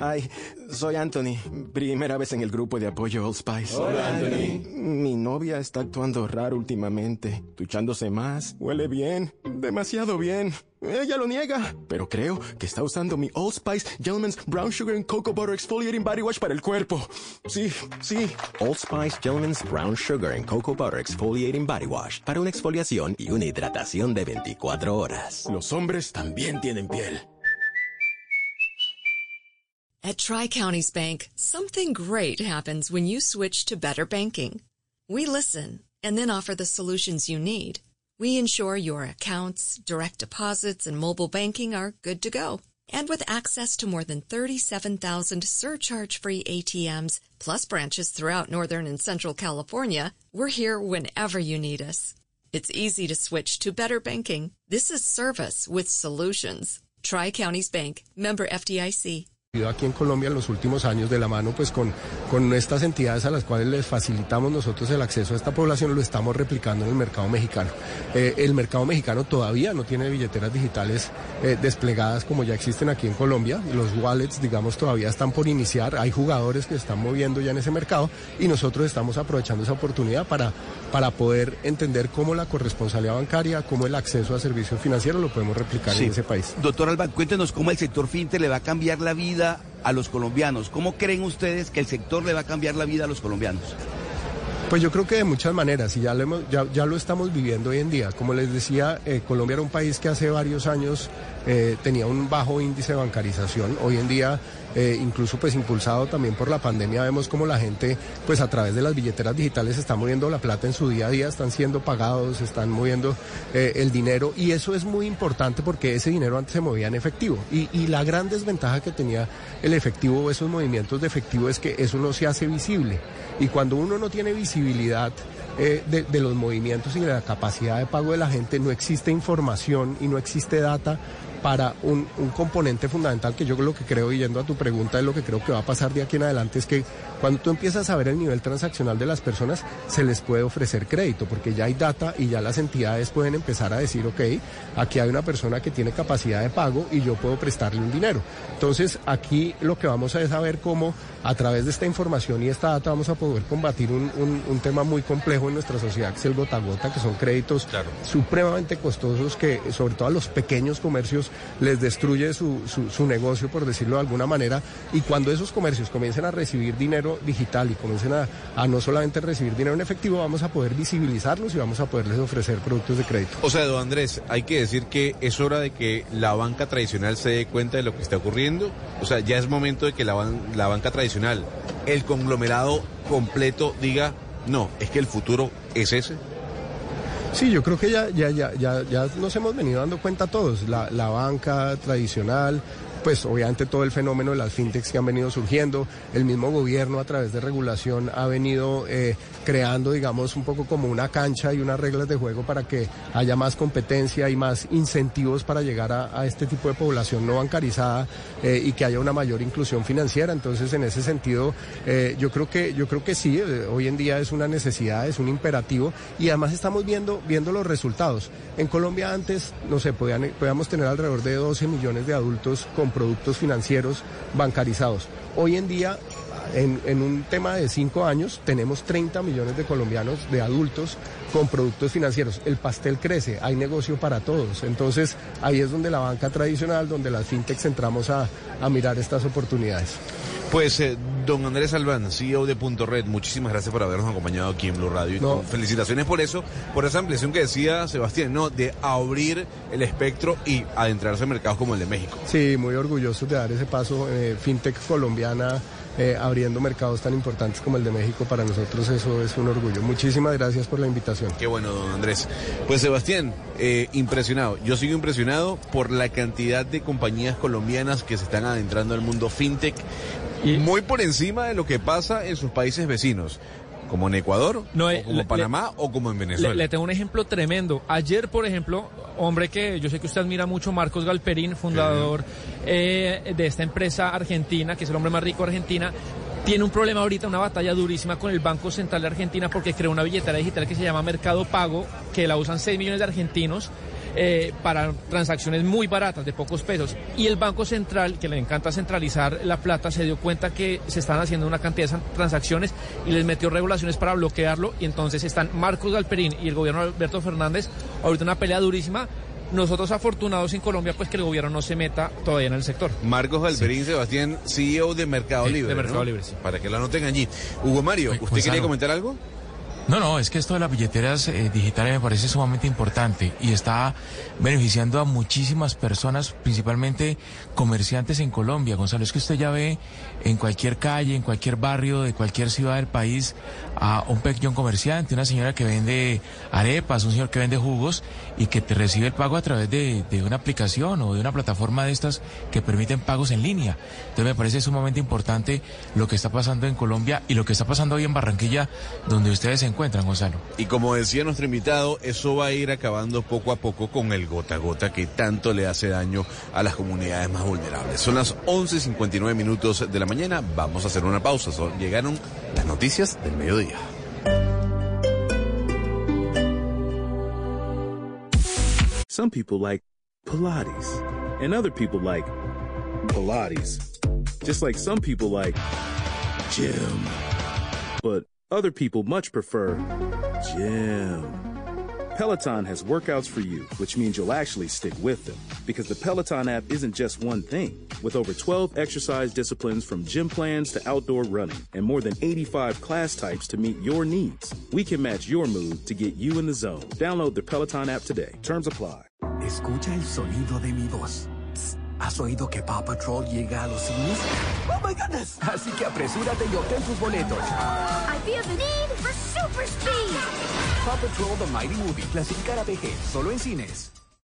[SPEAKER 14] Hi, soy Anthony. Primera vez en el grupo de apoyo Old Spice.
[SPEAKER 43] Hola, Anthony.
[SPEAKER 14] Mi novia está actuando raro últimamente, duchándose más, huele bien, demasiado bien. Ella lo niega, pero creo que está usando mi Old Spice Gentleman's Brown Sugar and Cocoa Butter Exfoliating Body Wash para el cuerpo. Sí, sí.
[SPEAKER 40] Old Spice Gentleman's Brown Sugar and Cocoa Butter Exfoliating Body Wash para una exfoliación y una hidratación de 24 horas.
[SPEAKER 14] Los hombres también tienen piel.
[SPEAKER 17] At Tri Counties Bank, something great happens when you switch to better banking. We listen and then offer the solutions you need. We ensure your accounts, direct deposits, and mobile banking are good to go. And with access to more than 37,000 surcharge-free ATMs, plus branches throughout Northern and Central California, we're here whenever you need us. It's easy to switch to better banking. This is service with solutions. Tri Counties Bank, member FDIC.
[SPEAKER 44] Aquí en Colombia en los últimos años de la mano pues con, con estas entidades a las cuales les facilitamos nosotros el acceso a esta población lo estamos replicando en el mercado mexicano. Eh, el mercado mexicano todavía no tiene billeteras digitales eh, desplegadas como ya existen aquí en Colombia. Los wallets digamos todavía están por iniciar. Hay jugadores que están moviendo ya en ese mercado y nosotros estamos aprovechando esa oportunidad para, para poder entender cómo la corresponsabilidad bancaria, cómo el acceso a servicios financieros lo podemos replicar
[SPEAKER 22] Sí.
[SPEAKER 44] en ese país.
[SPEAKER 22] Doctor Alba, cuéntenos cómo el sector fintech le va a cambiar la vida a los colombianos. ¿Cómo creen ustedes que el sector le va a cambiar la vida a los colombianos?
[SPEAKER 44] Pues yo creo que de muchas maneras, y ya lo, hemos- ya, ya lo estamos viviendo hoy en día. Como les decía, eh, Colombia era un país que hace varios años eh, tenía un bajo índice de bancarización. Hoy en día, eh, incluso pues impulsado también por la pandemia, vemos como la gente pues a través de las billeteras digitales está moviendo la plata en su día a día, están siendo pagados, están moviendo eh, el dinero y eso es muy importante porque ese dinero antes se movía en efectivo. Y, y la gran desventaja que tenía el efectivo o esos movimientos de efectivo es que eso no se hace visible. Y cuando uno no tiene visibilidad eh, de, de los movimientos y de la capacidad de pago de la gente, no existe información y no existe data para un, un componente fundamental que yo lo que creo, yendo a tu pregunta, es lo que creo que va a pasar de aquí en adelante, es que cuando tú empiezas a ver el nivel transaccional de las personas, se les puede ofrecer crédito, porque ya hay data y ya las entidades pueden empezar a decir, ok, aquí hay una persona que tiene capacidad de pago y yo puedo prestarle un dinero. Entonces, aquí lo que vamos a es a ver cómo a través de esta información y esta data vamos a poder combatir un, un- un tema muy complejo en nuestra sociedad, que es el gota a gota, que son créditos supremamente costosos que, sobre todo a los pequeños comercios, les destruye su, su- su negocio, por decirlo de alguna manera. Y cuando esos comercios comiencen a recibir dinero digital y comiencen a, a no solamente recibir dinero en efectivo, vamos a poder visibilizarlos y vamos a poderles ofrecer productos de crédito.
[SPEAKER 20] O sea, don Andrés, hay que decir que es hora de que la banca tradicional se dé cuenta de lo que está ocurriendo. O sea, ya es momento de que la, ban- la banca tradicional, el conglomerado completo, diga, no, es que el futuro es ese.
[SPEAKER 44] Sí, yo creo que ya, ya, ya, ya, ya nos hemos venido dando cuenta todos, la, la banca tradicional, pues obviamente todo el fenómeno de las fintechs que han venido surgiendo, el mismo gobierno a través de regulación ha venido eh, creando, digamos, un poco como una cancha y unas reglas de juego para que haya más competencia y más incentivos para llegar a, este tipo de población no bancarizada eh, y que haya una mayor inclusión financiera. Entonces, en ese sentido, eh, yo creo que yo creo que sí, eh, hoy en día es una necesidad, es un imperativo y además estamos viendo viendo los resultados. En Colombia antes, no sé, podían, podíamos tener alrededor de 12 millones de adultos con productos financieros bancarizados. Hoy en día En, en, un tema de cinco años tenemos 30 millones de colombianos, de adultos, con productos financieros. El pastel crece, hay negocio para todos. Entonces ahí es donde la banca tradicional, donde las fintechs entramos a, a mirar estas oportunidades.
[SPEAKER 20] Pues, eh, don Andrés Albán, CEO de Punto Red, muchísimas gracias por habernos acompañado aquí en Blue Radio. No. felicitaciones por eso, por esa ampliación que decía Sebastián, ¿no? De abrir el espectro y adentrarse en mercados como el de México.
[SPEAKER 44] Sí, muy orgulloso de dar ese paso. Eh, fintech colombiana eh, abriendo mercados tan importantes como el de México, para nosotros eso es un orgullo. Muchísimas gracias por la invitación.
[SPEAKER 20] Qué bueno, don Andrés. Pues Sebastián, eh, impresionado. Yo sigo impresionado por la cantidad de compañías colombianas que se están adentrando al mundo fintech, y muy por encima de lo que pasa en sus países vecinos como en Ecuador, no, o como le, Panamá o como en Venezuela.
[SPEAKER 21] Le, le, tengo un ejemplo tremendo. Ayer, por ejemplo, hombre que yo sé que usted admira mucho, Marcos Galperín, fundador eh, de esta empresa argentina, que es el hombre más rico de Argentina, tiene un problema ahorita, una batalla durísima con el Banco Central de Argentina porque creó una billetera digital que se llama Mercado Pago, que la usan 6 millones de argentinos eh, para transacciones muy baratas, de pocos pesos. Y el Banco Central, que le encanta centralizar la plata, se dio cuenta que se están haciendo una cantidad de transacciones y les metió regulaciones para bloquearlo. Y entonces están Marcos Galperín y el gobierno de Alberto Fernández ahorita una pelea durísima nosotros afortunados en Colombia, pues que el gobierno no se meta todavía en el sector.
[SPEAKER 20] Marcos Galperín, sí. Sebastián, CEO de Mercado
[SPEAKER 21] sí,
[SPEAKER 20] Libre.
[SPEAKER 21] De Mercado
[SPEAKER 20] ¿no?
[SPEAKER 21] Libre, sí.
[SPEAKER 20] Para que la anoten allí. Hugo Mario, ¿usted
[SPEAKER 23] pues,
[SPEAKER 20] quería comentar algo?
[SPEAKER 23] No, no, es que esto de las billeteras eh, digitales me parece sumamente importante y está beneficiando a muchísimas personas, principalmente comerciantes en Colombia. Gonzalo, es que usted ya ve en cualquier calle, en cualquier barrio de cualquier ciudad del país a un pequeño comerciante, una señora que vende arepas, un señor que vende jugos y que te recibe el pago a través de, de una aplicación o de una plataforma de estas que permiten pagos en línea. Entonces me parece sumamente importante lo que está pasando en Colombia y lo que está pasando hoy en Barranquilla, donde ustedes se encuentran, Gonzalo.
[SPEAKER 20] Y como decía nuestro invitado, eso va a ir acabando poco a poco con el gota a gota que tanto le hace daño a las comunidades más vulnerables. Son las 11.59 minutos de la mañana, vamos a hacer una pausa. Son, llegaron las noticias del mediodía.
[SPEAKER 7] Some people like Pilates, and other people like Pilates. Just like some people like gym. But other people much prefer gym. Peloton has workouts for you, which means you'll actually stick with them. Because the Peloton app isn't just one thing. With over 12 exercise disciplines from gym plans to outdoor running, and more than 85 class types to meet your needs, we can match your mood to get you in the zone. Download the Peloton app today. Terms apply.
[SPEAKER 12] Escucha el sonido de mi voz. ¿Has oído que Paw Patrol llega a los cines? ¡Oh, my goodness! Así que apresúrate y obtén tus boletos.
[SPEAKER 45] I feel the need for super speed.
[SPEAKER 12] Paw Patrol The Mighty Movie. Clasificar a PG. Solo en cines.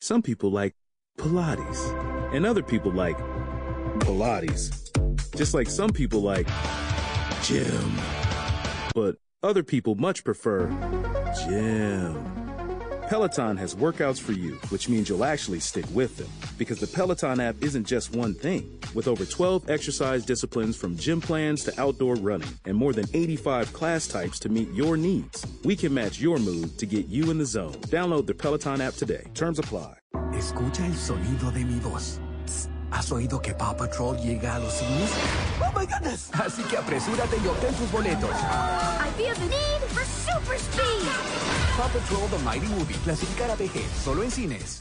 [SPEAKER 7] Some people like Pilates, and other people like Pilates. Just like some people like gym. But other people much prefer gym. Peloton has workouts for you, which means you'll actually stick with them. Because the Peloton app isn't just one thing. With over 12 exercise disciplines from gym plans to outdoor running, and more than 85 class types to meet your needs, we can match your mood to get you in the zone. Download the Peloton app today. Terms apply.
[SPEAKER 12] Escucha el sonido de mi voz. ¿Has oído que Paw Patrol llega a los cines? ¡Oh, my goodness! Así que apresúrate y obtén tus boletos.
[SPEAKER 45] I feel the need for super speed.
[SPEAKER 12] Paw Patrol The Mighty Movie. PG. Solo en cines.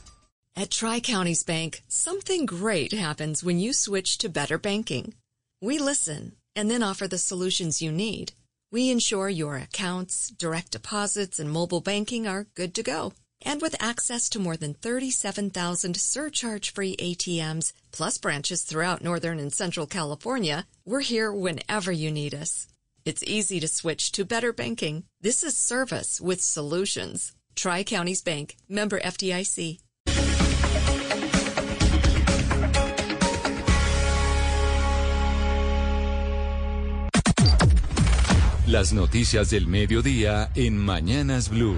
[SPEAKER 17] At Tri Counties Bank, something great happens when you switch to better banking. We listen and then offer the solutions you need. We ensure your accounts, direct deposits, and mobile banking are good to go. And with access to more than 37,000 surcharge-free ATMs, plus branches throughout Northern and Central California, we're here whenever you need us. It's easy to switch to better banking. This is service with solutions. Tri Counties Bank, member FDIC.
[SPEAKER 30] Las noticias del mediodía en Mañanas Blue.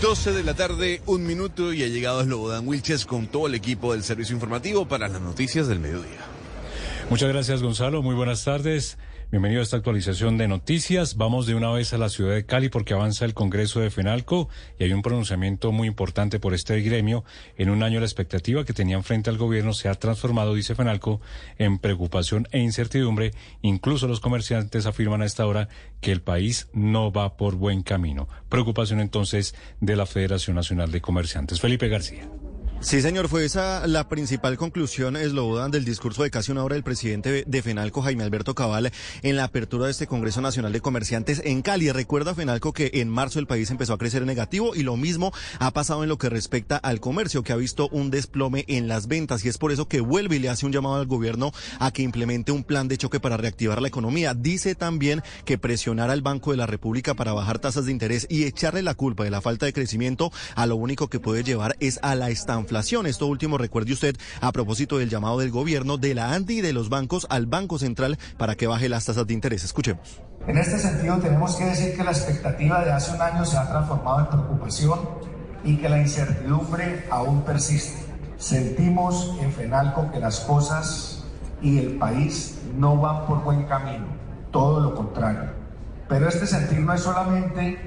[SPEAKER 20] 12 de la tarde, un minuto y ha llegado Slobodan Wilches con todo el equipo del servicio informativo para las noticias del mediodía.
[SPEAKER 3] Muchas gracias Gonzalo, muy buenas tardes. Bienvenido a esta actualización de noticias. Vamos de una vez a la ciudad de Cali porque avanza el Congreso de FENALCO y hay un pronunciamiento muy importante por este gremio. En un año la expectativa que tenían frente al gobierno se ha transformado, dice FENALCO, en preocupación e incertidumbre. Incluso los comerciantes afirman a esta hora que el país no va por buen camino. Preocupación entonces de la Federación Nacional de Comerciantes. Felipe García.
[SPEAKER 6] Sí, señor, fue esa la principal conclusión, eslogan del discurso de casi una hora del presidente de FENALCO, Jaime Alberto Cabal, en la apertura de este Congreso Nacional de Comerciantes en Cali. Recuerda, FENALCO, que en marzo el país empezó a crecer en negativo y lo mismo ha pasado en lo que respecta al comercio, que ha visto un desplome en las ventas y es por eso que vuelve y le hace un llamado al gobierno a que implemente un plan de choque para reactivar la economía. Dice también que presionar al Banco de la República para bajar tasas de interés y echarle la culpa de la falta de crecimiento a lo único que puede llevar es a la estanflación esto último, recuerde usted, a propósito del llamado del gobierno, de la ANDI y de los bancos al Banco Central para que baje las tasas de interés. Escuchemos.
[SPEAKER 46] En este sentido, tenemos que decir que la expectativa de hace un año se ha transformado en preocupación y que la incertidumbre aún persiste. Sentimos en FENALCO que las cosas y el país no van por buen camino, todo lo contrario. Pero este sentir no es solamente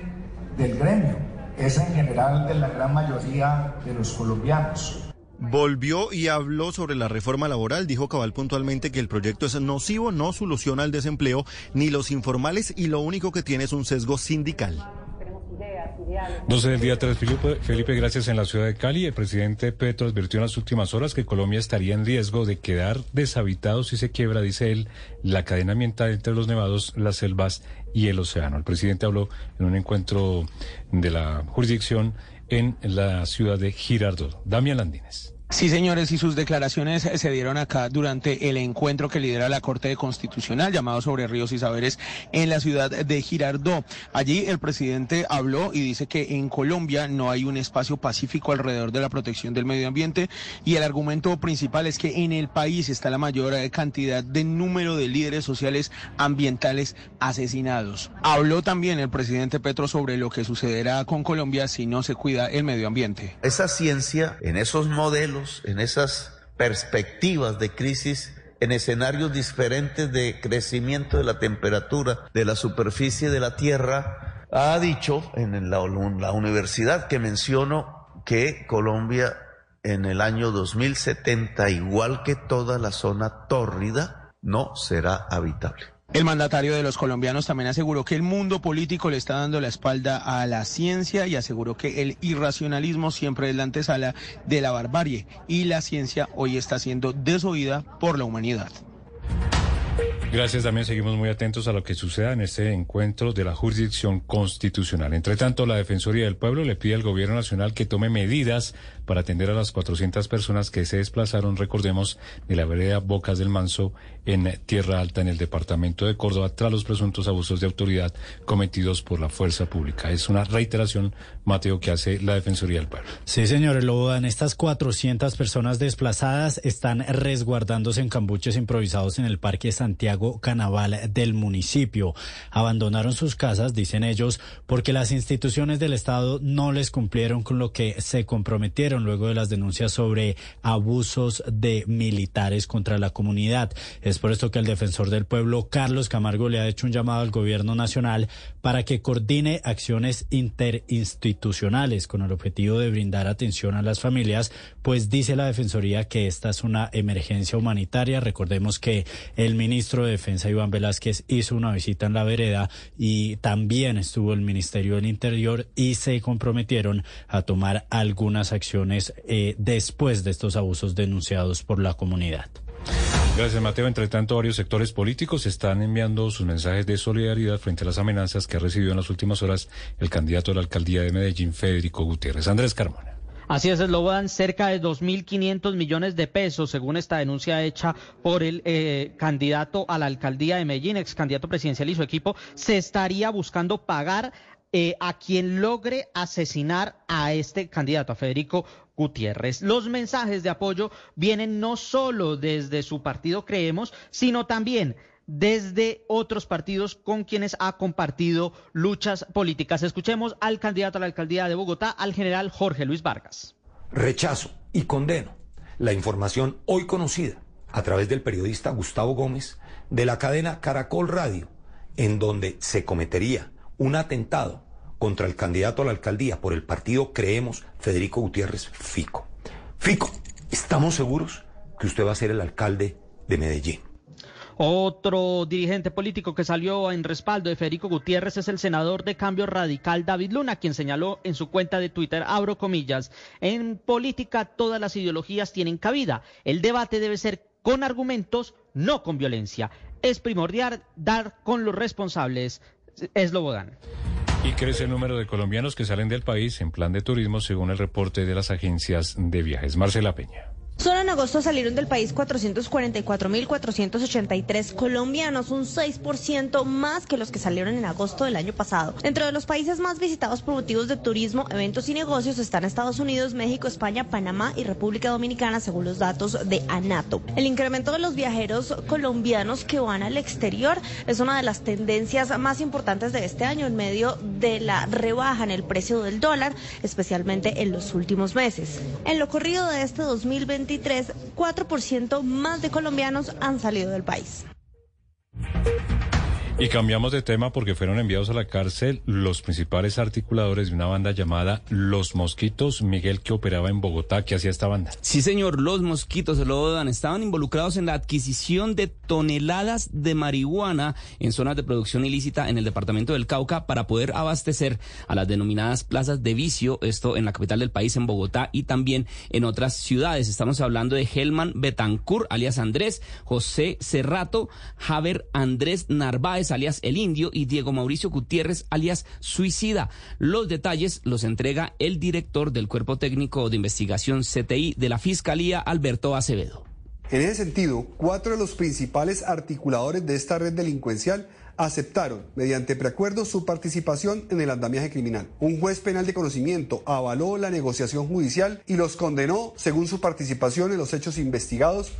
[SPEAKER 46] del gremio, es en general de la gran mayoría de los colombianos.
[SPEAKER 6] Volvió y habló sobre la reforma laboral. Dijo Cabal puntualmente que el proyecto es nocivo, no soluciona el desempleo ni los informales y lo único que tiene es un sesgo sindical.
[SPEAKER 3] 12 del día 3, Felipe, Felipe, gracias. En la ciudad de Cali, el presidente Petro advirtió en las últimas horas que Colombia estaría en riesgo de quedar deshabitado si se quiebra, dice él, la cadena ambiental entre los nevados, las selvas y el océano. El presidente habló en un encuentro de la jurisdicción en la ciudad de Girardot. Damián Landines.
[SPEAKER 47] Sí, señores, y sus declaraciones se dieron acá durante el encuentro que lidera la Corte Constitucional llamado sobre ríos y saberes en la ciudad de Girardó. Allí el presidente habló y dice que en Colombia no hay un espacio pacífico alrededor de la protección del medio ambiente y el argumento principal es que en el país está la mayor cantidad de número de líderes sociales ambientales asesinados. Habló también el presidente Petro sobre lo que sucederá con Colombia si no se cuida el medio ambiente.
[SPEAKER 48] Esa ciencia en esos modelos en esas perspectivas de crisis en escenarios diferentes de crecimiento de la temperatura de la superficie de la Tierra, ha dicho en la, la universidad que menciono que Colombia en el año 2070, igual que toda la zona tórrida, no será habitable.
[SPEAKER 47] El mandatario de los colombianos también aseguró que el mundo político le está dando la espalda a la ciencia y aseguró que el irracionalismo siempre es la antesala de la barbarie y la ciencia hoy está siendo desoída por la humanidad.
[SPEAKER 3] Gracias, también seguimos muy atentos a lo que suceda en este encuentro de la jurisdicción constitucional. Entre tanto, la Defensoría del Pueblo le pide al Gobierno Nacional que tome medidas para atender a las 400 personas que se desplazaron, recordemos, de la vereda Bocas del Manso en Tierra Alta, en el departamento de Córdoba, tras los presuntos abusos de autoridad cometidos por la fuerza pública. Es una reiteración, Mateo, que hace la Defensoría del Pueblo.
[SPEAKER 49] Sí, señor en Estas 400 personas desplazadas están resguardándose en cambuches improvisados en el Parque Santiago Canaval del municipio. Abandonaron sus casas, dicen ellos, porque las instituciones del Estado no les cumplieron con lo que se comprometieron luego de las denuncias sobre abusos de militares contra la comunidad. Es por esto que el defensor del pueblo, Carlos Camargo, le ha hecho un llamado al gobierno nacional para que coordine acciones interinstitucionales con el objetivo de brindar atención a las familias, pues dice la Defensoría que esta es una emergencia humanitaria. Recordemos que el ministro de Defensa, Iván Velázquez, hizo una visita en la vereda y también estuvo el Ministerio del Interior y se comprometieron a tomar algunas acciones eh, después de estos abusos denunciados por la comunidad.
[SPEAKER 3] Gracias, Mateo. Entre tanto, varios sectores políticos están enviando sus mensajes de solidaridad frente a las amenazas que ha recibido en las últimas horas el candidato a la alcaldía de Medellín, Federico Gutiérrez. Andrés Carmona.
[SPEAKER 33] Así es, dan cerca de 2.500 millones de pesos, según esta denuncia hecha por el eh, candidato a la alcaldía de Medellín, ex candidato presidencial y su equipo, se estaría buscando pagar eh, a quien logre asesinar a este candidato, a Federico Gutiérrez. Los mensajes de apoyo vienen no solo desde su partido Creemos, sino también desde otros partidos con quienes ha compartido luchas políticas. Escuchemos al candidato a la alcaldía de Bogotá, al general Jorge Luis Vargas.
[SPEAKER 50] Rechazo y condeno la información hoy conocida a través del periodista Gustavo Gómez de la cadena Caracol Radio, en donde se cometería un atentado contra el candidato a la alcaldía por el partido Creemos, Federico Gutiérrez Fico. Fico, estamos seguros que usted va a ser el alcalde de Medellín.
[SPEAKER 33] Otro dirigente político que salió en respaldo de Federico Gutiérrez es el senador de Cambio Radical David Luna, quien señaló en su cuenta de Twitter, abro comillas, en política todas las ideologías tienen cabida. El debate debe ser con argumentos, no con violencia. Es primordial dar con los responsables. Es Lobodán.
[SPEAKER 3] Y crece el número de colombianos que salen del país en plan de turismo según el reporte de las agencias de viajes. Marcela Peña.
[SPEAKER 51] Solo en agosto salieron del país 444.483 colombianos, un 6% más que los que salieron en agosto del año pasado. Dentro de los países más visitados por motivos de turismo, eventos y negocios están Estados Unidos, México, España, Panamá y República Dominicana, según los datos de ANATO. El incremento de los viajeros colombianos que van al exterior es una de las tendencias más importantes de este año en medio de la rebaja en el precio del dólar, especialmente en los últimos meses. En lo corrido de este 2020, 4% más de colombianos han salido del país.
[SPEAKER 3] Y cambiamos de tema porque fueron enviados a la cárcel los principales articuladores de una banda llamada Los Mosquitos, Miguel, que operaba en Bogotá. ¿Qué hacía esta banda?
[SPEAKER 52] Sí, señor, los Mosquitos, se lo dan, estaban involucrados en la adquisición de toneladas de marihuana en zonas de producción ilícita en el departamento del Cauca para poder abastecer a las denominadas plazas de vicio, esto en la capital del país, en Bogotá y también en otras ciudades. Estamos hablando de Helman Betancur, alias Andrés, José Cerrato, Javier Andrés Narváez, alias El Indio, y Diego Mauricio Gutiérrez, alias Suicida. Los detalles los entrega el director del Cuerpo Técnico de Investigación CTI de la Fiscalía, Alberto Acevedo.
[SPEAKER 53] En ese sentido, cuatro de los principales articuladores de esta red delincuencial aceptaron, mediante preacuerdo, su participación en el andamiaje criminal. Un juez penal de conocimiento avaló la negociación judicial y los condenó, según su participación en los hechos investigados,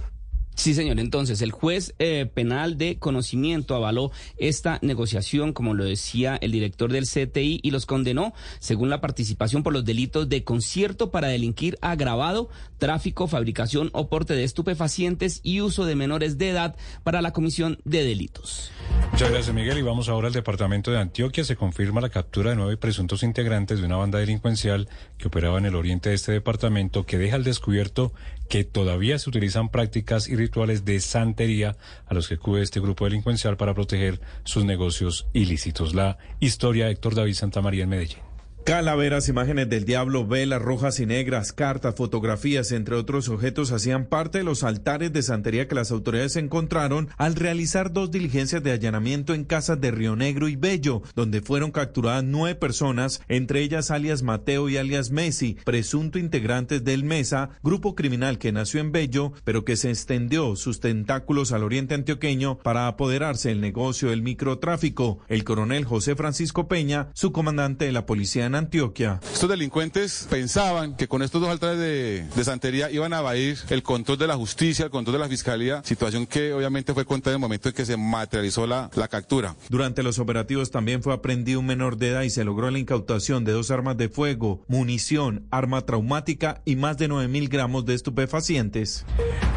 [SPEAKER 52] Sí, señor. Entonces, el juez eh, penal de conocimiento avaló esta negociación, como lo decía el director del CTI, y los condenó según la participación por los delitos de concierto para delinquir agravado, tráfico, fabricación o porte de estupefacientes y uso de menores de edad para la comisión de delitos.
[SPEAKER 3] Muchas gracias, Miguel. Y vamos ahora al departamento de Antioquia. Se confirma la captura de nueve presuntos integrantes de una banda delincuencial que operaba en el oriente de este departamento, que deja al descubierto que todavía se utilizan prácticas y rituales de santería a los que acude este grupo delincuencial para proteger sus negocios ilícitos. La historia Héctor David Santamaría en Medellín.
[SPEAKER 54] Calaveras, imágenes del diablo, velas rojas y negras, cartas, fotografías, entre otros objetos, hacían parte de los altares de santería que las autoridades encontraron al realizar dos diligencias de allanamiento en casas de Río Negro y Bello, donde fueron capturadas nueve personas, entre ellas alias Mateo y alias Messi, presunto integrantes del MESA, grupo criminal que nació en Bello, pero que se extendió sus tentáculos al oriente antioqueño para apoderarse del negocio del microtráfico. El coronel José Francisco Peña, su comandante de la policía en Antioquia.
[SPEAKER 55] Estos delincuentes pensaban que con estos dos altares de, de, santería iban a evadir el control de la justicia, el control de la fiscalía, situación que obviamente fue contra el momento en que se materializó la, la captura.
[SPEAKER 54] Durante los operativos también fue aprendido un menor de edad y se logró la incautación de dos armas de fuego, munición, arma traumática y más de 9 mil gramos de estupefacientes.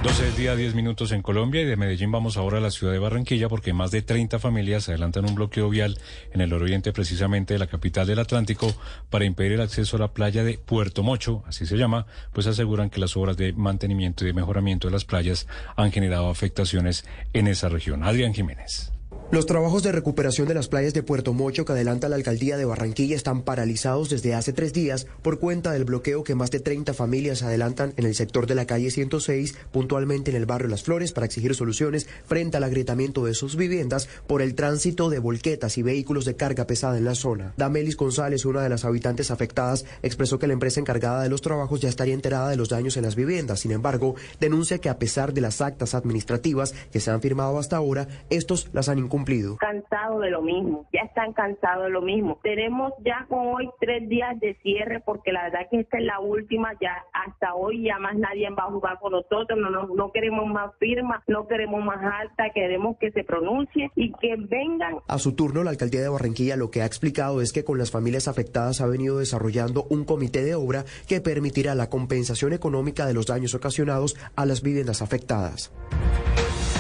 [SPEAKER 3] 12 del día, 10 minutos en Colombia y de Medellín vamos ahora a la ciudad de Barranquilla porque más de 30 familias adelantan un bloqueo vial en el oriente precisamente de la capital del Atlántico para impedir el acceso a la playa de Puerto Mocho, así se llama, pues aseguran que las obras de mantenimiento y de mejoramiento de las playas han generado afectaciones en esa región. Adrián Jiménez.
[SPEAKER 46] Los trabajos de recuperación de las playas de Puerto Mocho que adelanta la alcaldía de Barranquilla están paralizados desde hace tres días por cuenta del bloqueo que más de 30 familias adelantan en el sector de la calle 106, puntualmente en el barrio Las Flores, para exigir soluciones frente al agrietamiento de sus viviendas por el tránsito de volquetas y vehículos de carga pesada en la zona. Damelis González, una de las habitantes afectadas, expresó que la empresa encargada de los trabajos ya estaría enterada de los daños en las viviendas. Sin embargo, denuncia que a pesar de las actas administrativas que se han firmado hasta ahora, estos las han incumplido cumplido.
[SPEAKER 54] Cansado de lo mismo, ya están cansados de lo mismo. Tenemos ya con hoy tres días de cierre porque la verdad que esta es la última, ya hasta hoy ya más nadie va a jugar con nosotros, no, no, no queremos más firmas, no queremos más alta, queremos que se pronuncie y que vengan.
[SPEAKER 46] A su turno, la alcaldía de Barranquilla lo que ha explicado es que con las familias afectadas ha venido desarrollando un comité de obra que permitirá la compensación económica de los daños ocasionados a las viviendas afectadas.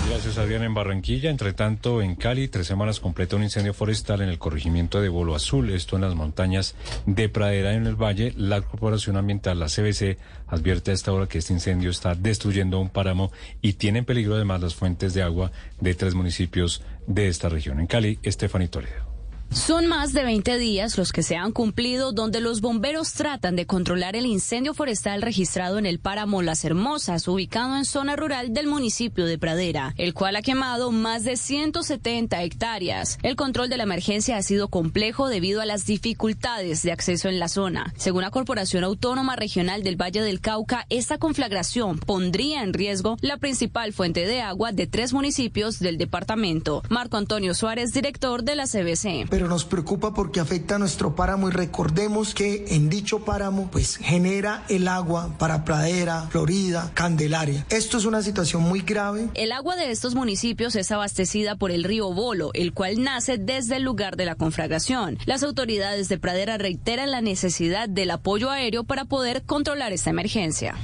[SPEAKER 3] Gracias, Adrián. En Barranquilla, entre tanto, en Cali, tres semanas completa un incendio forestal en el corregimiento de Bolo Azul, esto en las montañas de Pradera en el Valle. La Corporación Ambiental, la CBC, advierte a esta hora que este incendio está destruyendo un páramo y tiene en peligro además las fuentes de agua de tres municipios de esta región. En Cali, Estefany Toledo.
[SPEAKER 56] Son más de 20 días los que se han cumplido donde los bomberos tratan de controlar el incendio forestal registrado en el páramo Las Hermosas, ubicado en zona rural del municipio de Pradera, el cual ha quemado más de 170 hectáreas. El control de la emergencia ha sido complejo debido a las dificultades de acceso en la zona. Según la Corporación Autónoma Regional del Valle del Cauca, esta conflagración pondría en riesgo la principal fuente de agua de tres municipios del departamento. Marco Antonio Suárez, director de la CBC
[SPEAKER 57] pero nos preocupa porque afecta a nuestro páramo y recordemos que en dicho páramo pues genera el agua para Pradera, Florida, Candelaria. Esto es una situación muy grave.
[SPEAKER 56] El agua de estos municipios es abastecida por el río Bolo, el cual nace desde el lugar de la conflagración. Las autoridades de Pradera reiteran la necesidad del apoyo aéreo para poder controlar esta emergencia.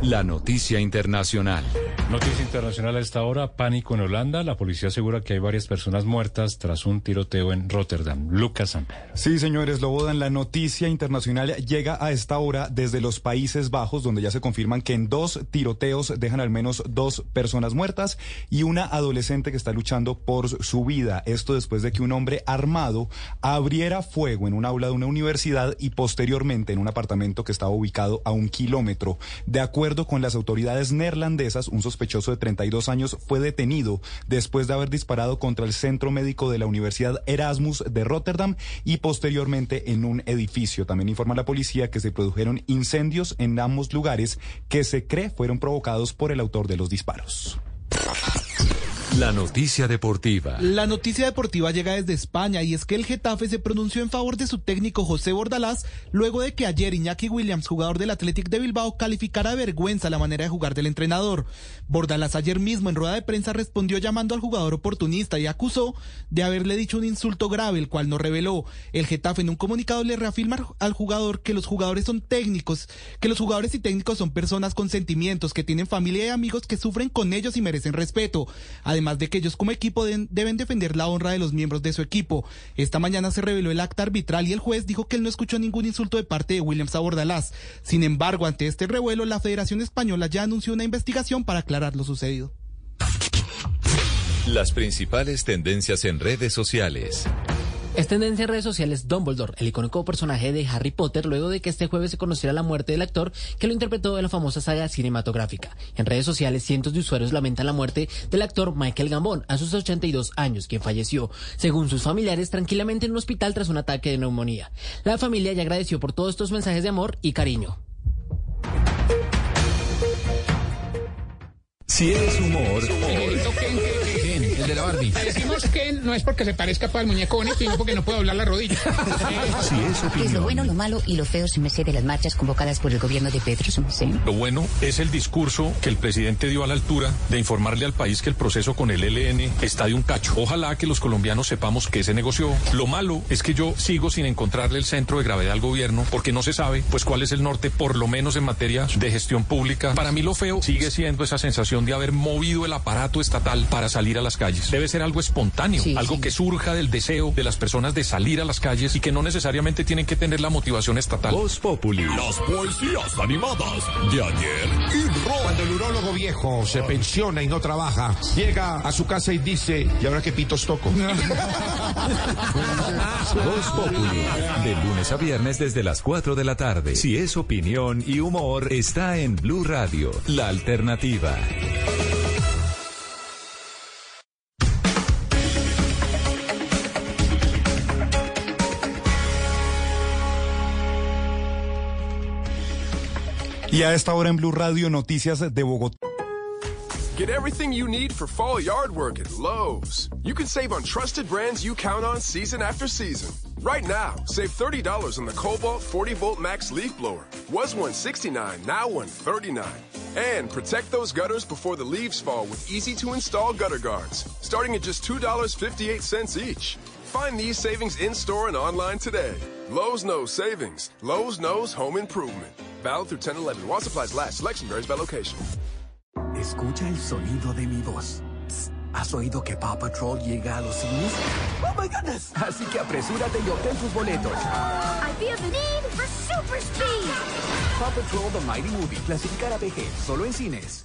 [SPEAKER 30] La noticia internacional.
[SPEAKER 3] Noticia internacional a esta hora, pánico en Holanda. La policía asegura que hay varias personas muertas tras un tiroteo en Rotterdam. Lucas San
[SPEAKER 58] Sí, señores, Lobodan, la noticia internacional llega a esta hora desde los Países Bajos, donde ya se confirman que en dos tiroteos dejan al menos dos personas muertas y una adolescente que está luchando por su vida. Esto después de que un hombre armado abriera fuego en un aula de una universidad y posteriormente en un apartamento que estaba ubicado a un kilómetro. De acuerdo con las autoridades neerlandesas, un sospechoso de 32 años fue detenido después de haber disparado contra el centro médico de la Universidad Erasmus de Rotterdam y posteriormente en un edificio. También informa la policía que se produjeron incendios en ambos lugares que se cree fueron provocados por el autor de los disparos.
[SPEAKER 30] La noticia deportiva.
[SPEAKER 59] La noticia deportiva llega desde España y es que el Getafe se pronunció en favor de su técnico José Bordalás luego de que ayer Iñaki Williams, jugador del Athletic de Bilbao, calificara de vergüenza la manera de jugar del entrenador. Bordalás ayer mismo en rueda de prensa respondió llamando al jugador oportunista y acusó de haberle dicho un insulto grave, el cual no reveló. El Getafe en un comunicado le reafirma al jugador que los jugadores son técnicos, que los jugadores y técnicos son personas con sentimientos, que tienen familia y amigos que sufren con ellos y merecen respeto. Además, de que ellos como equipo deben defender la honra de los miembros de su equipo. Esta mañana se reveló el acta arbitral y el juez dijo que él no escuchó ningún insulto de parte de Williams a Bordalás. Sin embargo, ante este revuelo, la Federación Española ya anunció una investigación para aclarar lo sucedido.
[SPEAKER 30] Las principales tendencias en redes sociales.
[SPEAKER 60] Es tendencia en redes sociales Dumbledore, el icónico personaje de Harry Potter, luego de que este jueves se conociera la muerte del actor que lo interpretó en la famosa saga cinematográfica. En redes sociales, cientos de usuarios lamentan la muerte del actor Michael Gambon a sus 82 años, quien falleció, según sus familiares, tranquilamente en un hospital tras un ataque de neumonía. La familia ya agradeció por todos estos mensajes de amor y cariño.
[SPEAKER 30] Si es humor,
[SPEAKER 61] el de la Barbie. Decimos que no es porque se parezca para el muñeco bonito, sino porque no puedo doblar la rodilla.
[SPEAKER 30] si es
[SPEAKER 62] ¿Qué es lo bueno, lo malo y lo feo, si me sé de las marchas convocadas por el gobierno de Pedro? me sé?
[SPEAKER 63] Lo bueno es el discurso que el presidente dio a la altura de informarle al país que el proceso con el ELN está de un cacho. Ojalá que los colombianos sepamos que se negoció. Lo malo es que yo sigo sin encontrarle el centro de gravedad al gobierno porque no se sabe pues cuál es el norte, por lo menos en materia de gestión pública. Para mí lo feo sigue siendo esa sensación de haber movido el aparato estatal para salir a las calles. Debe ser algo espontáneo,
[SPEAKER 62] Sí,
[SPEAKER 63] algo
[SPEAKER 62] sí.
[SPEAKER 63] que surja del deseo de las personas de salir a las calles y que no necesariamente tienen que tener la motivación estatal.
[SPEAKER 30] Voz Populi.
[SPEAKER 64] Las poesías animadas de ayer y Cuando el urólogo viejo se pensiona y no trabaja, llega a su casa y dice, ¿y ahora qué pitos toco?
[SPEAKER 30] Voz Populi. De lunes a viernes desde las 4 de la tarde. Si es opinión y humor, está en Blue Radio, la alternativa.
[SPEAKER 58] Y a esta hora en Blue Radio, noticias de Bogotá.
[SPEAKER 65] Get everything you need for fall yard work at Lowe's. You can save on trusted brands you count on season after season. Right now, save $30 on the Cobalt 40 volt max leaf blower. Was 169, now 139. And protect those gutters before the leaves fall with easy to install gutter guards, starting at just $2.58 each. Find these savings in store and online today. Lowe's knows savings. Lowe's knows home improvement. Valid through 10 11. While supplies last, selection varies by location.
[SPEAKER 12] Escucha el sonido de mi voz. Psst, ¿Has oído que Paw Patrol llega a los cines? ¡Oh, my goodness! Así que apresúrate y obtén tus boletos.
[SPEAKER 9] I feel the need for super speed.
[SPEAKER 12] Paw Patrol The Mighty Movie. Clasificar a PG. Solo en cines.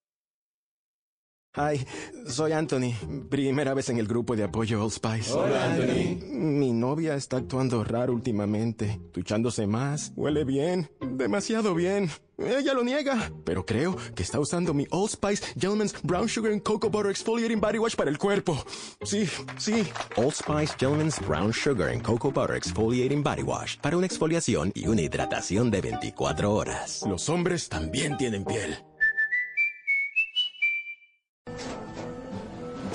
[SPEAKER 14] Hi, soy Anthony. Primera vez en el grupo de apoyo Old Spice.
[SPEAKER 66] Hola, Anthony.
[SPEAKER 14] Mi novia está actuando raro últimamente, duchándose más, huele bien, demasiado bien. Ella lo niega, pero creo que está usando mi Old Spice Gentleman's Brown Sugar and Cocoa Butter Exfoliating Body Wash para el cuerpo. Sí, sí.
[SPEAKER 67] Old Spice Gentleman's Brown Sugar and Cocoa Butter Exfoliating Body Wash para una exfoliación y una hidratación de 24 horas.
[SPEAKER 14] Los hombres también tienen piel.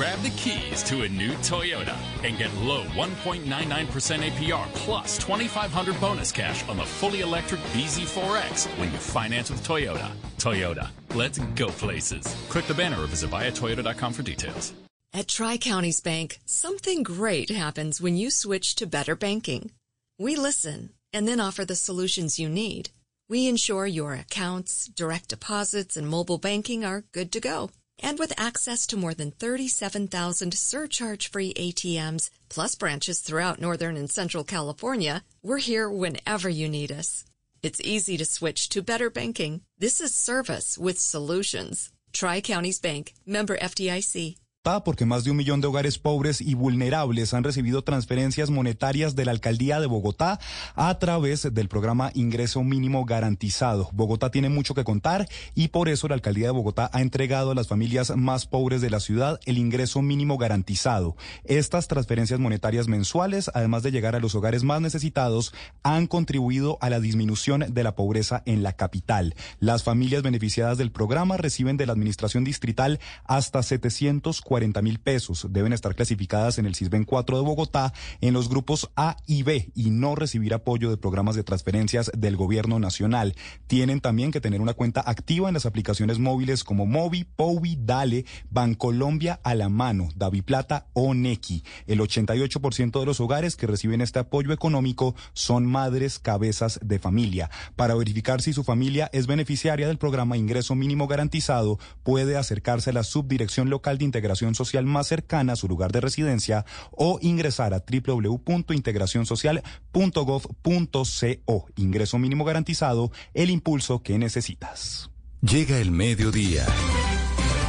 [SPEAKER 7] Grab the keys to a new Toyota and get low 1.99% APR plus 2500 bonus cash on the fully electric BZ4X when you finance with Toyota. Toyota, let's go places. Click the banner or visit viatoyota.com for details.
[SPEAKER 17] At Tri Counties Bank, something great happens when you switch to better banking. We listen and then offer the solutions you need. We ensure your accounts, direct deposits, and mobile banking are good to go. And with access to more than 37,000 surcharge-free ATMs, plus branches throughout Northern and Central California, we're here whenever you need us. It's easy to switch to better banking. This is service with solutions. Tri-Counties Bank, member FDIC.
[SPEAKER 58] Porque más de un millón de hogares pobres y vulnerables han recibido transferencias monetarias de la alcaldía de Bogotá a través del programa Ingreso Mínimo Garantizado. Bogotá tiene mucho que contar y por eso la alcaldía de Bogotá ha entregado a las familias más pobres de la ciudad el ingreso mínimo garantizado. Estas transferencias monetarias mensuales, además de llegar a los hogares más necesitados, han contribuido a la disminución de la pobreza en la capital. Las familias beneficiadas del programa reciben de la administración distrital hasta 740 40 mil pesos. Deben estar clasificadas en el CISBEN 4 de Bogotá en los grupos A y B y no recibir apoyo de programas de transferencias del gobierno nacional. Tienen también que tener una cuenta activa en las aplicaciones móviles como Movi, Powi, Dale, Bancolombia a la mano, Daviplata o Nequi. El 88% de los hogares que reciben este apoyo económico son madres cabezas de familia. Para verificar si su familia es beneficiaria del programa Ingreso Mínimo Garantizado, puede acercarse a la Subdirección Local de Integración social más cercana a su lugar de residencia o ingresar a www.integracionsocial.gov.co. Ingreso mínimo garantizado, el impulso que necesitas.
[SPEAKER 30] Llega el mediodía.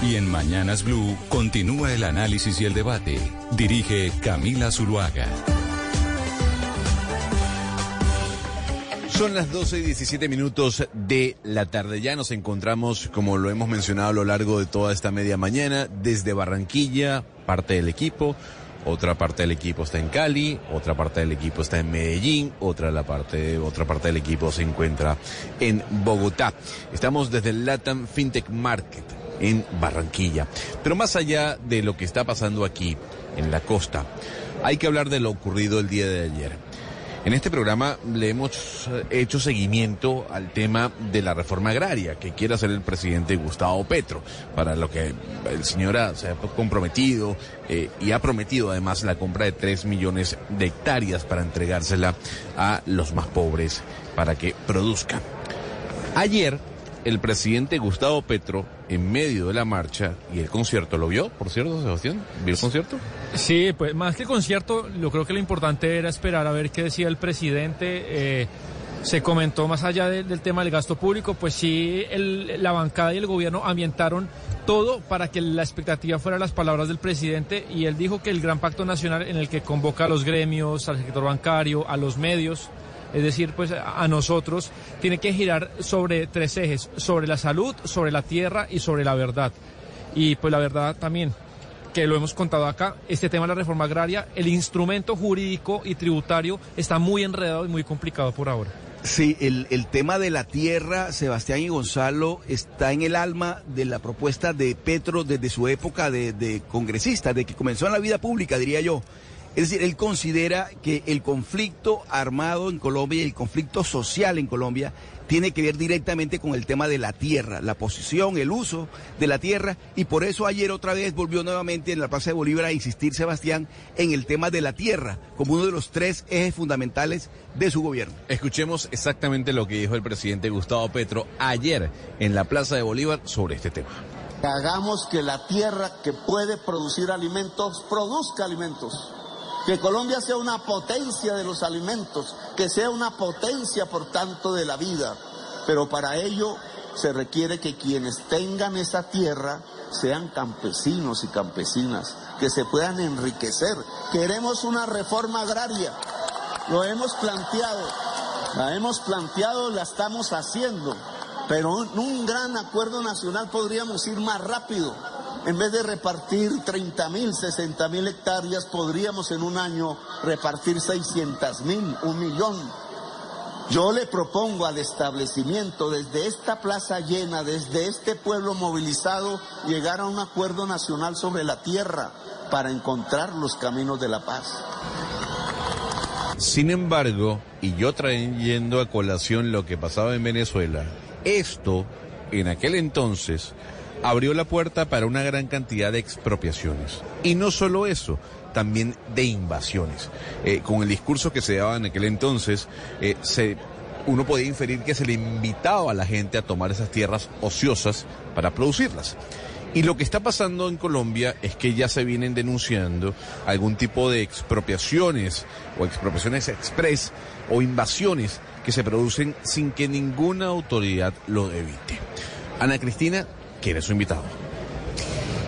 [SPEAKER 30] Y en Mañanas Blue continúa el análisis y el debate. Dirige Camila Zuluaga.
[SPEAKER 20] Son las 12 y 17 minutos de la tarde. Ya nos encontramos, como lo hemos mencionado a lo largo de toda esta media mañana, desde Barranquilla, parte del equipo, otra parte del equipo está en Cali, otra parte del equipo está en Medellín, otra, la parte, otra parte del equipo se encuentra en Bogotá. Estamos desde el Latam FinTech Market en Barranquilla. Pero más allá de lo que está pasando aquí, en la costa, hay que hablar de lo ocurrido el día de ayer. En este programa le hemos eh, hecho seguimiento al tema de la reforma agraria que quiere hacer el presidente Gustavo Petro, para lo que el señor se ha comprometido eh, y ha prometido además la compra de 3 millones de hectáreas para entregársela a los más pobres para que produzcan. Ayer, el presidente Gustavo Petro, en medio de la marcha y el concierto, ¿lo vio, por cierto, Sebastián? ¿Vio el concierto?
[SPEAKER 21] Sí, pues más que concierto, yo creo que lo importante era esperar a ver qué decía el presidente. eh, se comentó más allá de- del tema del gasto público, pues sí, el- la bancada y el gobierno ambientaron todo para que la expectativa fuera las palabras del presidente y él dijo que el gran pacto nacional en el que convoca a los gremios, al sector bancario, a los medios, es decir, pues a nosotros, tiene que girar sobre tres ejes, sobre la salud, sobre la tierra y sobre la verdad. Y pues la verdad también, que lo hemos contado acá, este tema de la reforma agraria, el instrumento jurídico y tributario está muy enredado y muy complicado por ahora.
[SPEAKER 22] Sí, el, el tema de la tierra, Sebastián y Gonzalo, está en el alma de la propuesta de Petro desde su época de, de congresista, de que comenzó en la vida pública, diría yo. Es decir, él considera que el conflicto armado en Colombia y el conflicto social en Colombia tiene que ver directamente con el tema de la tierra, la posición, el uso de la tierra, y por eso ayer otra vez volvió nuevamente en la Plaza de Bolívar a insistir Sebastián en el tema de la tierra como uno de los tres ejes fundamentales de su gobierno.
[SPEAKER 20] Escuchemos exactamente lo que dijo el presidente Gustavo Petro ayer en la Plaza de Bolívar sobre este tema.
[SPEAKER 68] Hagamos que la tierra que puede producir alimentos produzca alimentos. Que Colombia sea una potencia de los alimentos, que sea una potencia por tanto de la vida. Pero para ello se requiere que quienes tengan esa tierra sean campesinos y campesinas, que se puedan enriquecer. Queremos una reforma agraria. Lo hemos planteado, la hemos planteado, la estamos haciendo. Pero en un gran acuerdo nacional podríamos ir más rápido. En vez de repartir 30 mil, 60 mil hectáreas, podríamos en un año repartir 600 mil, un millón. Yo le propongo al establecimiento, desde esta plaza llena, desde este pueblo movilizado, llegar a un acuerdo nacional sobre la tierra para encontrar los caminos de la paz.
[SPEAKER 20] Sin embargo, y yo trayendo a colación lo que pasaba en Venezuela, esto, en aquel entonces, abrió la puerta para una gran cantidad de expropiaciones. Y no solo eso, también de invasiones. Eh, con el discurso que se daba en aquel entonces, eh, se, uno podía inferir que se le invitaba a la gente a tomar esas tierras ociosas para producirlas. Y lo que está pasando en Colombia es que ya se vienen denunciando algún tipo de expropiaciones o expropiaciones express o invasiones que se producen sin que ninguna autoridad lo evite. Ana Cristina, ¿quién es su invitado?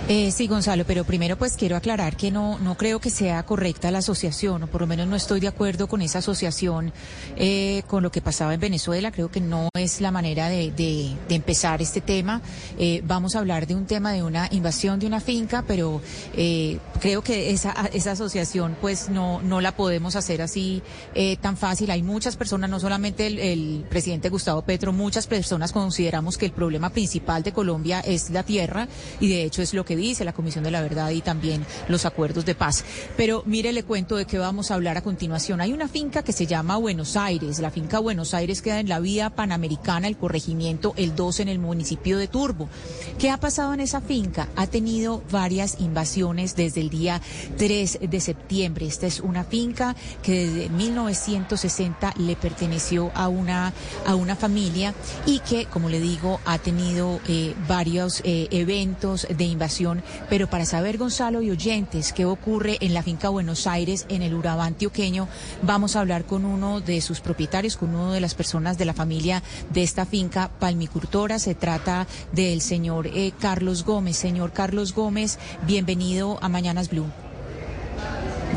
[SPEAKER 19] Eh, sí, Gonzalo, pero primero pues quiero aclarar que no, no creo que sea correcta la asociación, o por lo menos no estoy de acuerdo con esa asociación eh, con lo que pasaba en Venezuela. Creo que no es la manera de, de- empezar este tema. Eh, vamos a hablar de un tema de una invasión de una finca, pero eh, creo que esa, esa asociación pues no, no la podemos hacer así tan fácil. Hay muchas personas, no solamente el, el presidente Gustavo Petro, muchas personas consideramos que el problema principal de Colombia es la tierra y de hecho es lo que dice la Comisión de la Verdad y también los acuerdos de paz. Pero mire, le cuento de qué vamos a hablar a continuación. Hay una finca que se llama Buenos Aires. La finca Buenos Aires queda en la vía panamericana, el corregimiento El 2 en el municipio de Turbo. ¿Qué ha pasado en esa finca? Ha tenido varias invasiones desde el día 3 de septiembre. Esta es una finca que desde 1960 le perteneció a una, a una familia y que, como le digo, ha tenido eh, varios eh, eventos de invasión. Pero para saber, Gonzalo y oyentes, qué ocurre en la finca Buenos Aires, en el Urabá antioqueño, vamos a hablar con uno de sus propietarios, con uno de las personas de la familia de esta finca palmicultora. Se trata del señor eh, Carlos Gómez. Señor Carlos Gómez, bienvenido a Mañanas Blue.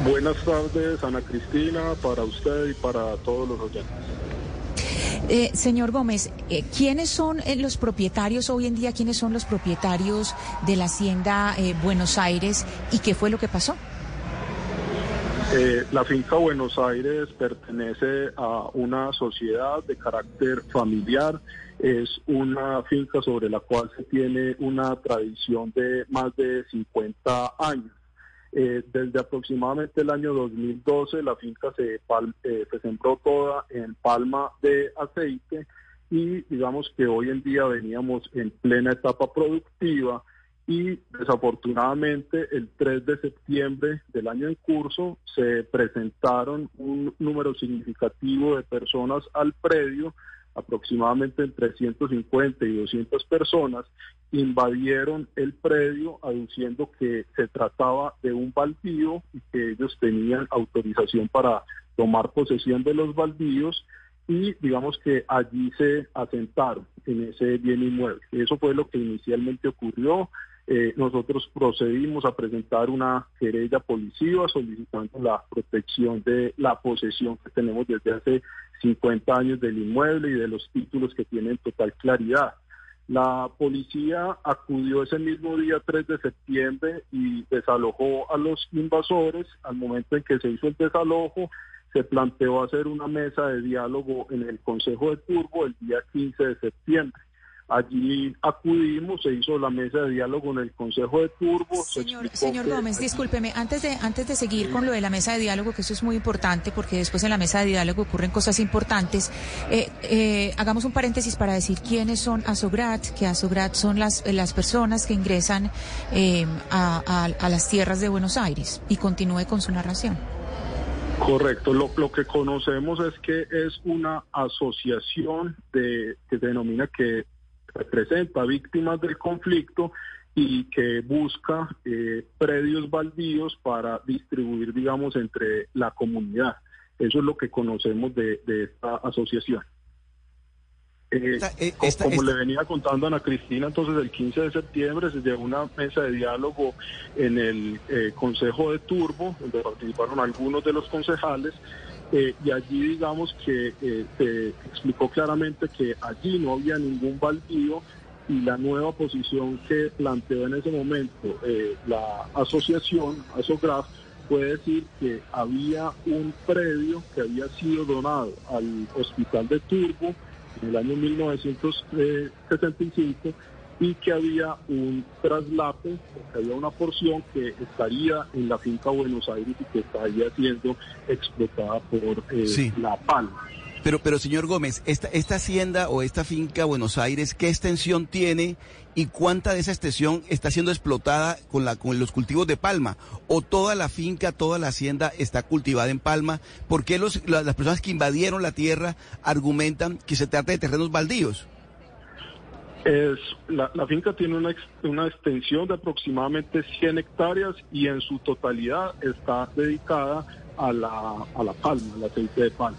[SPEAKER 69] Buenas tardes, Ana Cristina, para usted y para todos los oyentes.
[SPEAKER 19] Eh, señor Gómez, eh, ¿quiénes son eh, los propietarios hoy en día? ¿Quiénes son los propietarios de la hacienda eh, Buenos Aires y qué fue lo que pasó?
[SPEAKER 69] Eh, la finca Buenos Aires pertenece a una sociedad de carácter familiar. Es una finca sobre la cual se tiene una tradición de más de 50 años. Eh, desde aproximadamente el año 2012 la finca se, pal- eh, se sembró toda en palma de aceite y digamos que hoy en día veníamos en plena etapa productiva y desafortunadamente el 3 de septiembre del año en curso se presentaron un número significativo de personas al predio, aproximadamente entre 150 y 200 personas, invadieron el predio aduciendo que se trataba de un baldío y que ellos tenían autorización para tomar posesión de los baldíos y digamos que allí se asentaron en ese bien inmueble. Eso fue lo que inicialmente ocurrió. Eh, nosotros procedimos a presentar una querella policía solicitando la protección de la posesión que tenemos desde hace 50 años del inmueble y de los títulos que tienen total claridad. La policía acudió ese mismo día 3 de septiembre y desalojó a los invasores. Al momento en que se hizo el desalojo, se planteó hacer una mesa de diálogo en el Consejo de Turbo el día 15 de septiembre. Allí acudimos, se hizo la mesa de diálogo en el Consejo de Turbo. se
[SPEAKER 19] Señor,
[SPEAKER 69] explicó
[SPEAKER 19] señor Gómez,
[SPEAKER 69] allí-
[SPEAKER 19] discúlpeme, antes de, antes de seguir con lo de la mesa de diálogo, que eso es muy importante, porque después en la mesa de diálogo ocurren cosas importantes, eh, eh, hagamos un paréntesis para decir quiénes son Asograt, que Asograt son las, las personas que ingresan eh, a, a- a las tierras de Buenos Aires, y continúe con su narración.
[SPEAKER 69] Correcto, lo, lo que conocemos es que es una asociación de, que se denomina que representa víctimas del conflicto y que busca eh, predios baldíos para distribuir, digamos, entre la comunidad. Eso es lo que conocemos de, de esta asociación. Eh,
[SPEAKER 22] esta-
[SPEAKER 69] como
[SPEAKER 22] esta-
[SPEAKER 69] le venía contando Ana Cristina, entonces el 15 de septiembre se llevó una mesa de diálogo en el eh, Consejo de Turbo, donde participaron algunos de los concejales, eh, y allí digamos que eh, se explicó claramente que allí no había ningún baldío y la nueva posición que planteó en ese momento eh, la asociación, ASOGRAF, fue decir que había un predio que había sido donado al hospital de Turbo en el año 1965 y que había un traslape, que había una porción que estaría en la finca Buenos Aires y que estaría siendo explotada por eh,
[SPEAKER 22] Sí.
[SPEAKER 69] La Palma.
[SPEAKER 22] Pero, pero señor Gómez, esta, esta hacienda o esta finca Buenos Aires, ¿qué extensión tiene y cuánta de esa extensión está siendo explotada con, la, con los cultivos de palma? ¿O toda la finca, toda la hacienda está cultivada en palma? ¿Por qué los, la- las personas que invadieron la tierra argumentan que se trata de terrenos baldíos?
[SPEAKER 69] Es, la, la finca tiene una, ex- una extensión de aproximadamente 100 hectáreas y en su totalidad está dedicada a la, a la palma, al aceite de palma.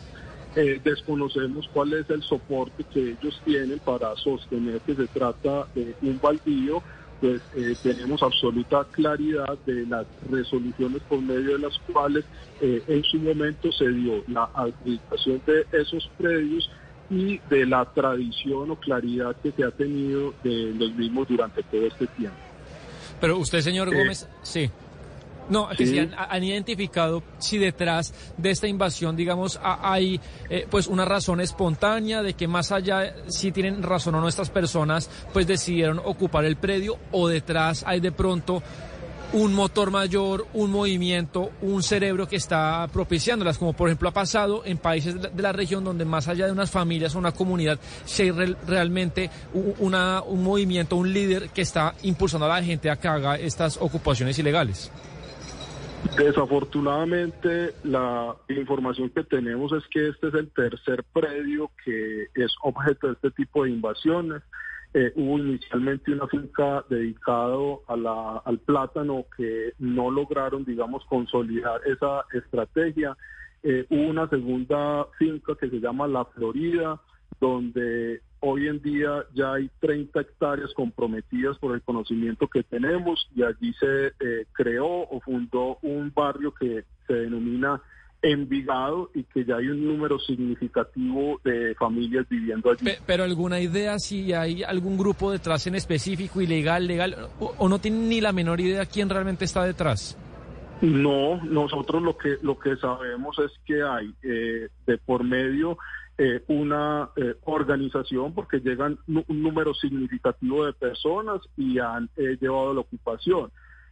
[SPEAKER 69] Eh, desconocemos cuál es el soporte que ellos tienen para sostener que se trata de un baldío, pues eh, tenemos absoluta claridad de las resoluciones por medio de las cuales eh, en su momento se dio la adjudicación de esos predios y de la tradición o claridad que se ha tenido de los mismos durante todo este tiempo.
[SPEAKER 21] Pero usted, señor
[SPEAKER 69] Eh,
[SPEAKER 21] Gómez, sí. No, que
[SPEAKER 69] sí.
[SPEAKER 21] si han, han identificado si detrás de esta invasión, digamos, ha- hay eh, pues una razón espontánea de que más allá si tienen razón o no estas personas, pues decidieron ocupar el predio o detrás hay de pronto un motor mayor, un movimiento, un cerebro que está propiciándolas, como por ejemplo ha pasado en países de la, región donde más allá de unas familias o una comunidad, si hay re- realmente una, un movimiento, un líder que está impulsando a la gente a que haga estas ocupaciones ilegales.
[SPEAKER 69] Desafortunadamente, la información que tenemos es que este es el tercer predio que es objeto de este tipo de invasiones. Eh, hubo inicialmente una finca dedicado al plátano que no lograron, digamos, consolidar esa estrategia. Eh, hubo una segunda finca que se llama La Florida, donde hoy en día ya hay 30 hectáreas comprometidas por el conocimiento que tenemos y allí se eh, creó o fundó un barrio que se denomina Envigado y que ya hay un número significativo de familias viviendo allí.
[SPEAKER 21] Pe- pero alguna idea si hay algún grupo detrás en específico, ilegal, legal, o, o no tienen ni la menor idea quién realmente está detrás.
[SPEAKER 69] No, nosotros lo que lo que sabemos es que hay eh, de por medio eh, una eh, organización porque llegan un número significativo de personas y han eh, llevado la ocupación.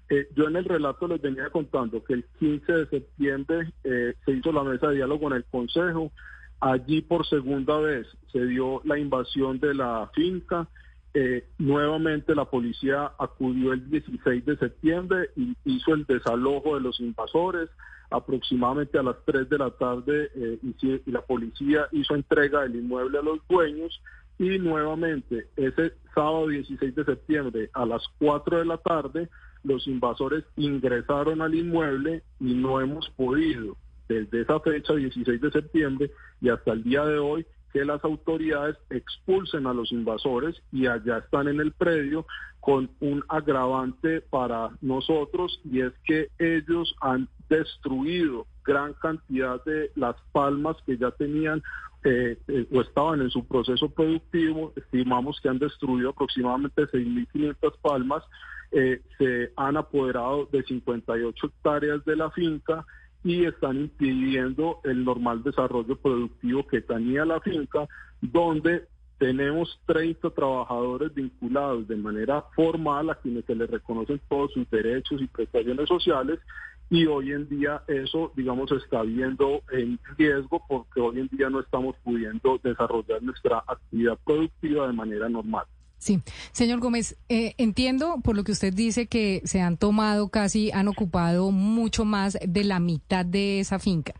[SPEAKER 69] Eh, yo en el relato les venía contando que el 15 de septiembre eh, se hizo la mesa de diálogo en el Consejo. Allí por segunda vez se dio la invasión de la finca. Eh, nuevamente la policía acudió el 16 de septiembre y hizo el desalojo de los invasores. Aproximadamente a las 3 de la tarde y la policía hizo entrega del inmueble a los dueños y nuevamente ese sábado 16 de septiembre a las 4 de la tarde los invasores ingresaron al inmueble y no hemos podido desde esa fecha 16 de septiembre y hasta el día de hoy que las autoridades expulsen a los invasores y allá están en el predio con un agravante para nosotros y es que ellos han destruido gran cantidad de las palmas que ya tenían eh, eh, o estaban en su proceso productivo, estimamos que han destruido aproximadamente 6.500 palmas, eh, se han apoderado de 58 hectáreas de la finca y están impidiendo el normal desarrollo productivo que tenía la finca, donde tenemos 30 trabajadores vinculados de manera formal a quienes se les reconocen todos sus derechos y prestaciones sociales y hoy en día eso, digamos, está viendo en riesgo porque hoy en día no estamos pudiendo desarrollar nuestra actividad productiva de manera normal.
[SPEAKER 70] Sí, señor Gómez, eh, entiendo por lo que usted dice que se han tomado casi, han ocupado mucho más de la mitad de esa finca.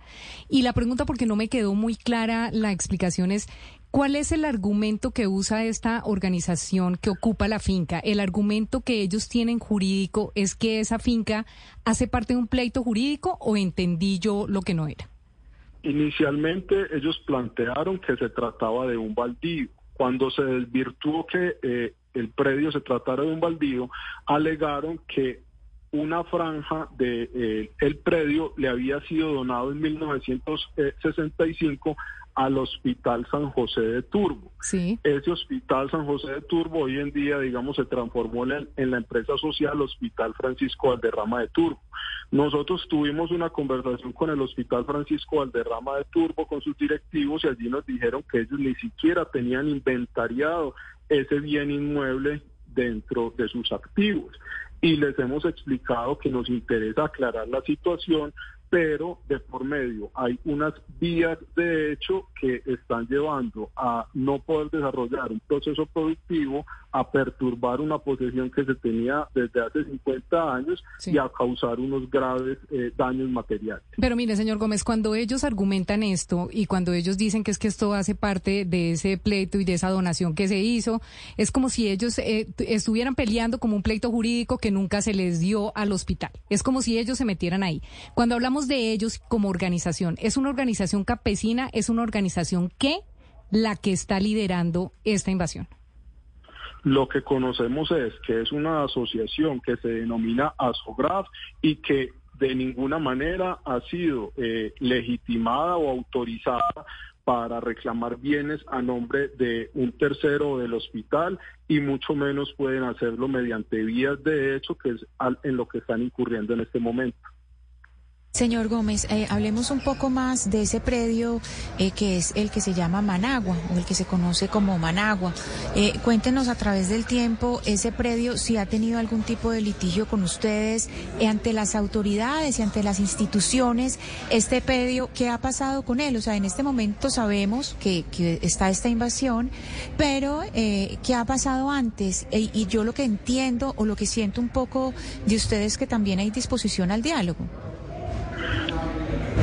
[SPEAKER 70] Y la pregunta, porque no me quedó muy clara la explicación, es ¿Cuál es el argumento que usa esta organización que ocupa la finca? El argumento que ellos tienen jurídico es que esa finca hace parte de un pleito jurídico o entendí yo lo que no era.
[SPEAKER 69] Inicialmente ellos plantearon que se trataba de un baldío. Cuando se desvirtuó que eh, el predio se tratara de un baldío, alegaron que una franja de eh, el predio le había sido donado en 1965 al Hospital San José de Turbo.
[SPEAKER 70] Sí.
[SPEAKER 69] Ese Hospital San José de Turbo hoy en día, digamos, se transformó en, en, la empresa social Hospital Francisco Valderrama de Turbo. Nosotros tuvimos una conversación con el Hospital Francisco Valderrama de Turbo, con sus directivos, y allí nos dijeron que ellos ni siquiera tenían inventariado ese bien inmueble dentro de sus activos. Y les hemos explicado que nos interesa aclarar la situación pero de por medio hay unas vías de hecho que están llevando a no poder desarrollar un proceso productivo, a perturbar una posesión que se tenía desde hace 50 años y a causar unos graves eh, daños materiales.
[SPEAKER 70] Pero mire, señor Gómez, cuando ellos argumentan esto y cuando ellos dicen que es que esto hace parte de ese pleito y de esa donación que se hizo, es como si ellos eh, estuvieran peleando como un pleito jurídico que nunca se les dio al hospital. Es como si ellos se metieran ahí. Cuando hablamos de ellos como organización? ¿Es una organización campesina? ¿Es una organización que la que está liderando esta invasión?
[SPEAKER 69] Lo que conocemos es que es una asociación que se denomina ASOGRAF y que de ninguna manera ha sido eh, legitimada o autorizada para reclamar bienes a nombre de un tercero del hospital y mucho menos pueden hacerlo mediante vías de hecho, que es en lo que están incurriendo en este momento.
[SPEAKER 71] Señor Gómez, eh, hablemos un poco más de ese predio eh, que es el que se llama Managua o el que se conoce como Managua. Eh, cuéntenos a través del tiempo ese predio si ha tenido algún tipo de litigio con ustedes ante las autoridades y ante las instituciones. Este predio, ¿qué ha pasado con él? O sea, en este momento sabemos que, que está esta invasión, pero ¿qué ha pasado antes? y yo lo que entiendo o lo que siento un poco de ustedes que también hay disposición al diálogo.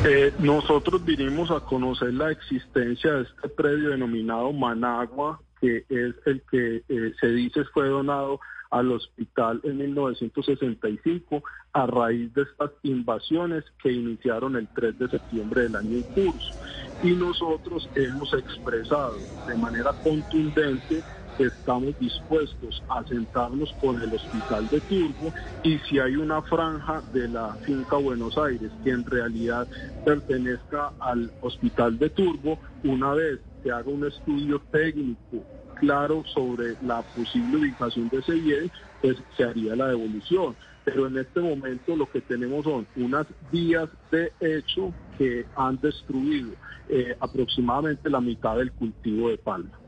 [SPEAKER 69] Eh, nosotros vinimos a conocer la existencia de este predio denominado Managua, que es el que eh, se dice fue donado al hospital en 1965 a raíz de estas invasiones que iniciaron el 3 de septiembre del año en curso. Y nosotros hemos expresado de manera contundente estamos dispuestos a sentarnos con el hospital de Turbo y si hay una franja de la finca Buenos Aires que en realidad pertenezca al hospital de Turbo, una vez se haga un estudio técnico claro sobre la posible ubicación de ese bien, pues se haría la devolución. Pero en este momento lo que tenemos son unas vías de hecho que han destruido eh, aproximadamente la mitad del cultivo de palma.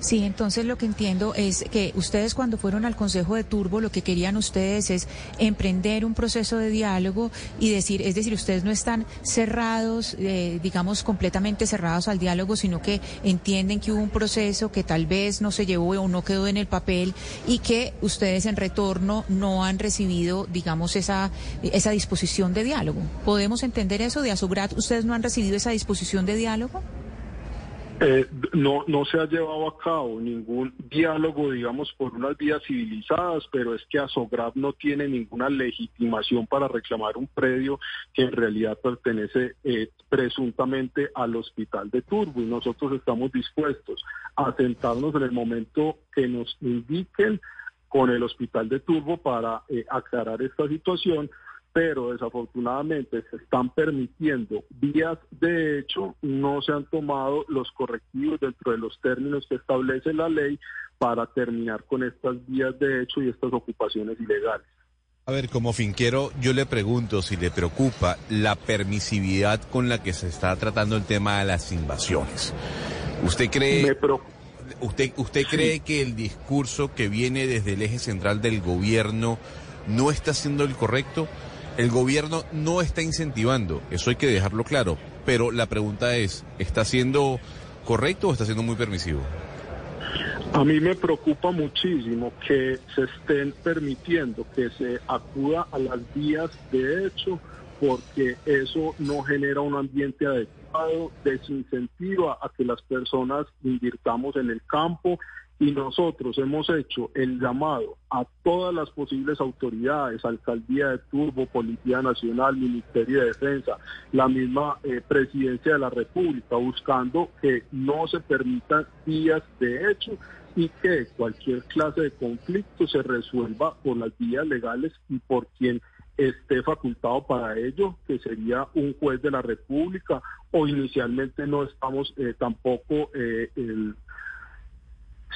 [SPEAKER 19] Sí, entonces lo que entiendo es que ustedes cuando fueron al Consejo de Turbo lo que querían ustedes es emprender un proceso de diálogo y decir, es decir, ustedes no están cerrados, eh, digamos, completamente cerrados al diálogo, sino que entienden que hubo un proceso que tal vez no se llevó o no quedó en el papel y que ustedes en retorno no han recibido, digamos, esa, esa disposición de diálogo. ¿Podemos entender eso de Asograt? ¿Ustedes no han recibido esa disposición de diálogo?
[SPEAKER 69] Eh, no, no se ha llevado a cabo ningún diálogo, digamos, por unas vías civilizadas, pero es que Asograb no tiene ninguna legitimación para reclamar un predio que en realidad pertenece eh, presuntamente al hospital de Turbo y nosotros estamos dispuestos a sentarnos en el momento que nos indiquen con el hospital de Turbo para eh, aclarar esta situación pero desafortunadamente se están permitiendo vías de hecho, no se han tomado los correctivos dentro de los términos que establece la ley para terminar con estas vías de hecho y estas ocupaciones ilegales.
[SPEAKER 20] A ver, como finquero, yo le pregunto si le preocupa la permisividad con la que se está tratando el tema de las invasiones. ¿Usted cree, usted, usted cree que el discurso que viene desde el eje central del gobierno no está siendo el correcto? El gobierno no está incentivando, eso hay que dejarlo claro, pero la pregunta es, ¿está siendo correcto o está siendo muy permisivo?
[SPEAKER 69] A mí me preocupa muchísimo que se estén permitiendo que se acuda a las vías de hecho porque eso no genera un ambiente adecuado, desincentiva a que las personas invirtamos en el campo y nosotros hemos hecho el llamado a todas las posibles autoridades, Alcaldía de Turbo, Policía Nacional, Ministerio de Defensa, la misma eh, Presidencia de la República, buscando que no se permitan vías de hecho y que cualquier clase de conflicto se resuelva por las vías legales y por quien esté facultado para ello, que sería un juez de la República, o inicialmente no estamos eh, tampoco eh, el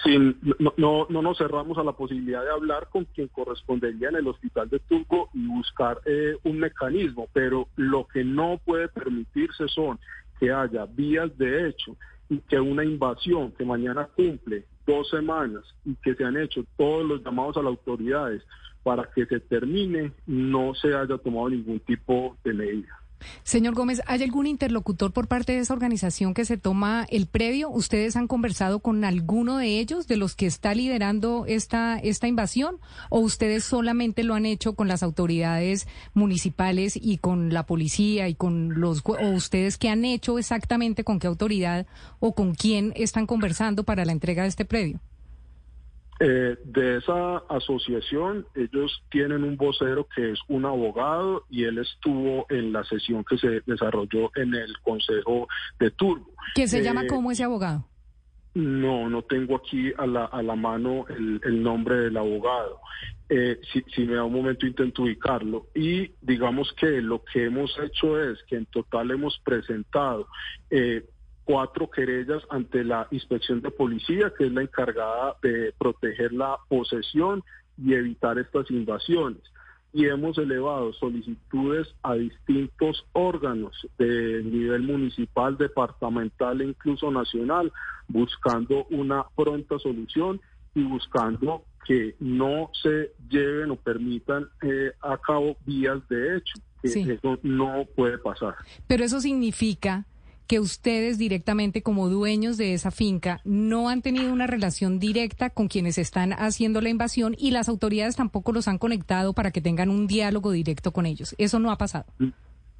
[SPEAKER 69] sin, no, no, no, nos cerramos a la posibilidad de hablar con quien correspondería en el hospital de Turco y buscar eh, un mecanismo, pero lo que no puede permitirse son que haya vías de hecho y que una invasión que mañana cumple dos semanas y que se han hecho todos los llamados a las autoridades para que se termine, no se haya tomado ningún tipo de medida.
[SPEAKER 70] Señor Gómez, ¿hay algún interlocutor por parte de esa organización que se toma el previo? ¿Ustedes han conversado con alguno de ellos, de los que está liderando esta, esta invasión? ¿O ustedes solamente lo han hecho con las autoridades municipales y con la policía y con los... o ustedes qué han hecho exactamente con qué autoridad o con quién están conversando para la entrega de este previo?
[SPEAKER 69] Eh, de esa asociación, ellos tienen un vocero que es un abogado y él estuvo en la sesión que se desarrolló en el Consejo de Turbo.
[SPEAKER 70] ¿Qué se llama eh, como ese abogado?
[SPEAKER 69] No, no tengo aquí a la, a la mano el, nombre del abogado. Eh, si, si, me da un momento intento ubicarlo. Y digamos que lo que hemos hecho es que en total hemos presentado eh, cuatro querellas ante la inspección de policía, que es la encargada de proteger la posesión y evitar estas invasiones. Y hemos elevado solicitudes a distintos órganos de nivel municipal, departamental e incluso nacional, buscando una pronta solución y buscando que no se lleven o permitan eh, a cabo vías de hecho. Eso no puede pasar.
[SPEAKER 70] Pero eso significa que ustedes directamente como dueños de esa finca no han tenido una relación directa con quienes están haciendo la invasión y las autoridades tampoco los han conectado para que tengan un diálogo directo con ellos. Eso no ha pasado.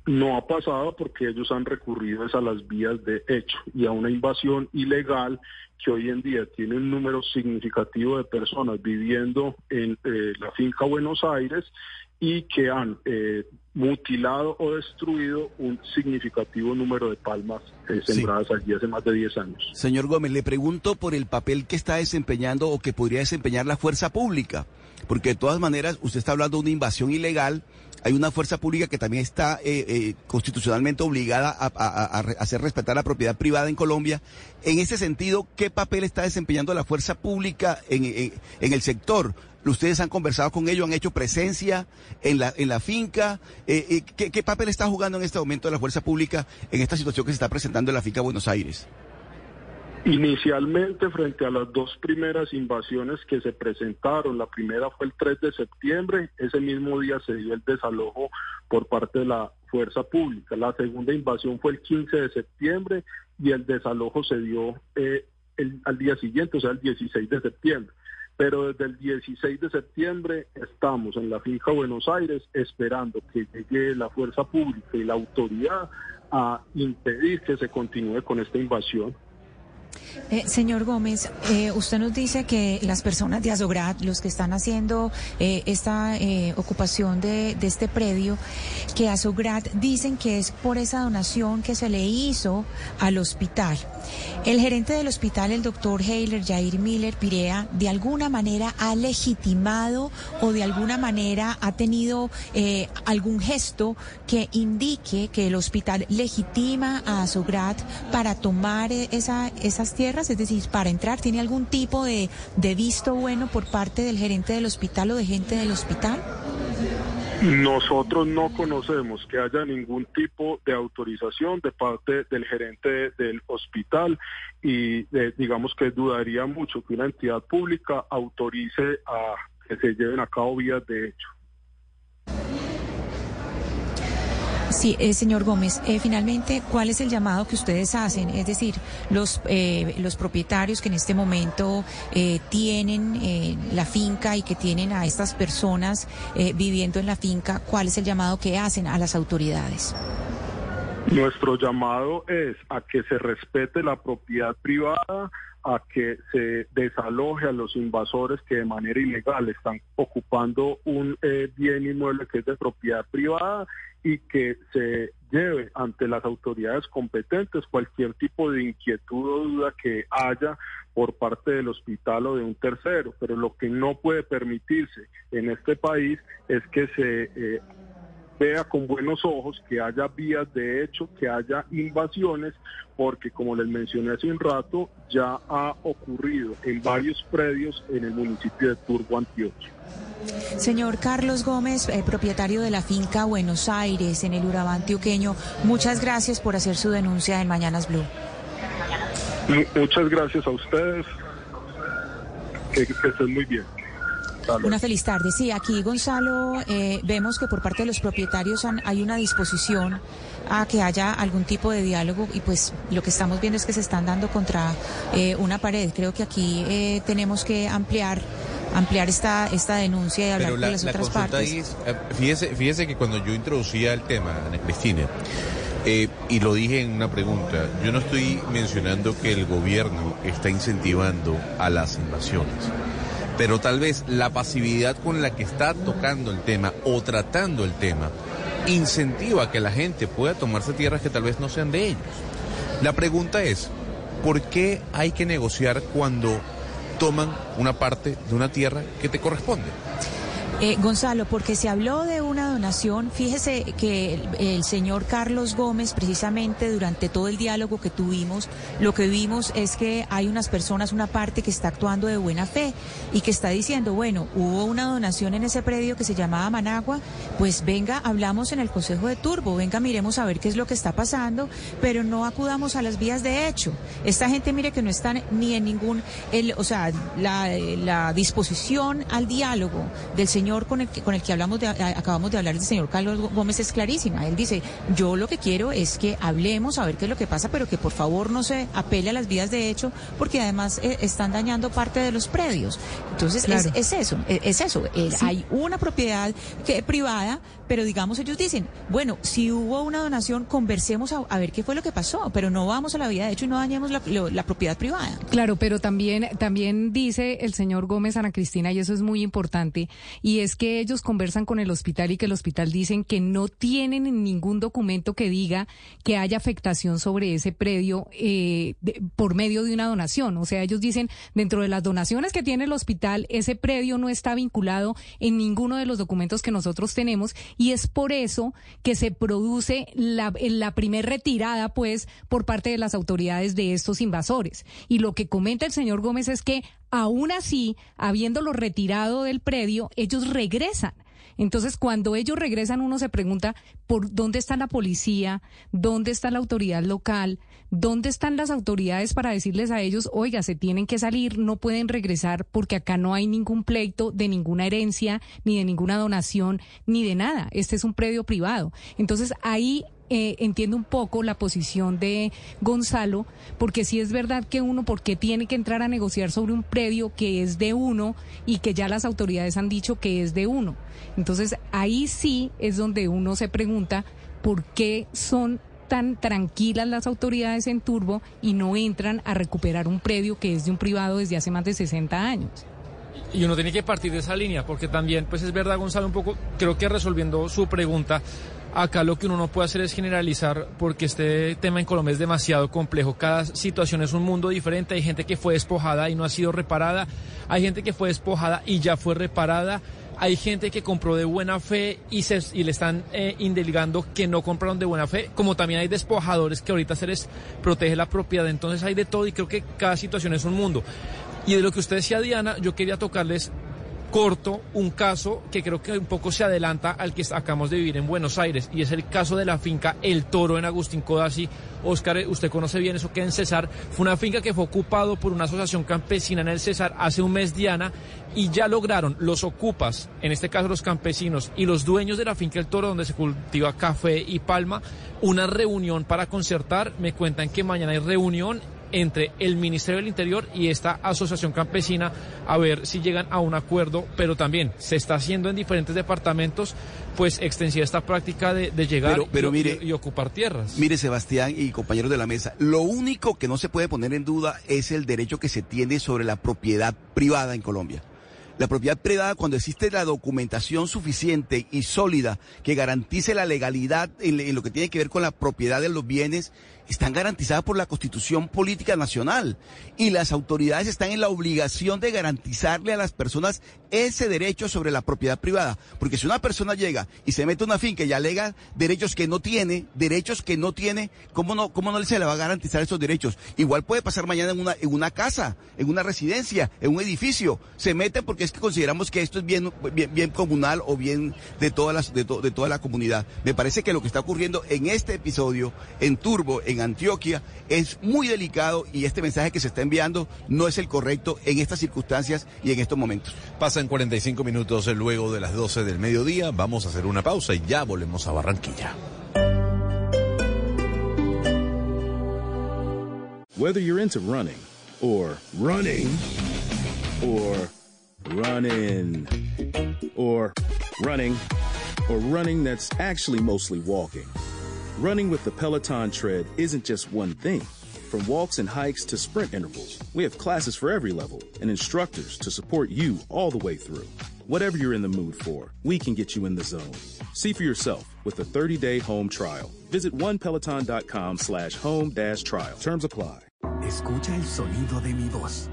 [SPEAKER 69] No ha pasado porque ellos han recurrido a las vías de hecho y a una invasión ilegal que hoy en día tiene un número significativo de personas viviendo en eh, la finca Buenos Aires y que han eh, mutilado o destruido un significativo número de palmas eh, sembradas allí hace más de 10 años.
[SPEAKER 22] Señor Gómez, le pregunto por el papel que está desempeñando o que podría desempeñar la fuerza pública, porque de todas maneras usted está hablando de una invasión ilegal, hay una fuerza pública que también está eh, eh, constitucionalmente obligada a, hacer respetar la propiedad privada en Colombia. En ese sentido, ¿qué papel está desempeñando la fuerza pública en, en el sector? ¿Ustedes han conversado con ellos? ¿Han hecho presencia en la, en la finca? Eh, eh, ¿qué, papel está jugando en este momento la fuerza pública en esta situación que se está presentando en la finca Buenos Aires?
[SPEAKER 69] Inicialmente, frente a las dos primeras invasiones que se presentaron, la primera fue el 3 de septiembre, ese mismo día se dio el desalojo por parte de la fuerza pública. La segunda invasión fue el 15 de septiembre y el desalojo se dio eh, al día siguiente, o sea, el 16 de septiembre. Pero desde el 16 de septiembre estamos en la finca Buenos Aires esperando que llegue la fuerza pública y la autoridad a impedir que se continúe con esta invasión.
[SPEAKER 19] Eh, señor Gómez, eh, usted nos dice que las personas de Azograd, los que están haciendo eh, esta ocupación de, este predio, que Azograd dicen que es por esa donación que se le hizo al hospital. El gerente del hospital, el doctor Heiler, Jair Miller Pirea, de alguna manera ha legitimado o de alguna manera ha tenido algún gesto que indique que el hospital legitima a Azograd para tomar esa, esas tierras? Es decir, para entrar, ¿tiene algún tipo de, de visto bueno por parte del gerente del hospital o de gente del hospital?
[SPEAKER 69] Nosotros no conocemos que haya ningún tipo de autorización de parte del gerente del hospital y eh, digamos que dudaría mucho que una entidad pública autorice a que se lleven a cabo vías de hecho.
[SPEAKER 19] Sí, eh, señor Gómez, eh, finalmente, ¿cuál es el llamado que ustedes hacen? Es decir, los, eh, los propietarios que en este momento tienen la finca y que tienen a estas personas viviendo en la finca, ¿cuál es el llamado que hacen a las autoridades?
[SPEAKER 69] Nuestro llamado es a que se respete la propiedad privada, a que se desaloje a los invasores que de manera ilegal están ocupando un bien inmueble que es de propiedad privada y que se lleve ante las autoridades competentes cualquier tipo de inquietud o duda que haya por parte del hospital o de un tercero. Pero lo que no puede permitirse en este país es que se eh, vea con buenos ojos que haya vías de hecho, que haya invasiones, porque como les mencioné hace un rato, ya ha ocurrido en varios predios en el municipio de Turbo, Antioquia.
[SPEAKER 19] Señor Carlos Gómez, eh, propietario de la finca Buenos Aires en el Urabá antioqueño, muchas gracias por hacer su denuncia en Mañanas Blue.
[SPEAKER 69] Muchas gracias a ustedes. Que, estén muy bien.
[SPEAKER 19] Una feliz tarde. Sí, aquí Gonzalo, eh, vemos que por parte de los propietarios hay una disposición a que haya algún tipo de diálogo y pues lo que estamos viendo es que se están dando contra eh, una pared. Creo que aquí tenemos que ampliar ampliar esta, esta denuncia y hablar con las otras partes.
[SPEAKER 20] Eh, fíjese, fíjese que cuando yo introducía el tema, Ana Cristina, eh, y lo dije en una pregunta, yo no estoy mencionando que el gobierno está incentivando a las invasiones, pero tal vez la pasividad con la que está tocando el tema o tratando el tema incentiva que la gente pueda tomarse tierras que tal vez no sean de ellos. La pregunta es, ¿por qué hay que negociar cuando toman una parte de una tierra que te corresponde.
[SPEAKER 19] Eh, Gonzalo, porque se habló de una donación, fíjese que el, señor Carlos Gómez, precisamente durante todo el diálogo que tuvimos, lo que vimos es que hay unas personas, una parte que está actuando de buena fe y que está diciendo, bueno, hubo una donación en ese predio que se llamaba Managua, pues venga, hablamos en el Consejo de Turbo, venga, miremos a ver qué es lo que está pasando, pero no acudamos a las vías de hecho. Esta gente, mire que no están ni en ningún, el, o sea, la, la disposición al diálogo del señor con el que, con el que hablamos de, acabamos de hablar, el señor Carlos Gómez, es clarísima. Él dice, yo lo que quiero es que hablemos a ver qué es lo que pasa, pero que por favor no se apele a las vías de hecho, porque además eh, están dañando parte de los predios. Entonces, es, eso, es, eso. Hay una propiedad que, privada, pero digamos, ellos dicen, bueno, si hubo una donación, conversemos a, ver qué fue lo que pasó, pero no vamos a la vía de hecho y no dañemos la, la propiedad privada.
[SPEAKER 70] Claro, pero también, también dice el señor Gómez, Ana Cristina, y eso es muy importante, y es que ellos conversan con el hospital y que el hospital dicen que no tienen ningún documento que diga que haya afectación sobre ese predio eh, por medio de una donación. O sea, ellos dicen, dentro de las donaciones que tiene el hospital, ese predio no está vinculado en ninguno de los documentos que nosotros tenemos y es por eso que se produce la, la primer retirada, pues, por parte de las autoridades de estos invasores. Y lo que comenta el señor Gómez es que Aún así, habiéndolo retirado del predio, ellos regresan Entonces, cuando ellos regresan, uno se pregunta por dónde está la policía, dónde está la autoridad local, dónde están las autoridades para decirles a ellos, oiga, se tienen que salir, no pueden regresar porque acá no hay ningún pleito de ninguna herencia, ni de ninguna donación, ni de nada. Este es un predio privado. Entonces, ahí eh, entiendo un poco la posición de Gonzalo, porque sí es verdad que uno, porque tiene que entrar a negociar sobre un predio que es de uno y que ya las autoridades han dicho que es de uno. Entonces ahí sí es donde uno se pregunta por qué son tan tranquilas las autoridades en Turbo y no entran a recuperar un predio que es de un privado desde hace más de 60 años.
[SPEAKER 21] Y uno tiene que partir de esa línea, porque también, pues es verdad, Gonzalo, un poco, creo que resolviendo su pregunta, Acá lo que uno no puede hacer es generalizar porque este tema en Colombia es demasiado complejo. Cada situación es un mundo diferente. Hay gente que fue despojada y no ha sido reparada. Hay gente que fue despojada y ya fue reparada. Hay gente que compró de buena fe y, se, y le están eh, indeligando que no compraron de buena fe. Como también hay despojadores que ahorita se les protege la propiedad. Entonces hay de todo y creo que cada situación es un mundo. Y de lo que usted decía, Diana, yo quería tocarles corto un caso que creo que un poco se adelanta al que acabamos de vivir en Buenos Aires y es el caso de la finca El Toro en Agustín Codazzi. Oscar, usted conoce bien eso que en César fue una finca que fue ocupado por una asociación campesina en el César hace un mes, Diana, y ya lograron los ocupas, en este caso los campesinos y los dueños de la finca El Toro donde se cultiva café y palma, una reunión para concertar. Me cuentan que mañana hay reunión entre el Ministerio del Interior y esta asociación campesina a ver si llegan a un acuerdo, pero también se está haciendo en diferentes departamentos, pues extensiva esta práctica de, llegar y, y, ocupar tierras.
[SPEAKER 22] Mire, Sebastián y compañeros de la mesa, lo único que no se puede poner en duda es el derecho que se tiene sobre la propiedad privada en Colombia. La propiedad privada cuando existe la documentación suficiente y sólida que garantice la legalidad en, lo que tiene que ver con la propiedad de los bienes están garantizadas por la Constitución Política Nacional y las autoridades están en la obligación de garantizarle a las personas ese derecho sobre la propiedad privada. Porque si una persona llega y se mete a una finca y alega derechos que no tiene, derechos que no tiene, ¿cómo no, cómo no se le va a garantizar esos derechos? Igual puede pasar mañana en una, en una casa, en una residencia, en un edificio. Se mete porque es que consideramos que esto es bien, bien, comunal o bien de, todas las, de, de toda la comunidad. Me parece que lo que está ocurriendo en este episodio, en Turbo, en Antioquia es muy delicado y este mensaje que se está enviando no es el correcto en estas circunstancias y en estos momentos.
[SPEAKER 20] Pasan 45 minutos luego de las 12 del mediodía. Vamos a hacer una pausa y ya volvemos a Barranquilla.
[SPEAKER 7] Whether you're into running or running or running or running or running that's actually mostly walking. Running with the Peloton tread isn't just one thing. From walks and hikes to sprint intervals, we have classes for every level and instructors to support you all the way through. Whatever you're in the mood for, we can get you in the zone. See for yourself with a 30-day home trial. Visit onepeloton.com slash home dash trial. Terms apply.
[SPEAKER 12] Escucha el sonido de mi voz.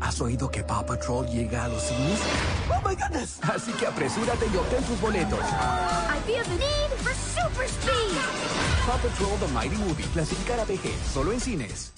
[SPEAKER 12] ¿Has oído que Paw Patrol llega a los cines? ¡Oh, my goodness! Así que apresúrate y obtén tus boletos.
[SPEAKER 72] I feel the need for super speed.
[SPEAKER 12] Paw Patrol The Mighty Movie. Clasificar a PG. Solo en cines.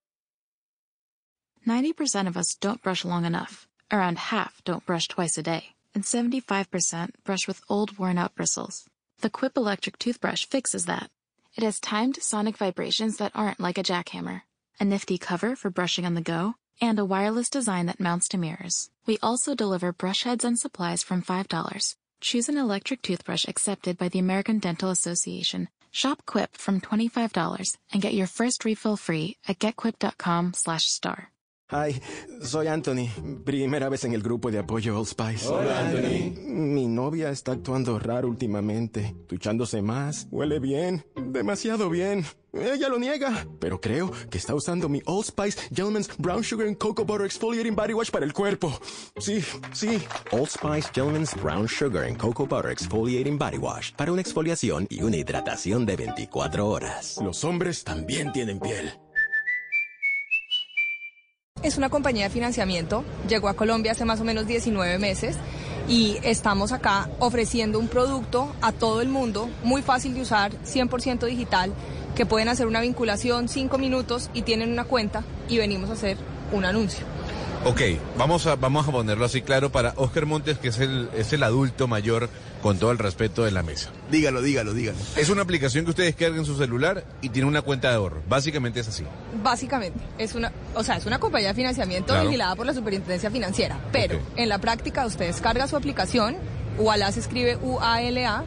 [SPEAKER 73] 90% of us don't brush long enough. Around half don't brush twice a day. And 75% brush with old worn out bristles. The Quip electric toothbrush fixes that. It has timed sonic vibrations that aren't like a jackhammer, a nifty cover for brushing on the go, and a wireless design that mounts to mirrors. We also deliver brush heads and supplies from $5. Choose an electric toothbrush accepted by the American Dental Association. Shop Quip from $25 and get your first refill free at getquip.com slash star.
[SPEAKER 14] Hi, soy Anthony. Primera vez en el grupo de apoyo Old Spice.
[SPEAKER 74] Hola, Anthony.
[SPEAKER 14] Mi novia está actuando raro últimamente, duchándose más, huele bien, demasiado bien. Ella lo niega, pero creo que está usando mi Old Spice Gentleman's Brown Sugar and Cocoa Butter Exfoliating Body Wash para el cuerpo. Sí, sí.
[SPEAKER 75] Old Spice Gentleman's Brown Sugar and Cocoa Butter Exfoliating Body Wash para una exfoliación y una hidratación de 24 horas.
[SPEAKER 14] Los hombres también tienen piel.
[SPEAKER 8] Es una compañía de financiamiento, llegó a Colombia hace más o menos 19 meses y estamos acá ofreciendo un producto a todo el mundo, muy fácil de usar, 100% digital, que pueden hacer una vinculación 5 minutos y tienen una cuenta y venimos a hacer un anuncio.
[SPEAKER 20] Ok, vamos a, vamos a ponerlo así claro para Oscar Montes, que es el, es el adulto mayor con todo el respeto de la mesa.
[SPEAKER 22] Dígalo, dígalo, dígalo.
[SPEAKER 20] Es una aplicación que ustedes cargan en su celular y tiene una cuenta de ahorro. Básicamente es así.
[SPEAKER 8] Básicamente, es una, o sea, es una compañía de financiamiento
[SPEAKER 20] Claro.
[SPEAKER 8] vigilada por la Superintendencia Financiera, pero en la práctica ustedes cargan su aplicación, UALA se escribe UALA,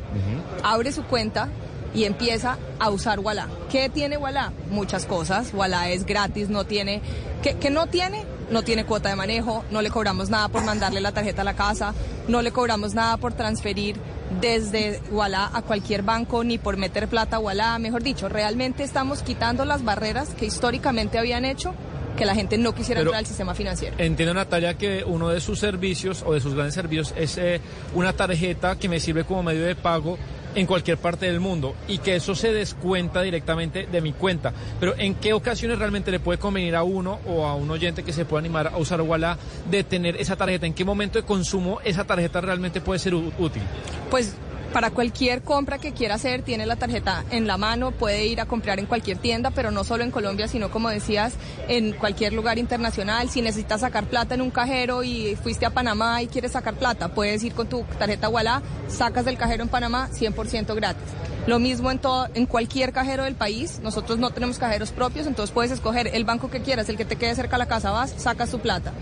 [SPEAKER 8] abre su cuenta y empieza a usar Walla. ¿Qué tiene Walla? Muchas cosas. Walla es gratis, no tiene... ¿Qué, qué no tiene? No tiene cuota de manejo, no le cobramos nada por mandarle la tarjeta a la casa, no le cobramos nada por transferir desde Walla a cualquier banco ni por meter plata a Walla. Mejor dicho, realmente estamos quitando las barreras que históricamente habían hecho que la gente no quisiera
[SPEAKER 21] Pero-
[SPEAKER 8] entrar al sistema financiero.
[SPEAKER 21] Entiendo, Natalia, que uno de sus servicios o de sus grandes servicios es eh, una tarjeta que me sirve como medio de pago en cualquier parte del mundo y que eso se descuenta directamente de mi cuenta. Pero ¿en qué ocasiones realmente le puede convenir a uno o a un oyente que se pueda animar a usar Walla de tener esa tarjeta? ¿En qué momento de consumo esa tarjeta realmente puede ser útil?
[SPEAKER 8] Pues para cualquier compra que quiera hacer, tiene la tarjeta en la mano, puede ir a comprar en cualquier tienda, pero no solo en Colombia, sino como decías, en cualquier lugar internacional. Si necesitas sacar plata en un cajero y fuiste a Panamá y quieres sacar plata, puedes ir con tu tarjeta Walla, sacas del cajero en Panamá 100% gratis. Lo mismo en todo, en cualquier cajero del país. Nosotros no tenemos cajeros propios, entonces puedes escoger el banco que quieras, el que te quede cerca a la casa, vas, sacas tu plata.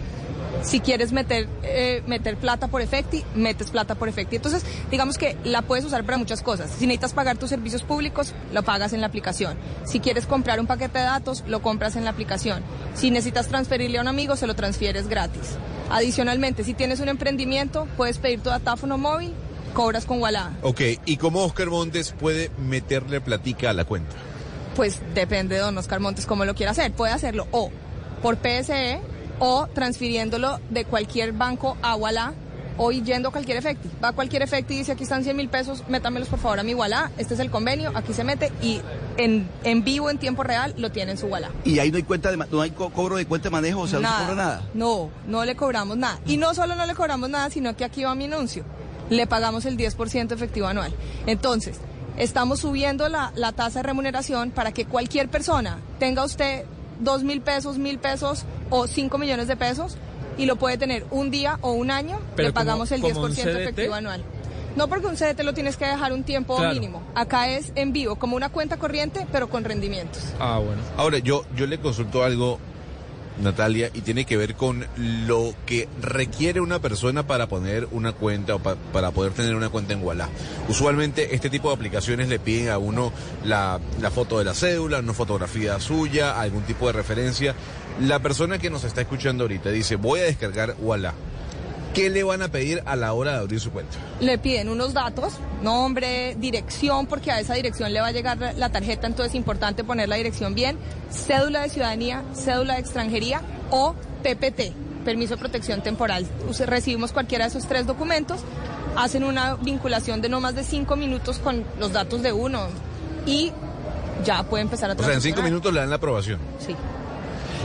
[SPEAKER 8] Si quieres meter, eh, meter plata por Efecti, metes plata por Efecti. Entonces, digamos que la puedes usar para muchas cosas. Si necesitas pagar tus servicios públicos, lo pagas en la aplicación. Si quieres comprar un paquete de datos, lo compras en la aplicación. Si necesitas transferirle a un amigo, se lo transfieres gratis. Adicionalmente, si tienes un emprendimiento, puedes pedir tu datáfono móvil, cobras con Walla.
[SPEAKER 20] Ok, ¿y cómo Oscar Montes puede meterle platica a la cuenta?
[SPEAKER 8] Pues depende de don Oscar Montes cómo lo quiera hacer. Puede hacerlo o por PSE o transfiriéndolo de cualquier banco a Walla o yendo a cualquier efecti. Va a cualquier efecti y dice aquí están 100 mil pesos, métamelos por favor a mi Walla. Este es el convenio, aquí se mete y en, en vivo, en tiempo real, lo tiene en su Walla.
[SPEAKER 22] Y ahí no hay cuenta de, no hay co- cobro de cuenta de manejo, o sea, no se cobra nada.
[SPEAKER 8] No, no le cobramos nada. Y no solo no le cobramos nada, sino que aquí va mi anuncio. Le pagamos el 10% efectivo anual. Entonces, estamos subiendo la, la tasa de remuneración para que cualquier persona tenga usted dos mil pesos, mil pesos o cinco millones de pesos y lo puede tener un día o un año,
[SPEAKER 21] Pero
[SPEAKER 8] le pagamos
[SPEAKER 21] como-
[SPEAKER 8] el
[SPEAKER 21] como un
[SPEAKER 8] 10%
[SPEAKER 21] CDT.
[SPEAKER 8] efectivo anual. No porque un CDT lo tienes que dejar un tiempo
[SPEAKER 20] Claro.
[SPEAKER 8] mínimo. Acá es en vivo, como una cuenta corriente, pero con rendimientos.
[SPEAKER 21] Ah, bueno.
[SPEAKER 20] Ahora, yo, yo le consulto algo, Natalia, y tiene que ver con lo que requiere una persona para poner una cuenta o pa- para poder tener una cuenta en Walla. Usualmente este tipo de aplicaciones le piden a uno la, la foto de la cédula, una fotografía suya, algún tipo de referencia. La persona que nos está escuchando ahorita dice, voy a descargar Walla. ¿Qué le van a pedir a la hora de abrir su cuenta?
[SPEAKER 8] le piden unos datos, nombre, dirección, porque a esa dirección le va a llegar la- tarjeta, entonces es importante poner la dirección bien, cédula de ciudadanía, cédula de extranjería o PPT, permiso de protección temporal. Recibimos cualquiera de esos tres documentos, hacen una vinculación de no más de cinco minutos con los datos de uno y ya puede empezar a
[SPEAKER 20] O sea, en cinco minutos le dan la aprobación.
[SPEAKER 8] Sí.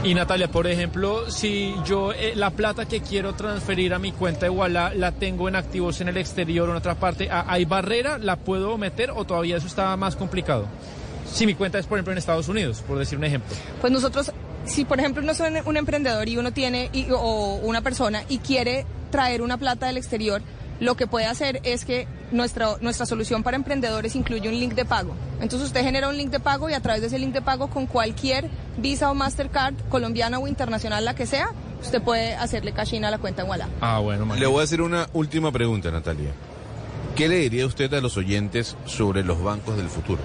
[SPEAKER 21] Y Natalia, por ejemplo, si yo eh, la plata que quiero transferir a mi cuenta de Walla la tengo en activos en el exterior o en otra parte, ¿ha- ¿hay barrera? ¿La puedo meter o todavía eso está más complicado? Si mi cuenta es, por ejemplo, en Estados Unidos, por decir un ejemplo.
[SPEAKER 8] Pues nosotros, si por ejemplo uno es un emprendedor y uno tiene, y- o una persona y quiere traer una plata del exterior, lo que puede hacer es que nuestra, nuestra solución para emprendedores incluye un link de pago. Entonces usted genera un link de pago y a través de ese link de pago con cualquier Visa o Mastercard, colombiana o internacional, la que sea, usted puede hacerle cash in a la cuenta en Walla.
[SPEAKER 21] Ah, bueno,
[SPEAKER 20] Le voy a hacer una última pregunta, Natalia. ¿Qué le diría usted a los oyentes sobre los bancos del futuro?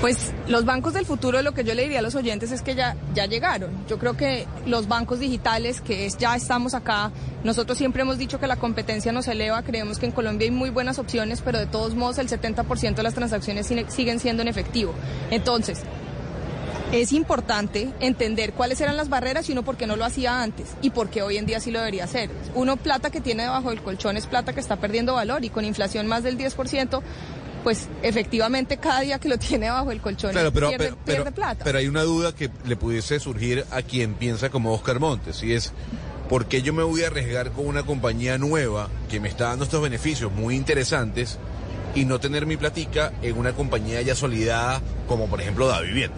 [SPEAKER 8] Pues Los bancos del futuro, lo que yo le diría a los oyentes es que ya, ya llegaron. Yo creo que los bancos digitales, que es ya estamos acá, nosotros siempre hemos dicho que la competencia nos eleva, creemos que en Colombia hay muy buenas opciones, pero de todos modos el 70% de las transacciones siguen siendo en efectivo. Entonces, es importante entender cuáles eran las barreras y uno por qué no lo hacía antes y por qué hoy en día sí lo debería hacer. Uno plata que tiene debajo del colchón es plata que está perdiendo valor y con inflación más del 10%, pues efectivamente cada día que lo tiene bajo el colchón
[SPEAKER 20] Claro, pero,
[SPEAKER 8] pierde,
[SPEAKER 20] pero,
[SPEAKER 8] pierde
[SPEAKER 20] pero-
[SPEAKER 8] plata.
[SPEAKER 20] pero hay una duda que le pudiese surgir a quien piensa como Oscar Montes, y es, ¿por qué yo me voy a arriesgar con una compañía nueva que me está dando estos beneficios muy interesantes y no tener mi platica en una compañía ya solidada como por ejemplo Da Vivienda?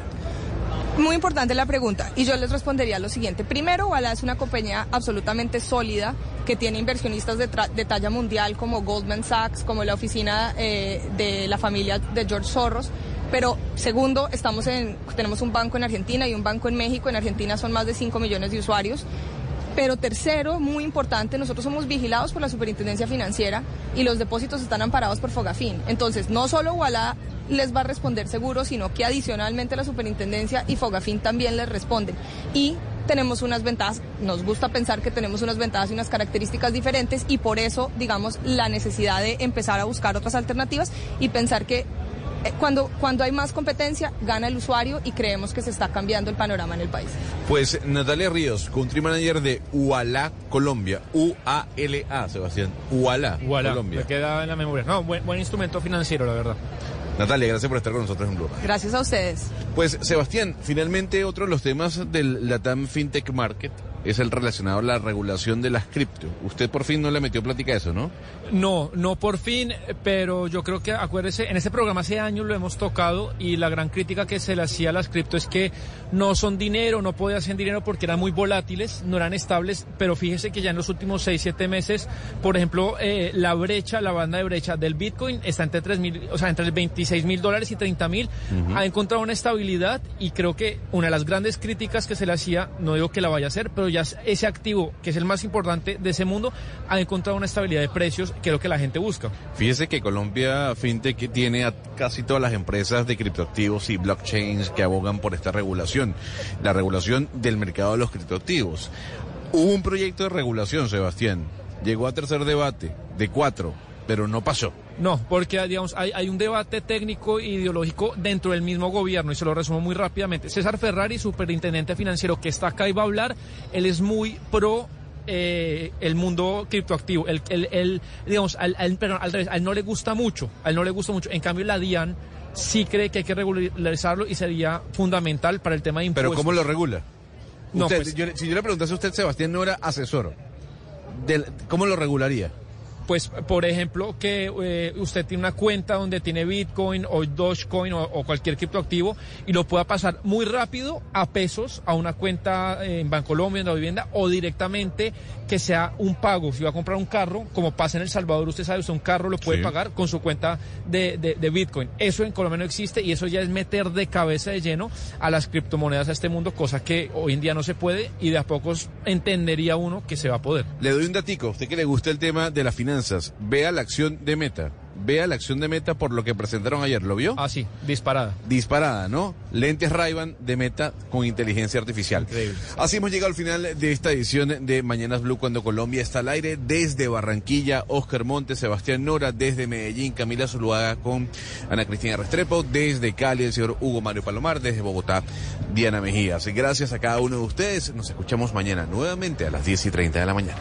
[SPEAKER 8] Muy importante la pregunta y yo les respondería lo siguiente. Primero, Wala es una compañía absolutamente sólida que tiene inversionistas de, de talla mundial como Goldman Sachs, como la oficina eh, de la familia de George Soros. Pero segundo, estamos en, tenemos un banco en Argentina y un banco en México. En Argentina son más de 5 millones de usuarios. Pero tercero, muy importante, nosotros somos vigilados por la Superintendencia Financiera y los depósitos están amparados por Fogafín. Entonces, no solo Wala les va a responder seguro, sino que adicionalmente la Superintendencia y Fogafín también les responden. Y tenemos unas ventajas, nos gusta pensar que tenemos unas ventajas y unas características diferentes y por eso, digamos, la necesidad de empezar a buscar otras alternativas y pensar que eh, cuando, cuando hay más competencia, gana el usuario y creemos que se está cambiando el panorama en el país.
[SPEAKER 20] Pues Natalia Ríos, country manager de UALA Colombia, U-A-L-A, Sebastián, UALA
[SPEAKER 21] Voilà,
[SPEAKER 20] Colombia.
[SPEAKER 21] me queda en la memoria. No, buen, buen instrumento financiero, la verdad.
[SPEAKER 20] Natalia, gracias por estar con nosotros en Blue Radio.
[SPEAKER 8] Gracias a ustedes.
[SPEAKER 20] Pues Sebastián, finalmente otro de los temas del Latam FinTech Market es el relacionado a la regulación de las cripto. Usted por fin no le metió plática a eso, ¿no?
[SPEAKER 21] No, no por fin, pero yo creo que, acuérdese, en este programa hace años lo hemos tocado y la gran crítica que se le hacía a las cripto es que no son dinero, no podían ser dinero porque eran muy volátiles, no eran estables, pero fíjese que ya en los últimos 6, 7 meses, por ejemplo, eh, la brecha, la banda de brecha del Bitcoin está entre 3 mil, o sea, entre 26 mil dólares y 30 mil, ha encontrado una estabilidad y creo que una de las grandes críticas que se le hacía, no digo que la vaya a hacer, pero ya ese activo, que es el más importante de ese mundo, ha encontrado una estabilidad de precios que es lo que la gente busca.
[SPEAKER 20] Fíjese que Colombia FinTech tiene a casi todas las empresas de criptoactivos y blockchains que abogan por esta regulación, la regulación del mercado de los criptoactivos. Hubo un proyecto de regulación, Sebastián, llegó a tercer debate de cuatro, pero no pasó.
[SPEAKER 21] No, porque digamos hay, hay un debate técnico e ideológico dentro del mismo gobierno y se lo resumo muy rápidamente. César Ferrari, superintendente financiero que está acá y va a hablar, él es muy pro eh, el mundo criptoactivo. Digamos, al, al- perdón, al revés, a él no le gusta mucho, a él no le gusta mucho. En cambio, la DIAN sí cree que hay que regularizarlo y sería fundamental para el tema de impuestos.
[SPEAKER 20] Pero ¿cómo lo regula?
[SPEAKER 21] No,
[SPEAKER 20] Usted,
[SPEAKER 21] pues-
[SPEAKER 20] yo si yo le preguntase a usted, Sebastián no era asesor, del- ¿cómo lo regularía?
[SPEAKER 21] Pues, por ejemplo, que eh, usted tiene una cuenta donde tiene Bitcoin o Dogecoin o, o cualquier criptoactivo y lo pueda pasar muy rápido a pesos a una cuenta en Bancolombia, en la vivienda o directamente que sea un pago. Si va a comprar un carro, como pasa en El Salvador, usted sabe, usted un carro lo puede
[SPEAKER 20] Sí.
[SPEAKER 21] pagar con su cuenta de, de- de Bitcoin. Eso en Colombia no existe y eso ya es meter de cabeza de lleno a las criptomonedas a este mundo, cosa que hoy en día no se puede y de a pocos entendería uno que se va a poder.
[SPEAKER 20] Le doy un datico, usted que le gusta el tema de las vea la acción de Meta, vea la acción de Meta por lo que presentaron ayer, ¿lo vio?
[SPEAKER 21] Ah, sí, disparada.
[SPEAKER 20] Disparada, ¿no? Lentes ray de Meta con inteligencia artificial.
[SPEAKER 21] Increíble.
[SPEAKER 20] Así hemos llegado al final de esta edición de Mañanas Blue cuando Colombia está al aire. Desde Barranquilla, Oscar Montes, Sebastián Nora. Desde Medellín, Camila Zuluaga con Ana Cristina Restrepo. Desde Cali, el señor Hugo Mario Palomar. Desde Bogotá, Diana Mejías. Gracias a cada uno de ustedes. Nos escuchamos mañana nuevamente a las 10 y 30 de la mañana.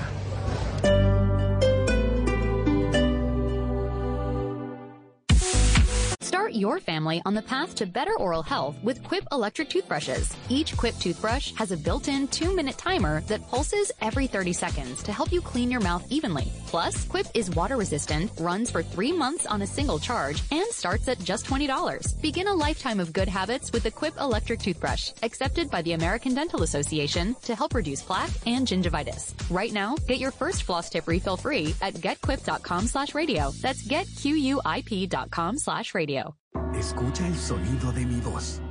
[SPEAKER 76] Your family on the path to better oral health with Quip electric toothbrushes. Each Quip toothbrush has a built-in two-minute timer that pulses every 30 seconds to help you clean your mouth evenly. Plus, Quip is water resistant, runs for three months on a single charge, and starts at just $20. Begin a lifetime of good habits with the Quip electric toothbrush, accepted by the American Dental Association to help reduce plaque and gingivitis. Right now, get your first floss tip refill free at getquip.com slash radio. That's getquip.com slash radio.
[SPEAKER 12] Escucha el sonido de mi voz.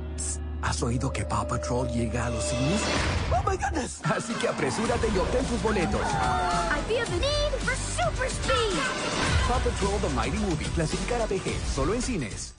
[SPEAKER 12] ¿Has oído que Paw Patrol llega a los cines? ¡Oh, my goodness! Así que apresúrate y obtén tus boletos.
[SPEAKER 36] I feel the need for super speed.
[SPEAKER 12] Paw Patrol The Mighty Movie, clasificar a PG, solo en cines.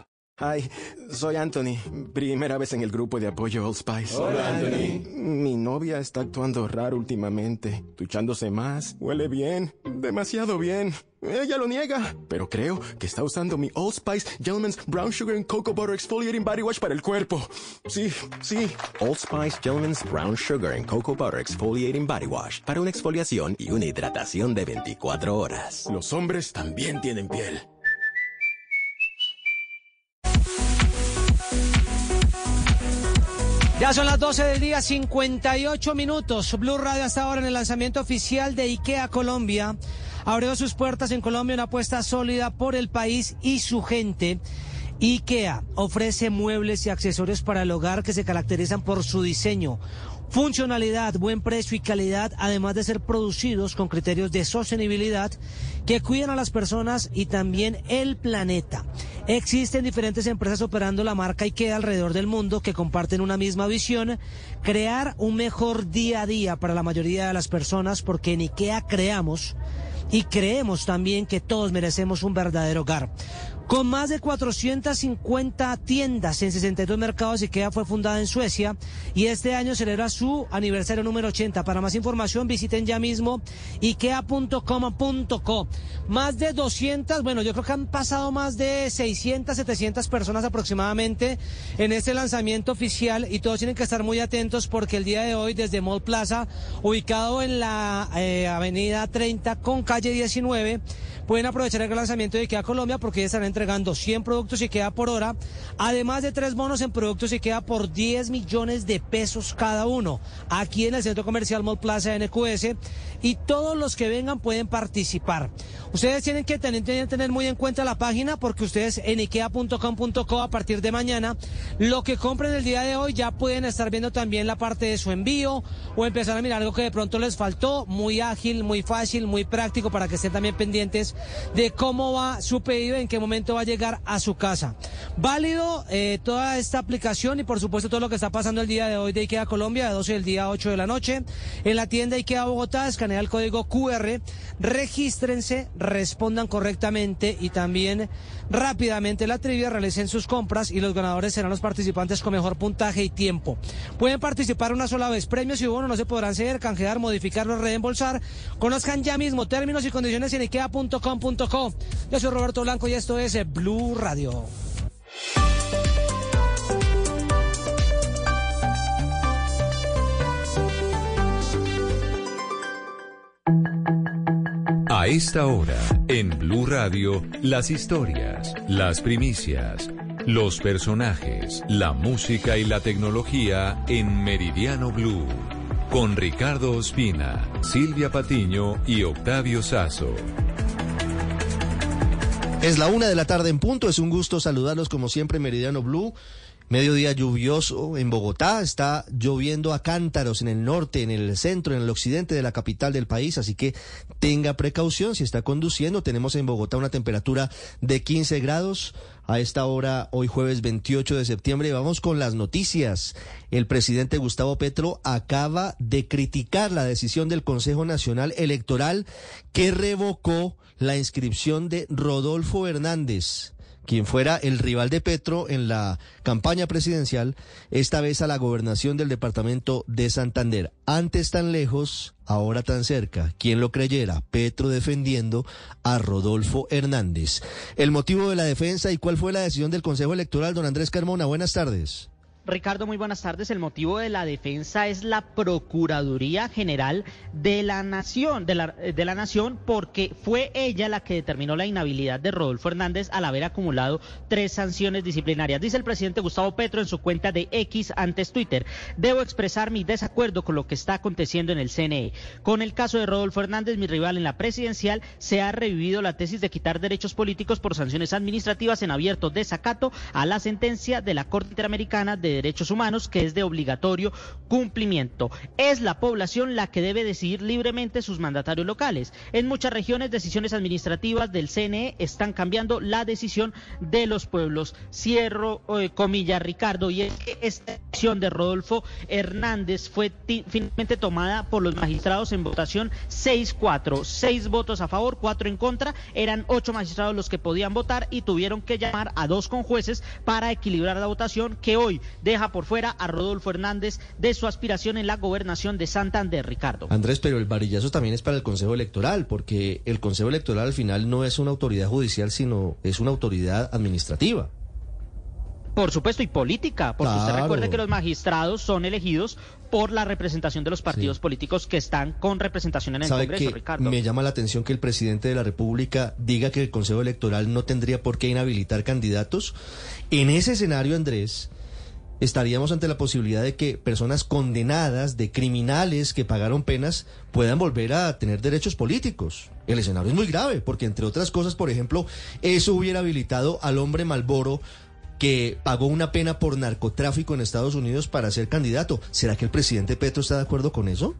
[SPEAKER 14] Hi, soy Anthony. Primera vez en el grupo de apoyo Old Spice.
[SPEAKER 77] Hola, Anthony.
[SPEAKER 14] Mi novia está actuando raro últimamente, duchándose más, huele bien, demasiado bien. Ella lo niega, pero creo que está usando mi Old Spice Gentleman's Brown Sugar and Cocoa Butter Exfoliating Body Wash para el cuerpo. Sí, sí.
[SPEAKER 78] Old Spice Gentleman's Brown Sugar and Cocoa Butter Exfoliating Body Wash para una exfoliación y una hidratación de 24 horas.
[SPEAKER 14] Los hombres también tienen piel.
[SPEAKER 29] Ya son las 12 del día, 58 minutos. Blue Radio hasta ahora en el lanzamiento oficial de IKEA Colombia. Abrió sus puertas en Colombia una apuesta sólida por el país y su gente. IKEA ofrece muebles y accesorios para el hogar que se caracterizan por su diseño, funcionalidad, buen precio y calidad, además de ser producidos con criterios de sostenibilidad que cuidan a las personas y también el planeta. Existen diferentes empresas operando la marca IKEA alrededor del mundo que comparten una misma visión, crear un mejor día a día para la mayoría de las personas porque en IKEA creamos y creemos también que todos merecemos un verdadero hogar. Con más de 450 tiendas en 62 mercados, IKEA fue fundada en Suecia y este año celebra su aniversario número 80. Para más información visiten ya mismo ikea.com.co. Más de 200, bueno, yo creo que han pasado más de 600, 700 personas aproximadamente en este lanzamiento oficial y todos tienen que estar muy atentos porque el día de hoy desde Mall Plaza, ubicado en la eh, avenida 30 con calle 19, pueden aprovechar el lanzamiento de IKEA Colombia porque estarán entregando 100 productos IKEA por hora, además de tres bonos en productos IKEA por 10 millones de pesos cada uno, aquí en el Centro Comercial Mall Plaza NQS, y todos los que vengan pueden participar. Ustedes tienen que tener muy en cuenta la página porque ustedes en ikea.com.co a partir de mañana, lo que compren el día de hoy ya pueden estar viendo también la parte de su envío o empezar a mirar algo que de pronto les faltó, muy ágil, muy fácil, muy práctico para que estén también pendientes de cómo va su pedido, en qué momento va a llegar a su casa. Válido eh, toda esta aplicación y por supuesto todo lo que está pasando el día de hoy de IKEA Colombia, de 12 del día 8 de la noche. En la tienda IKEA Bogotá, escanea el código QR, regístrense, respondan correctamente y también rápidamente la trivia, realicen sus compras y los ganadores serán los participantes con mejor puntaje y tiempo. Pueden participar una sola vez. Premios y bonos no se podrán ceder, canjear, modificar o reembolsar. Conozcan ya mismo términos y condiciones en Yo soy Roberto Blanco y esto es Blue Radio.
[SPEAKER 30] A esta hora, en Blue Radio, las historias, las primicias, los personajes, la música y la tecnología en Meridiano Blue. Con Ricardo Ospina, Silvia Patiño y Octavio Sazo.
[SPEAKER 6] Es la una de la tarde en punto. Es un gusto saludarlos como siempre, Meridiano Blue. Mediodía lluvioso en Bogotá, está lloviendo a cántaros en el norte, en el centro, en el occidente de la capital del país, así que tenga precaución si está conduciendo. Tenemos en Bogotá una temperatura de 15 grados. A esta hora, hoy jueves 28 de septiembre, vamos con las noticias. El presidente Gustavo Petro acaba de criticar la decisión del Consejo Nacional Electoral que revocó la inscripción de Rodolfo Hernández quien fuera el rival de Petro en la campaña presidencial, esta vez a la gobernación del departamento de Santander. Antes tan lejos, ahora tan cerca. Quien lo creyera, Petro defendiendo a Rodolfo Hernández. El motivo de la defensa y cuál fue la decisión del Consejo Electoral, don Andrés Carmona. Buenas tardes.
[SPEAKER 33] Ricardo, muy buenas tardes. El motivo de la defensa es la Procuraduría General de la Nación, de la, de la Nación, porque fue ella la que determinó la inhabilidad de Rodolfo Hernández al haber acumulado tres sanciones disciplinarias. Dice el presidente Gustavo Petro en su cuenta de X antes Twitter. Debo expresar mi desacuerdo con lo que está aconteciendo en el CNE. Con el caso de Rodolfo Hernández, mi rival en la presidencial, se ha revivido la tesis de quitar derechos políticos por sanciones administrativas en abierto desacato a la sentencia de la Corte Interamericana de Derechos Humanos, que es de obligatorio cumplimiento. Es la población la que debe decidir libremente sus mandatarios locales. En muchas regiones, decisiones administrativas del CNE están cambiando la decisión de los pueblos. Cierro eh, comilla, Ricardo, y es que esta decisión de Rodolfo Hernández fue finalmente tomada por los magistrados en votación 6-4, 6 votos a favor, 4 en contra. Eran 8 magistrados los que podían votar y tuvieron que llamar a dos conjueces para equilibrar la votación que hoy deja por fuera a Rodolfo Hernández de su aspiración en la gobernación de Santander, Ricardo.
[SPEAKER 6] Andrés, pero el varillazo también es para el Consejo Electoral, porque el Consejo Electoral al final no es una autoridad judicial, sino es una autoridad administrativa.
[SPEAKER 33] Por supuesto, y política, porque usted recuerde que los magistrados son elegidos por la representación de los partidos políticos que están con representación en el Congreso, Ricardo.
[SPEAKER 6] Me llama la atención que el presidente de la República diga que el Consejo Electoral no tendría por qué inhabilitar candidatos. En ese escenario, Andrés, estaríamos ante la posibilidad de que personas condenadas de criminales que pagaron penas puedan volver a tener derechos políticos. El escenario es muy grave, porque entre otras cosas, por ejemplo, eso hubiera habilitado al hombre Malboro que pagó una pena por narcotráfico en Estados Unidos para ser candidato. ¿Será que el presidente Petro está de acuerdo con eso?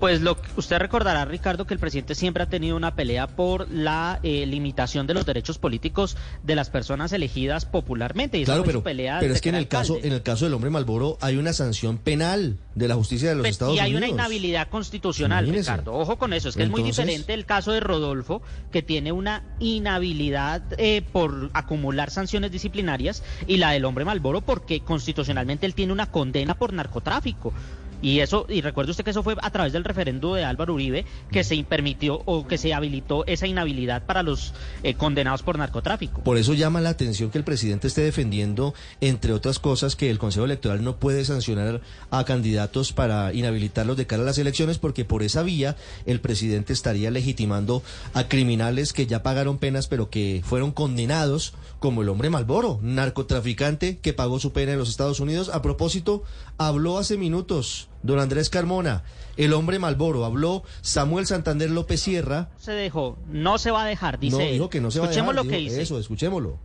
[SPEAKER 33] Pues lo usted recordará, Ricardo, que el presidente siempre ha tenido una pelea por la eh, limitación de los derechos políticos de las personas elegidas popularmente.
[SPEAKER 6] Y claro, pero, pelea pero es que en el caso en el caso del hombre Malboro hay una sanción penal de la justicia de los pues, Estados Unidos.
[SPEAKER 33] Y hay una inhabilidad constitucional, Ricardo. Ojo con eso, es que es muy diferente el caso de Rodolfo, que tiene una inhabilidad eh, por acumular sanciones disciplinarias, y la del hombre Malboro porque constitucionalmente él tiene una condena por narcotráfico. Y eso, y recuerde usted que eso fue a través del referendo de Álvaro Uribe que se permitió o que se habilitó esa inhabilidad para los eh, condenados por narcotráfico.
[SPEAKER 6] Por eso llama la atención que el presidente esté defendiendo, entre otras cosas, que el Consejo Electoral no puede sancionar a candidatos para inhabilitarlos de cara a las elecciones, porque por esa vía el presidente estaría legitimando a criminales que ya pagaron penas, pero que fueron condenados, como el hombre Malboro, narcotraficante que pagó su pena en los Estados Unidos. A propósito, habló hace minutos Don Andrés Carmona, el hombre Malboro, habló Samuel Santander López Sierra.
[SPEAKER 33] Se dejó, no se va a dejar, dice.
[SPEAKER 6] No, dijo que no se va a dejar.
[SPEAKER 33] lo que dice.
[SPEAKER 6] Eso, escuchémoslo.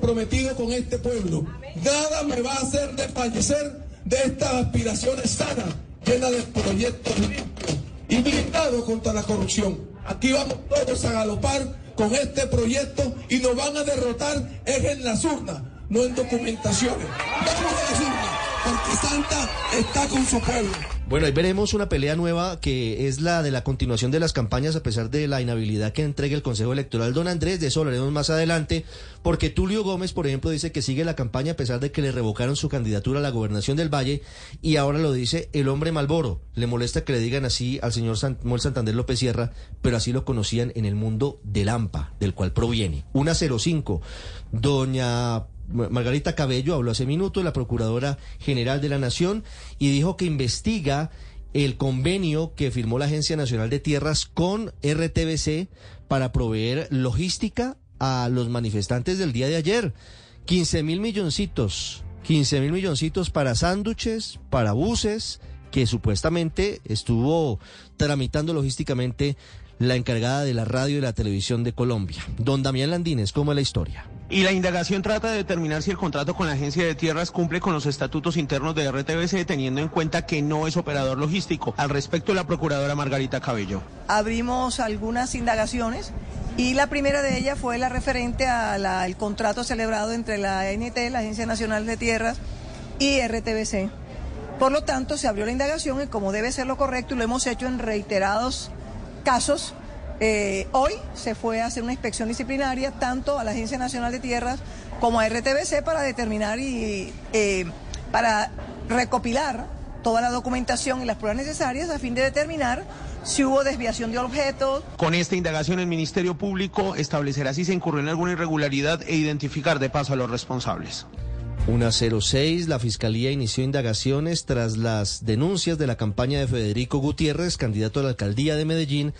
[SPEAKER 79] Prometido con este pueblo. Nada me va a hacer desfallecer de estas aspiraciones sanas, llenas de proyectos limpios y blindados contra la corrupción. Aquí vamos todos a galopar con este proyecto y nos van a derrotar es en las urnas, no en documentaciones. Vamos a las urnas porque Santa está con su pueblo.
[SPEAKER 6] Bueno, ahí veremos una pelea nueva que es la de la continuación de las campañas a pesar de la inhabilidad que entregue el Consejo Electoral. Don Andrés, de eso hablaremos más adelante, porque Tulio Gómez, por ejemplo, dice que sigue la campaña a pesar de que le revocaron su candidatura a la gobernación del Valle y ahora lo dice el hombre Malboro. Le molesta que le digan así al señor Samuel Santander López Sierra, pero así lo conocían en el mundo del AMPA, del cual proviene. Una 05. Doña Margarita Cabello habló hace minutos, la Procuradora General de la Nación, y dijo que investiga el convenio que firmó la Agencia Nacional de Tierras con RTBC para proveer logística a los manifestantes del día de ayer. 15 mil milloncitos, 15 mil milloncitos para sándwiches, para buses, que supuestamente estuvo tramitando logísticamente la encargada de la radio y la televisión de Colombia. Don Damián Landines, ¿cómo es la historia?
[SPEAKER 80] Y la indagación trata de determinar si el contrato con la agencia de tierras cumple con los estatutos internos de RTBC, teniendo en cuenta que no es operador logístico. Al respecto, la procuradora Margarita Cabello.
[SPEAKER 81] Abrimos algunas indagaciones y la primera de ellas fue la referente al contrato celebrado entre la ANT, la Agencia Nacional de Tierras, y RTBC. Por lo tanto, se abrió la indagación y como debe ser lo correcto, y lo hemos hecho en reiterados casos. Eh, hoy se fue a hacer una inspección disciplinaria tanto a la Agencia Nacional de Tierras como a RTBC para determinar y eh, para recopilar toda la documentación y las pruebas necesarias a fin de determinar si hubo desviación de objetos.
[SPEAKER 80] Con esta indagación el Ministerio Público establecerá si se incurrió en alguna irregularidad e identificar de paso a los responsables.
[SPEAKER 6] Una 06, la Fiscalía inició indagaciones tras las denuncias de la campaña de Federico Gutiérrez, candidato a la alcaldía de Medellín,